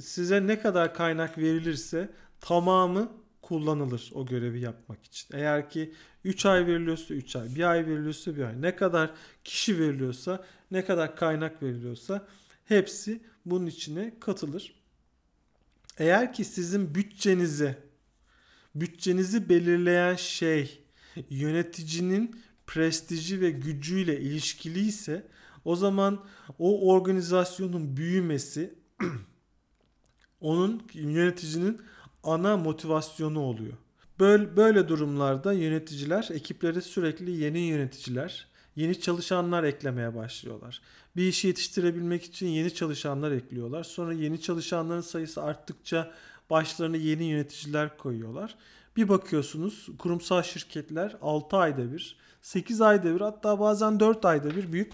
size ne kadar kaynak verilirse tamamı kullanılır o görevi yapmak için. Eğer ki 3 ay veriliyorsa 3 ay, 1 ay veriliyorsa 1 ay, ne kadar kişi veriliyorsa, ne kadar kaynak veriliyorsa hepsi bunun içine katılır. Eğer ki sizin bütçenizi bütçenizi belirleyen şey yöneticinin prestiji ve gücüyle ilişkiliyse o zaman o organizasyonun büyümesi onun yöneticinin ana motivasyonu oluyor. Böyle, böyle durumlarda yöneticiler ekipleri sürekli yeni yöneticiler, yeni çalışanlar eklemeye başlıyorlar. Bir işi yetiştirebilmek için yeni çalışanlar ekliyorlar. Sonra yeni çalışanların sayısı arttıkça başlarına yeni yöneticiler koyuyorlar. Bir bakıyorsunuz kurumsal şirketler 6 ayda bir, 8 ayda bir hatta bazen 4 ayda bir büyük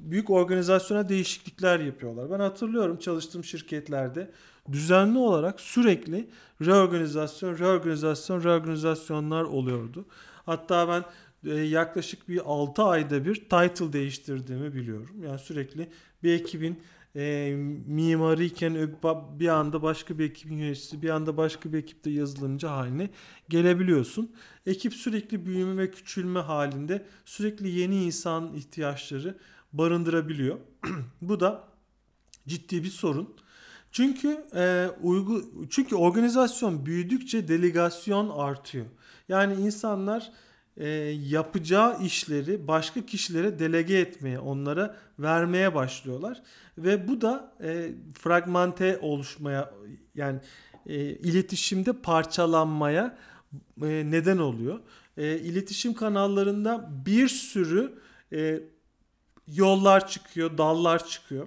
büyük organizasyona değişiklikler yapıyorlar. Ben hatırlıyorum çalıştığım şirketlerde düzenli olarak sürekli reorganizasyon, reorganizasyon, reorganizasyonlar oluyordu. Hatta ben e, yaklaşık bir 6 ayda bir title değiştirdiğimi biliyorum. Yani sürekli bir ekibin e, mimariyken bir anda başka bir ekibin yöneticisi, bir anda başka bir ekipte yazılımcı haline gelebiliyorsun. Ekip sürekli büyüme ve küçülme halinde sürekli yeni insan ihtiyaçları barındırabiliyor. Bu da ciddi bir sorun. Çünkü e, uygu çünkü organizasyon büyüdükçe delegasyon artıyor. Yani insanlar e, yapacağı işleri başka kişilere delege etmeye, onlara vermeye başlıyorlar ve bu da e, fragmente oluşmaya yani e, iletişimde parçalanmaya e, neden oluyor. E, iletişim kanallarında bir sürü e, yollar çıkıyor, dallar çıkıyor.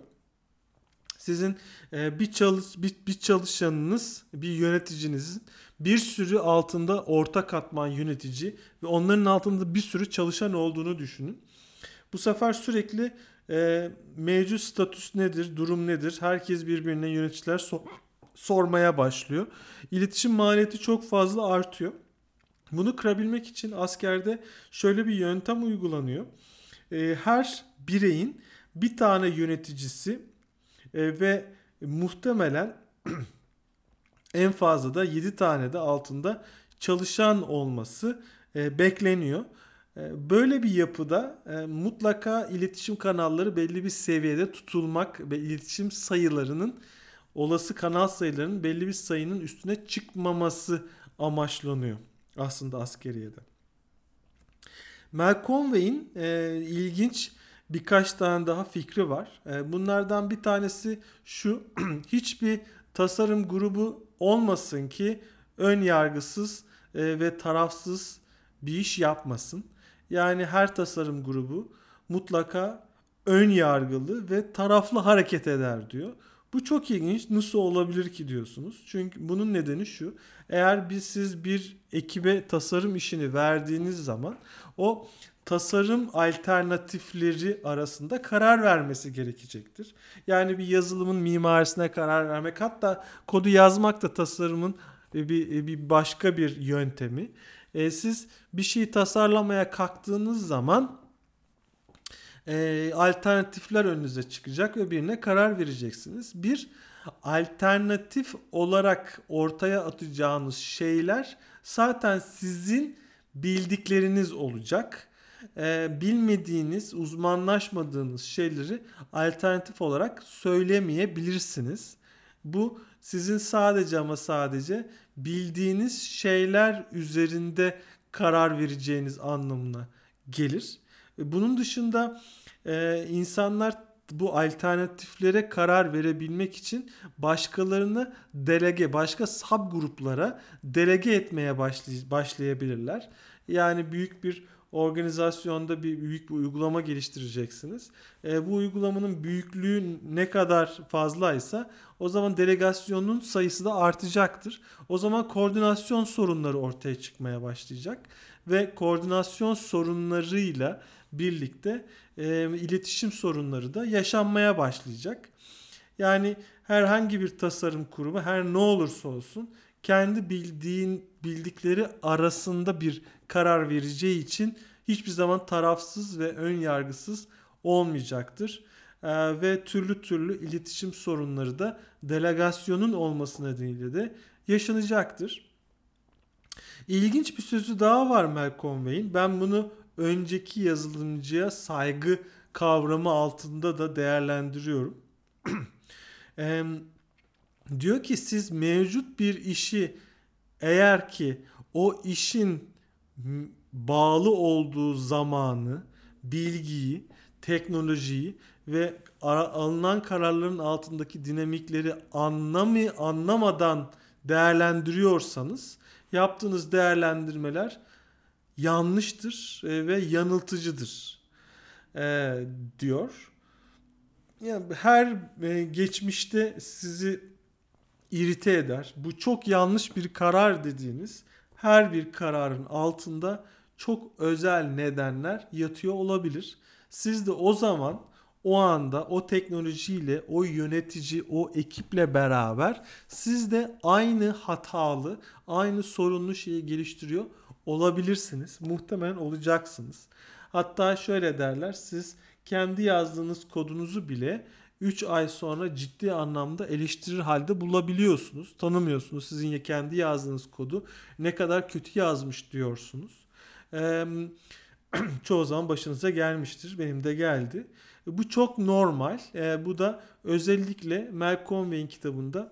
Sizin e, bir çalış bir, bir çalışanınız, bir yöneticinizin bir sürü altında orta katman yönetici ve onların altında bir sürü çalışan olduğunu düşünün. Bu sefer sürekli e, mevcut statüs nedir, durum nedir? Herkes birbirine yöneticiler so- sormaya başlıyor. İletişim maliyeti çok fazla artıyor. Bunu kırabilmek için askerde şöyle bir yöntem uygulanıyor. E, her bireyin bir tane yöneticisi e, ve muhtemelen en fazla da 7 tane de altında çalışan olması e, bekleniyor. E, böyle bir yapıda e, mutlaka iletişim kanalları belli bir seviyede tutulmak ve iletişim sayılarının olası kanal sayılarının belli bir sayının üstüne çıkmaması amaçlanıyor aslında askeriyede. Malcolm Way'in e, ilginç birkaç tane daha fikri var. E, bunlardan bir tanesi şu. hiçbir tasarım grubu olmasın ki ön yargısız e, ve tarafsız bir iş yapmasın. Yani her tasarım grubu mutlaka ön yargılı ve taraflı hareket eder diyor. Bu çok ilginç. Nasıl olabilir ki diyorsunuz. Çünkü bunun nedeni şu. Eğer biz siz bir ekibe tasarım işini verdiğiniz zaman o tasarım alternatifleri arasında karar vermesi gerekecektir. Yani bir yazılımın mimarisine karar vermek hatta kodu yazmak da tasarımın bir, bir başka bir yöntemi. E, siz bir şeyi tasarlamaya kalktığınız zaman e, alternatifler önünüze çıkacak ve birine karar vereceksiniz. Bir alternatif olarak ortaya atacağınız şeyler zaten sizin bildikleriniz olacak e, bilmediğiniz, uzmanlaşmadığınız şeyleri alternatif olarak söylemeyebilirsiniz. Bu sizin sadece ama sadece bildiğiniz şeyler üzerinde karar vereceğiniz anlamına gelir. Bunun dışında e, insanlar bu alternatiflere karar verebilmek için başkalarını delege, başka sub gruplara delege etmeye başlay- başlayabilirler. Yani büyük bir organizasyonda bir büyük bir uygulama geliştireceksiniz. E, bu uygulamanın büyüklüğü ne kadar fazlaysa o zaman delegasyonun sayısı da artacaktır. O zaman koordinasyon sorunları ortaya çıkmaya başlayacak ve koordinasyon sorunlarıyla birlikte e, iletişim sorunları da yaşanmaya başlayacak. Yani herhangi bir tasarım kurumu her ne olursa olsun kendi bildiğin bildikleri arasında bir karar vereceği için hiçbir zaman tarafsız ve ön yargısız olmayacaktır. Ee, ve türlü türlü iletişim sorunları da delegasyonun olması nedeniyle de yaşanacaktır. İlginç bir sözü daha var Malcolm Wayne. Ben bunu önceki yazılımcıya saygı kavramı altında da değerlendiriyorum. diyor ki siz mevcut bir işi eğer ki o işin bağlı olduğu zamanı, bilgiyi, teknolojiyi ve alınan kararların altındaki dinamikleri anlamı anlamadan değerlendiriyorsanız yaptığınız değerlendirmeler yanlıştır e, ve yanıltıcıdır e, diyor. Yani her e, geçmişte sizi irite eder. Bu çok yanlış bir karar dediğiniz her bir kararın altında çok özel nedenler yatıyor olabilir. Siz de o zaman o anda o teknolojiyle, o yönetici, o ekiple beraber siz de aynı hatalı, aynı sorunlu şeyi geliştiriyor olabilirsiniz. Muhtemelen olacaksınız. Hatta şöyle derler siz kendi yazdığınız kodunuzu bile 3 ay sonra ciddi anlamda eleştirir halde bulabiliyorsunuz. Tanımıyorsunuz sizin kendi yazdığınız kodu ne kadar kötü yazmış diyorsunuz. Ee, çoğu zaman başınıza gelmiştir. Benim de geldi. Bu çok normal. Ee, bu da özellikle Malcolm Conway'in kitabında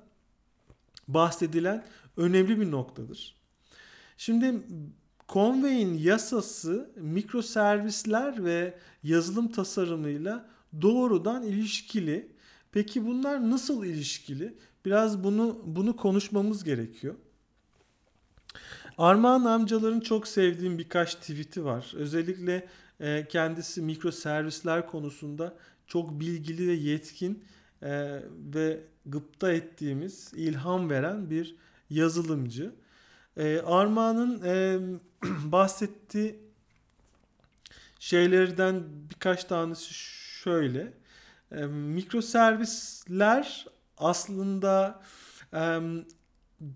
bahsedilen önemli bir noktadır. Şimdi Conway'in yasası mikroservisler ve yazılım tasarımıyla doğrudan ilişkili. Peki bunlar nasıl ilişkili? Biraz bunu bunu konuşmamız gerekiyor. Armağan amcaların çok sevdiğim birkaç tweet'i var. Özellikle e, kendisi mikro servisler konusunda çok bilgili ve yetkin e, ve gıpta ettiğimiz, ilham veren bir yazılımcı. E, Armağan'ın e, bahsettiği şeylerden birkaç tanesi şöyle. E, mikro servisler aslında e,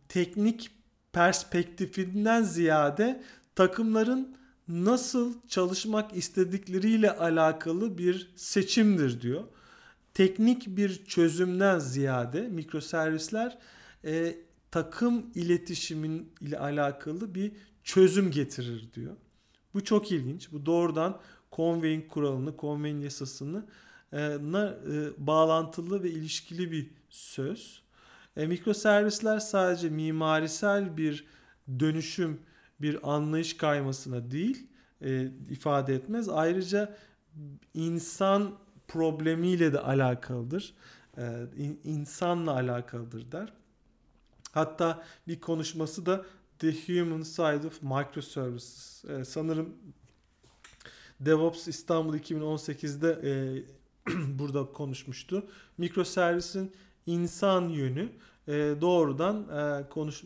teknik perspektifinden ziyade takımların nasıl çalışmak istedikleriyle alakalı bir seçimdir diyor. Teknik bir çözümden ziyade mikroservisler e, takım iletişimin ile alakalı bir çözüm getirir diyor. Bu çok ilginç. Bu doğrudan Conway'in kuralını, Conway'in yasasını e, e, bağlantılı ve ilişkili bir söz. E, mikroservisler sadece mimarisel bir dönüşüm, bir anlayış kaymasına değil e, ifade etmez. Ayrıca insan problemiyle de alakalıdır. E, insanla alakalıdır der. Hatta bir konuşması da The Human Side of Microservices. E, sanırım DevOps İstanbul 2018'de e, burada konuşmuştu. Mikroservisin insan yönü e, doğrudan e, konuş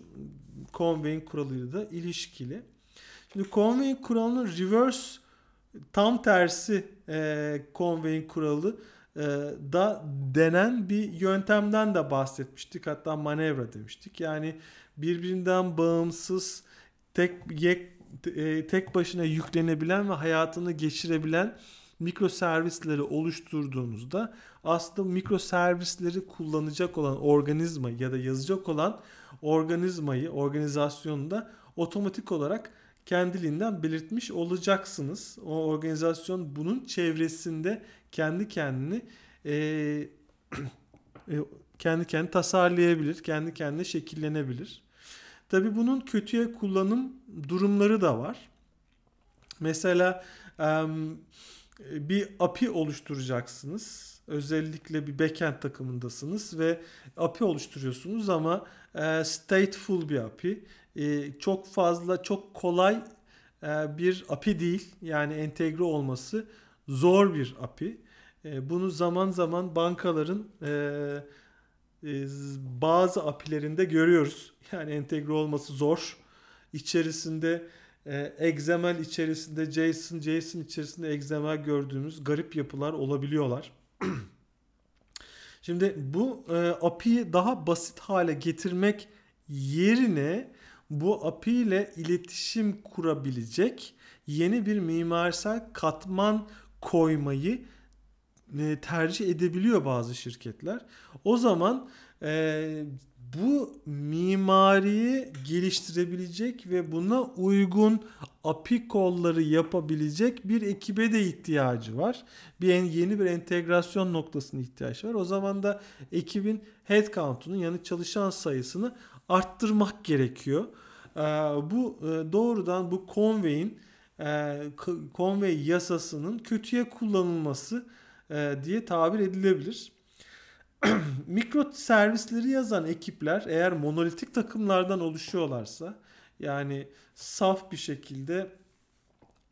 Conway'in kuralıyla da ilişkili. Şimdi Conway'in kuralının reverse tam tersi e, Conway'in kuralı e, da denen bir yöntemden de bahsetmiştik. Hatta manevra demiştik. Yani birbirinden bağımsız tek yek, e, tek başına yüklenebilen ve hayatını geçirebilen mikro servisleri oluşturduğunuzda aslında mikro servisleri kullanacak olan organizma ya da yazacak olan organizmayı, organizasyonu da otomatik olarak kendiliğinden belirtmiş olacaksınız. O organizasyon bunun çevresinde kendi kendini e, e, kendi kendini tasarlayabilir, kendi kendine şekillenebilir. Tabi bunun kötüye kullanım durumları da var. Mesela bir API oluşturacaksınız. Özellikle bir backend takımındasınız ve API oluşturuyorsunuz ama stateful bir API. Çok fazla, çok kolay bir API değil. Yani entegre olması zor bir API. Bunu zaman zaman bankaların bazı API'lerinde görüyoruz. Yani entegre olması zor. İçerisinde e, XML içerisinde JSON, JSON içerisinde XML gördüğümüz garip yapılar olabiliyorlar. Şimdi bu e, API'yi daha basit hale getirmek yerine bu API ile iletişim kurabilecek yeni bir mimarisel katman koymayı e, tercih edebiliyor bazı şirketler. O zaman e, bu mimariyi geliştirebilecek ve buna uygun API kolları yapabilecek bir ekibe de ihtiyacı var. Bir yeni bir entegrasyon noktasına ihtiyaç var. O zaman da ekibin headcount'unu yani çalışan sayısını arttırmak gerekiyor. Ee, bu e, doğrudan bu Conway'in e, Conway yasasının kötüye kullanılması e, diye tabir edilebilir. mikro servisleri yazan ekipler eğer monolitik takımlardan oluşuyorlarsa yani saf bir şekilde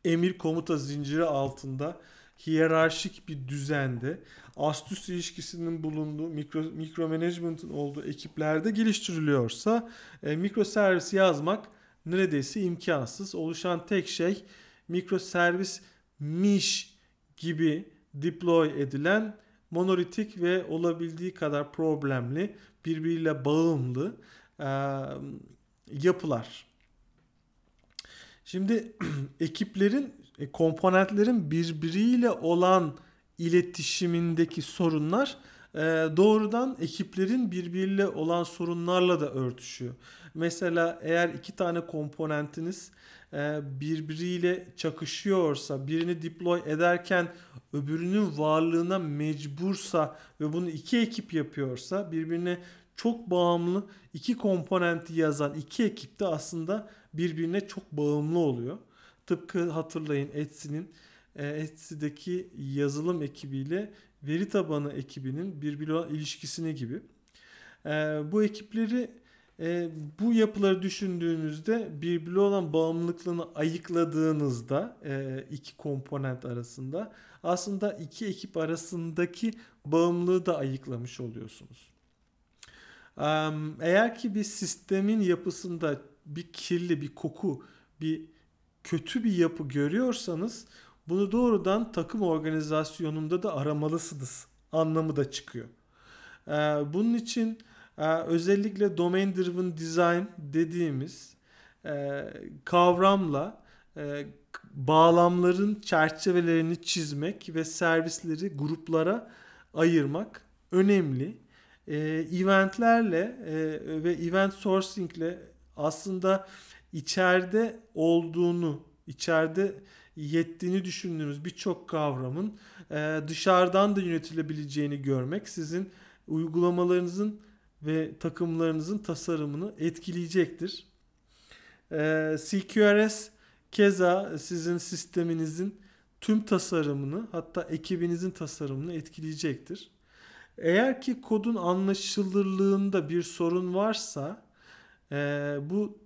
emir komuta zinciri altında hiyerarşik bir düzende ast üst ilişkisinin bulunduğu mikro, mikro management'ın olduğu ekiplerde geliştiriliyorsa e, mikro servis yazmak neredeyse imkansız. Oluşan tek şey mikro servis miş gibi deploy edilen monolitik ve olabildiği kadar problemli birbiriyle bağımlı e, yapılar. Şimdi ekiplerin, e, komponentlerin birbiriyle olan iletişimindeki sorunlar e, doğrudan ekiplerin birbiriyle olan sorunlarla da örtüşüyor. Mesela eğer iki tane komponentiniz birbiriyle çakışıyorsa, birini deploy ederken öbürünün varlığına mecbursa ve bunu iki ekip yapıyorsa birbirine çok bağımlı iki komponenti yazan iki ekip de aslında birbirine çok bağımlı oluyor. Tıpkı hatırlayın Etsy'nin e, Etsy'deki yazılım ekibiyle veri tabanı ekibinin birbiriyle ilişkisine gibi. E, bu ekipleri e, bu yapıları düşündüğünüzde birbirine olan bağımlılıklarını ayıkladığınızda iki komponent arasında aslında iki ekip arasındaki bağımlılığı da ayıklamış oluyorsunuz. Eğer ki bir sistemin yapısında bir kirli, bir koku, bir kötü bir yapı görüyorsanız bunu doğrudan takım organizasyonunda da aramalısınız anlamı da çıkıyor. Bunun için özellikle domain driven design dediğimiz kavramla bağlamların çerçevelerini çizmek ve servisleri gruplara ayırmak önemli. Eventlerle ve event sourcingle aslında içeride olduğunu, içeride yettiğini düşündüğünüz birçok kavramın e, dışarıdan da yönetilebileceğini görmek sizin uygulamalarınızın ve takımlarınızın tasarımını etkileyecektir. E, CQRS keza sizin sisteminizin tüm tasarımını hatta ekibinizin tasarımını etkileyecektir. Eğer ki kodun anlaşılırlığında bir sorun varsa e, bu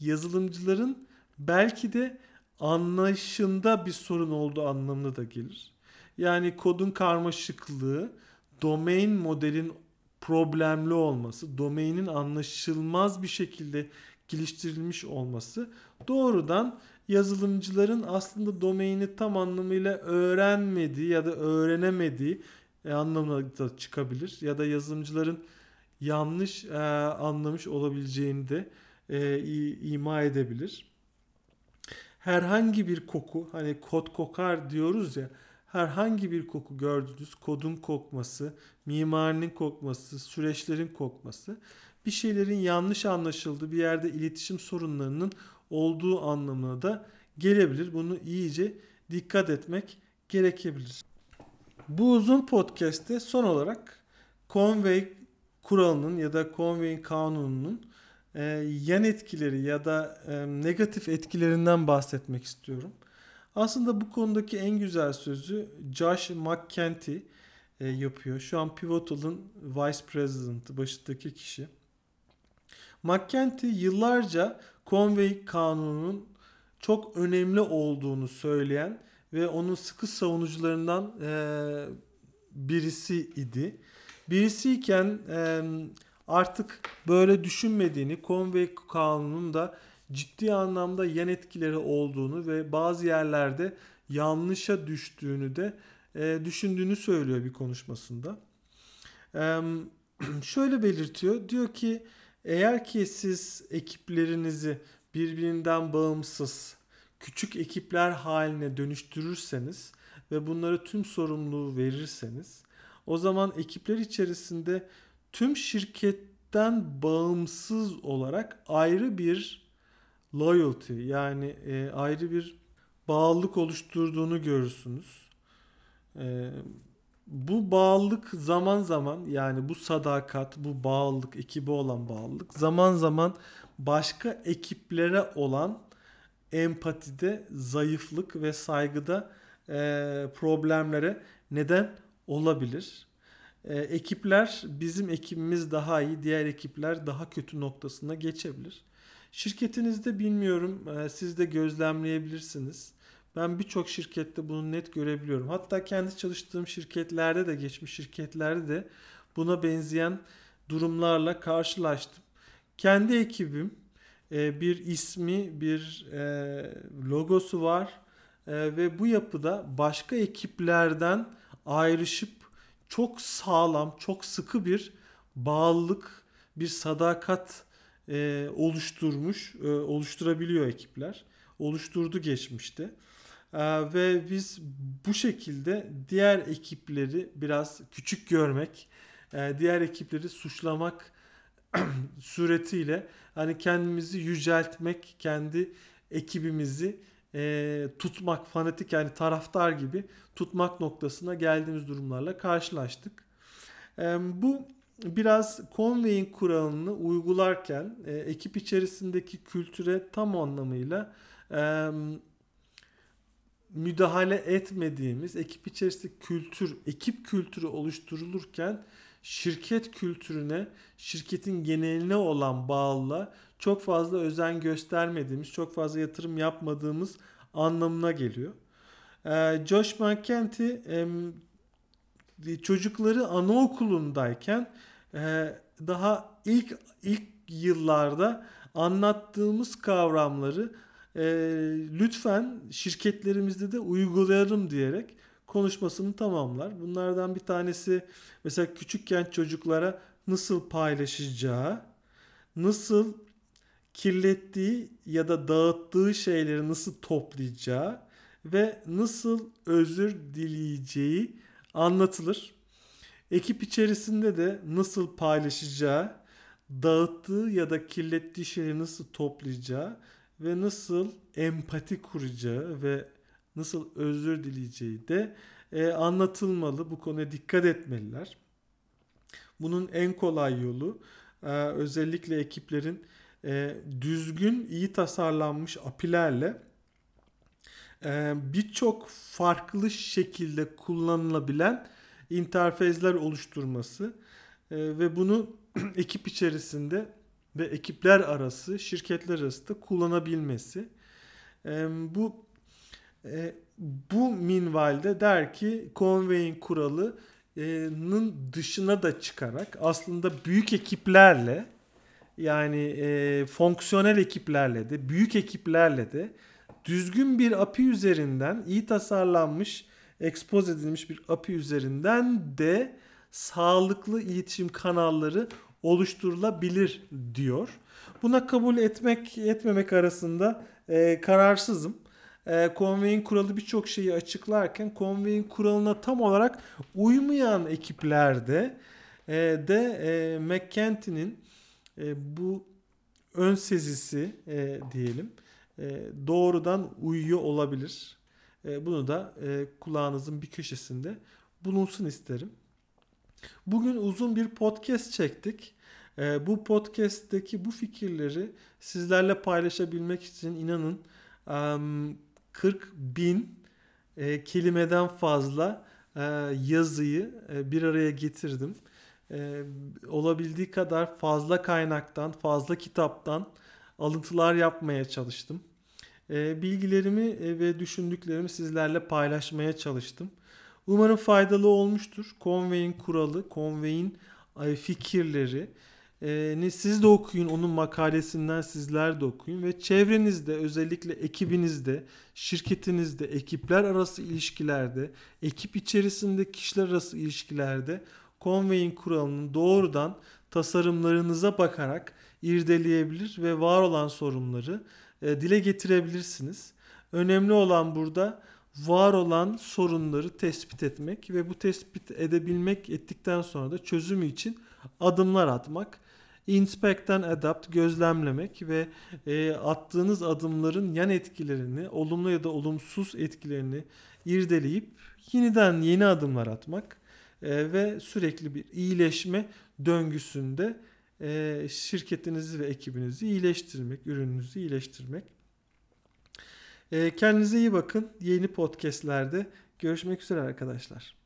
yazılımcıların belki de anlayışında bir sorun olduğu anlamına da gelir. Yani kodun karmaşıklığı, domain modelin problemli olması, domainin anlaşılmaz bir şekilde geliştirilmiş olması doğrudan yazılımcıların aslında domaini tam anlamıyla öğrenmediği ya da öğrenemediği e, anlamına da çıkabilir. Ya da yazılımcıların yanlış e, anlamış olabileceğini de e, ima edebilir. Herhangi bir koku hani kod kokar diyoruz ya herhangi bir koku gördünüz kodun kokması, mimarinin kokması, süreçlerin kokması bir şeylerin yanlış anlaşıldığı bir yerde iletişim sorunlarının olduğu anlamına da gelebilir. Bunu iyice dikkat etmek gerekebilir. Bu uzun podcast'te son olarak Conway kuralının ya da Conway kanununun e, yan etkileri ya da e, negatif etkilerinden bahsetmek istiyorum. Aslında bu konudaki en güzel sözü Josh McKenty e, yapıyor. Şu an Pivotal'ın Vice President başındaki kişi. McKenty yıllarca Conway kanununun çok önemli olduğunu söyleyen ve onun sıkı savunucularından e, birisi idi. Birisiyken e, artık böyle düşünmediğini, Conway kanunun da ciddi anlamda yan etkileri olduğunu ve bazı yerlerde yanlışa düştüğünü de e, düşündüğünü söylüyor bir konuşmasında. E, şöyle belirtiyor. Diyor ki eğer ki siz ekiplerinizi birbirinden bağımsız küçük ekipler haline dönüştürürseniz ve bunları tüm sorumluluğu verirseniz o zaman ekipler içerisinde tüm şirketten bağımsız olarak ayrı bir loyalty yani e, ayrı bir bağlılık oluşturduğunu görürsünüz. E, bu bağlılık zaman zaman yani bu sadakat, bu bağlılık, ekibi olan bağlılık zaman zaman başka ekiplere olan empatide zayıflık ve saygıda e, problemlere neden olabilir. e, ekipler bizim ekibimiz daha iyi, diğer ekipler daha kötü noktasına geçebilir. Şirketinizde bilmiyorum e, siz de gözlemleyebilirsiniz. Ben birçok şirkette bunu net görebiliyorum. Hatta kendi çalıştığım şirketlerde de geçmiş şirketlerde de buna benzeyen durumlarla karşılaştım. Kendi ekibim e, bir ismi, bir e, logosu var ve bu yapıda başka ekiplerden ayrışıp çok sağlam, çok sıkı bir bağlılık, bir sadakat oluşturmuş, oluşturabiliyor ekipler. Oluşturdu geçmişte. Ve biz bu şekilde diğer ekipleri biraz küçük görmek, diğer ekipleri suçlamak suretiyle hani kendimizi yüceltmek, kendi ekibimizi e, tutmak, fanatik yani taraftar gibi tutmak noktasına geldiğimiz durumlarla karşılaştık. E, bu biraz Conway'in kuralını uygularken e, ekip içerisindeki kültüre tam anlamıyla e, müdahale etmediğimiz ekip içerisindeki kültür, ekip kültürü oluşturulurken şirket kültürüne, şirketin geneline olan bağlılığa çok fazla özen göstermediğimiz, çok fazla yatırım yapmadığımız anlamına geliyor. Ee, Josh McKenty çocukları anaokulundayken e, daha ilk ilk yıllarda anlattığımız kavramları e, lütfen şirketlerimizde de uygulayalım diyerek konuşmasını tamamlar. Bunlardan bir tanesi mesela küçükken çocuklara nasıl paylaşacağı, nasıl kirlettiği ya da dağıttığı şeyleri nasıl toplayacağı ve nasıl özür dileyeceği anlatılır. Ekip içerisinde de nasıl paylaşacağı, dağıttığı ya da kirlettiği şeyleri nasıl toplayacağı ve nasıl empati kuracağı ve nasıl özür dileyeceği de e, anlatılmalı. Bu konuya dikkat etmeliler. Bunun en kolay yolu e, özellikle ekiplerin e, düzgün, iyi tasarlanmış apilerle birçok farklı şekilde kullanılabilen interfezler oluşturması e, ve bunu ekip içerisinde ve ekipler arası, şirketler arası da kullanabilmesi. E, bu e, bu minvalde der ki Conway'in kuralının dışına da çıkarak aslında büyük ekiplerle yani e, fonksiyonel ekiplerle de büyük ekiplerle de düzgün bir API üzerinden iyi tasarlanmış expose edilmiş bir API üzerinden de sağlıklı iletişim kanalları oluşturulabilir diyor. Buna kabul etmek etmemek arasında e, kararsızım e, Conway'in kuralı birçok şeyi açıklarken Conway'in kuralına tam olarak uymayan ekiplerde e, de e, McKenty'nin e, bu ön sezisi e, diyelim doğrudan uyuyor olabilir. E, bunu da e, kulağınızın bir köşesinde bulunsun isterim. Bugün uzun bir podcast çektik. E, bu podcast'teki bu fikirleri sizlerle paylaşabilmek için inanın 40 bin e, kelimeden fazla e, yazıyı e, bir araya getirdim. E, olabildiği kadar fazla kaynaktan, fazla kitaptan alıntılar yapmaya çalıştım. E, bilgilerimi e, ve düşündüklerimi sizlerle paylaşmaya çalıştım. Umarım faydalı olmuştur. Conway'in kuralı, Conway'in fikirleri, e, siz de okuyun onun makalesinden sizler de okuyun ve çevrenizde özellikle ekibinizde, şirketinizde, ekipler arası ilişkilerde, ekip içerisinde kişiler arası ilişkilerde Conway'in kuralının doğrudan tasarımlarınıza bakarak irdeleyebilir ve var olan sorunları e, dile getirebilirsiniz. Önemli olan burada var olan sorunları tespit etmek ve bu tespit edebilmek ettikten sonra da çözümü için adımlar atmak. Inspect and Adapt gözlemlemek ve e, attığınız adımların yan etkilerini, olumlu ya da olumsuz etkilerini irdeleyip yeniden yeni adımlar atmak e, ve sürekli bir iyileşme döngüsünde e, şirketinizi ve ekibinizi iyileştirmek, ürününüzü iyileştirmek. E, kendinize iyi bakın. Yeni podcastlerde görüşmek üzere arkadaşlar.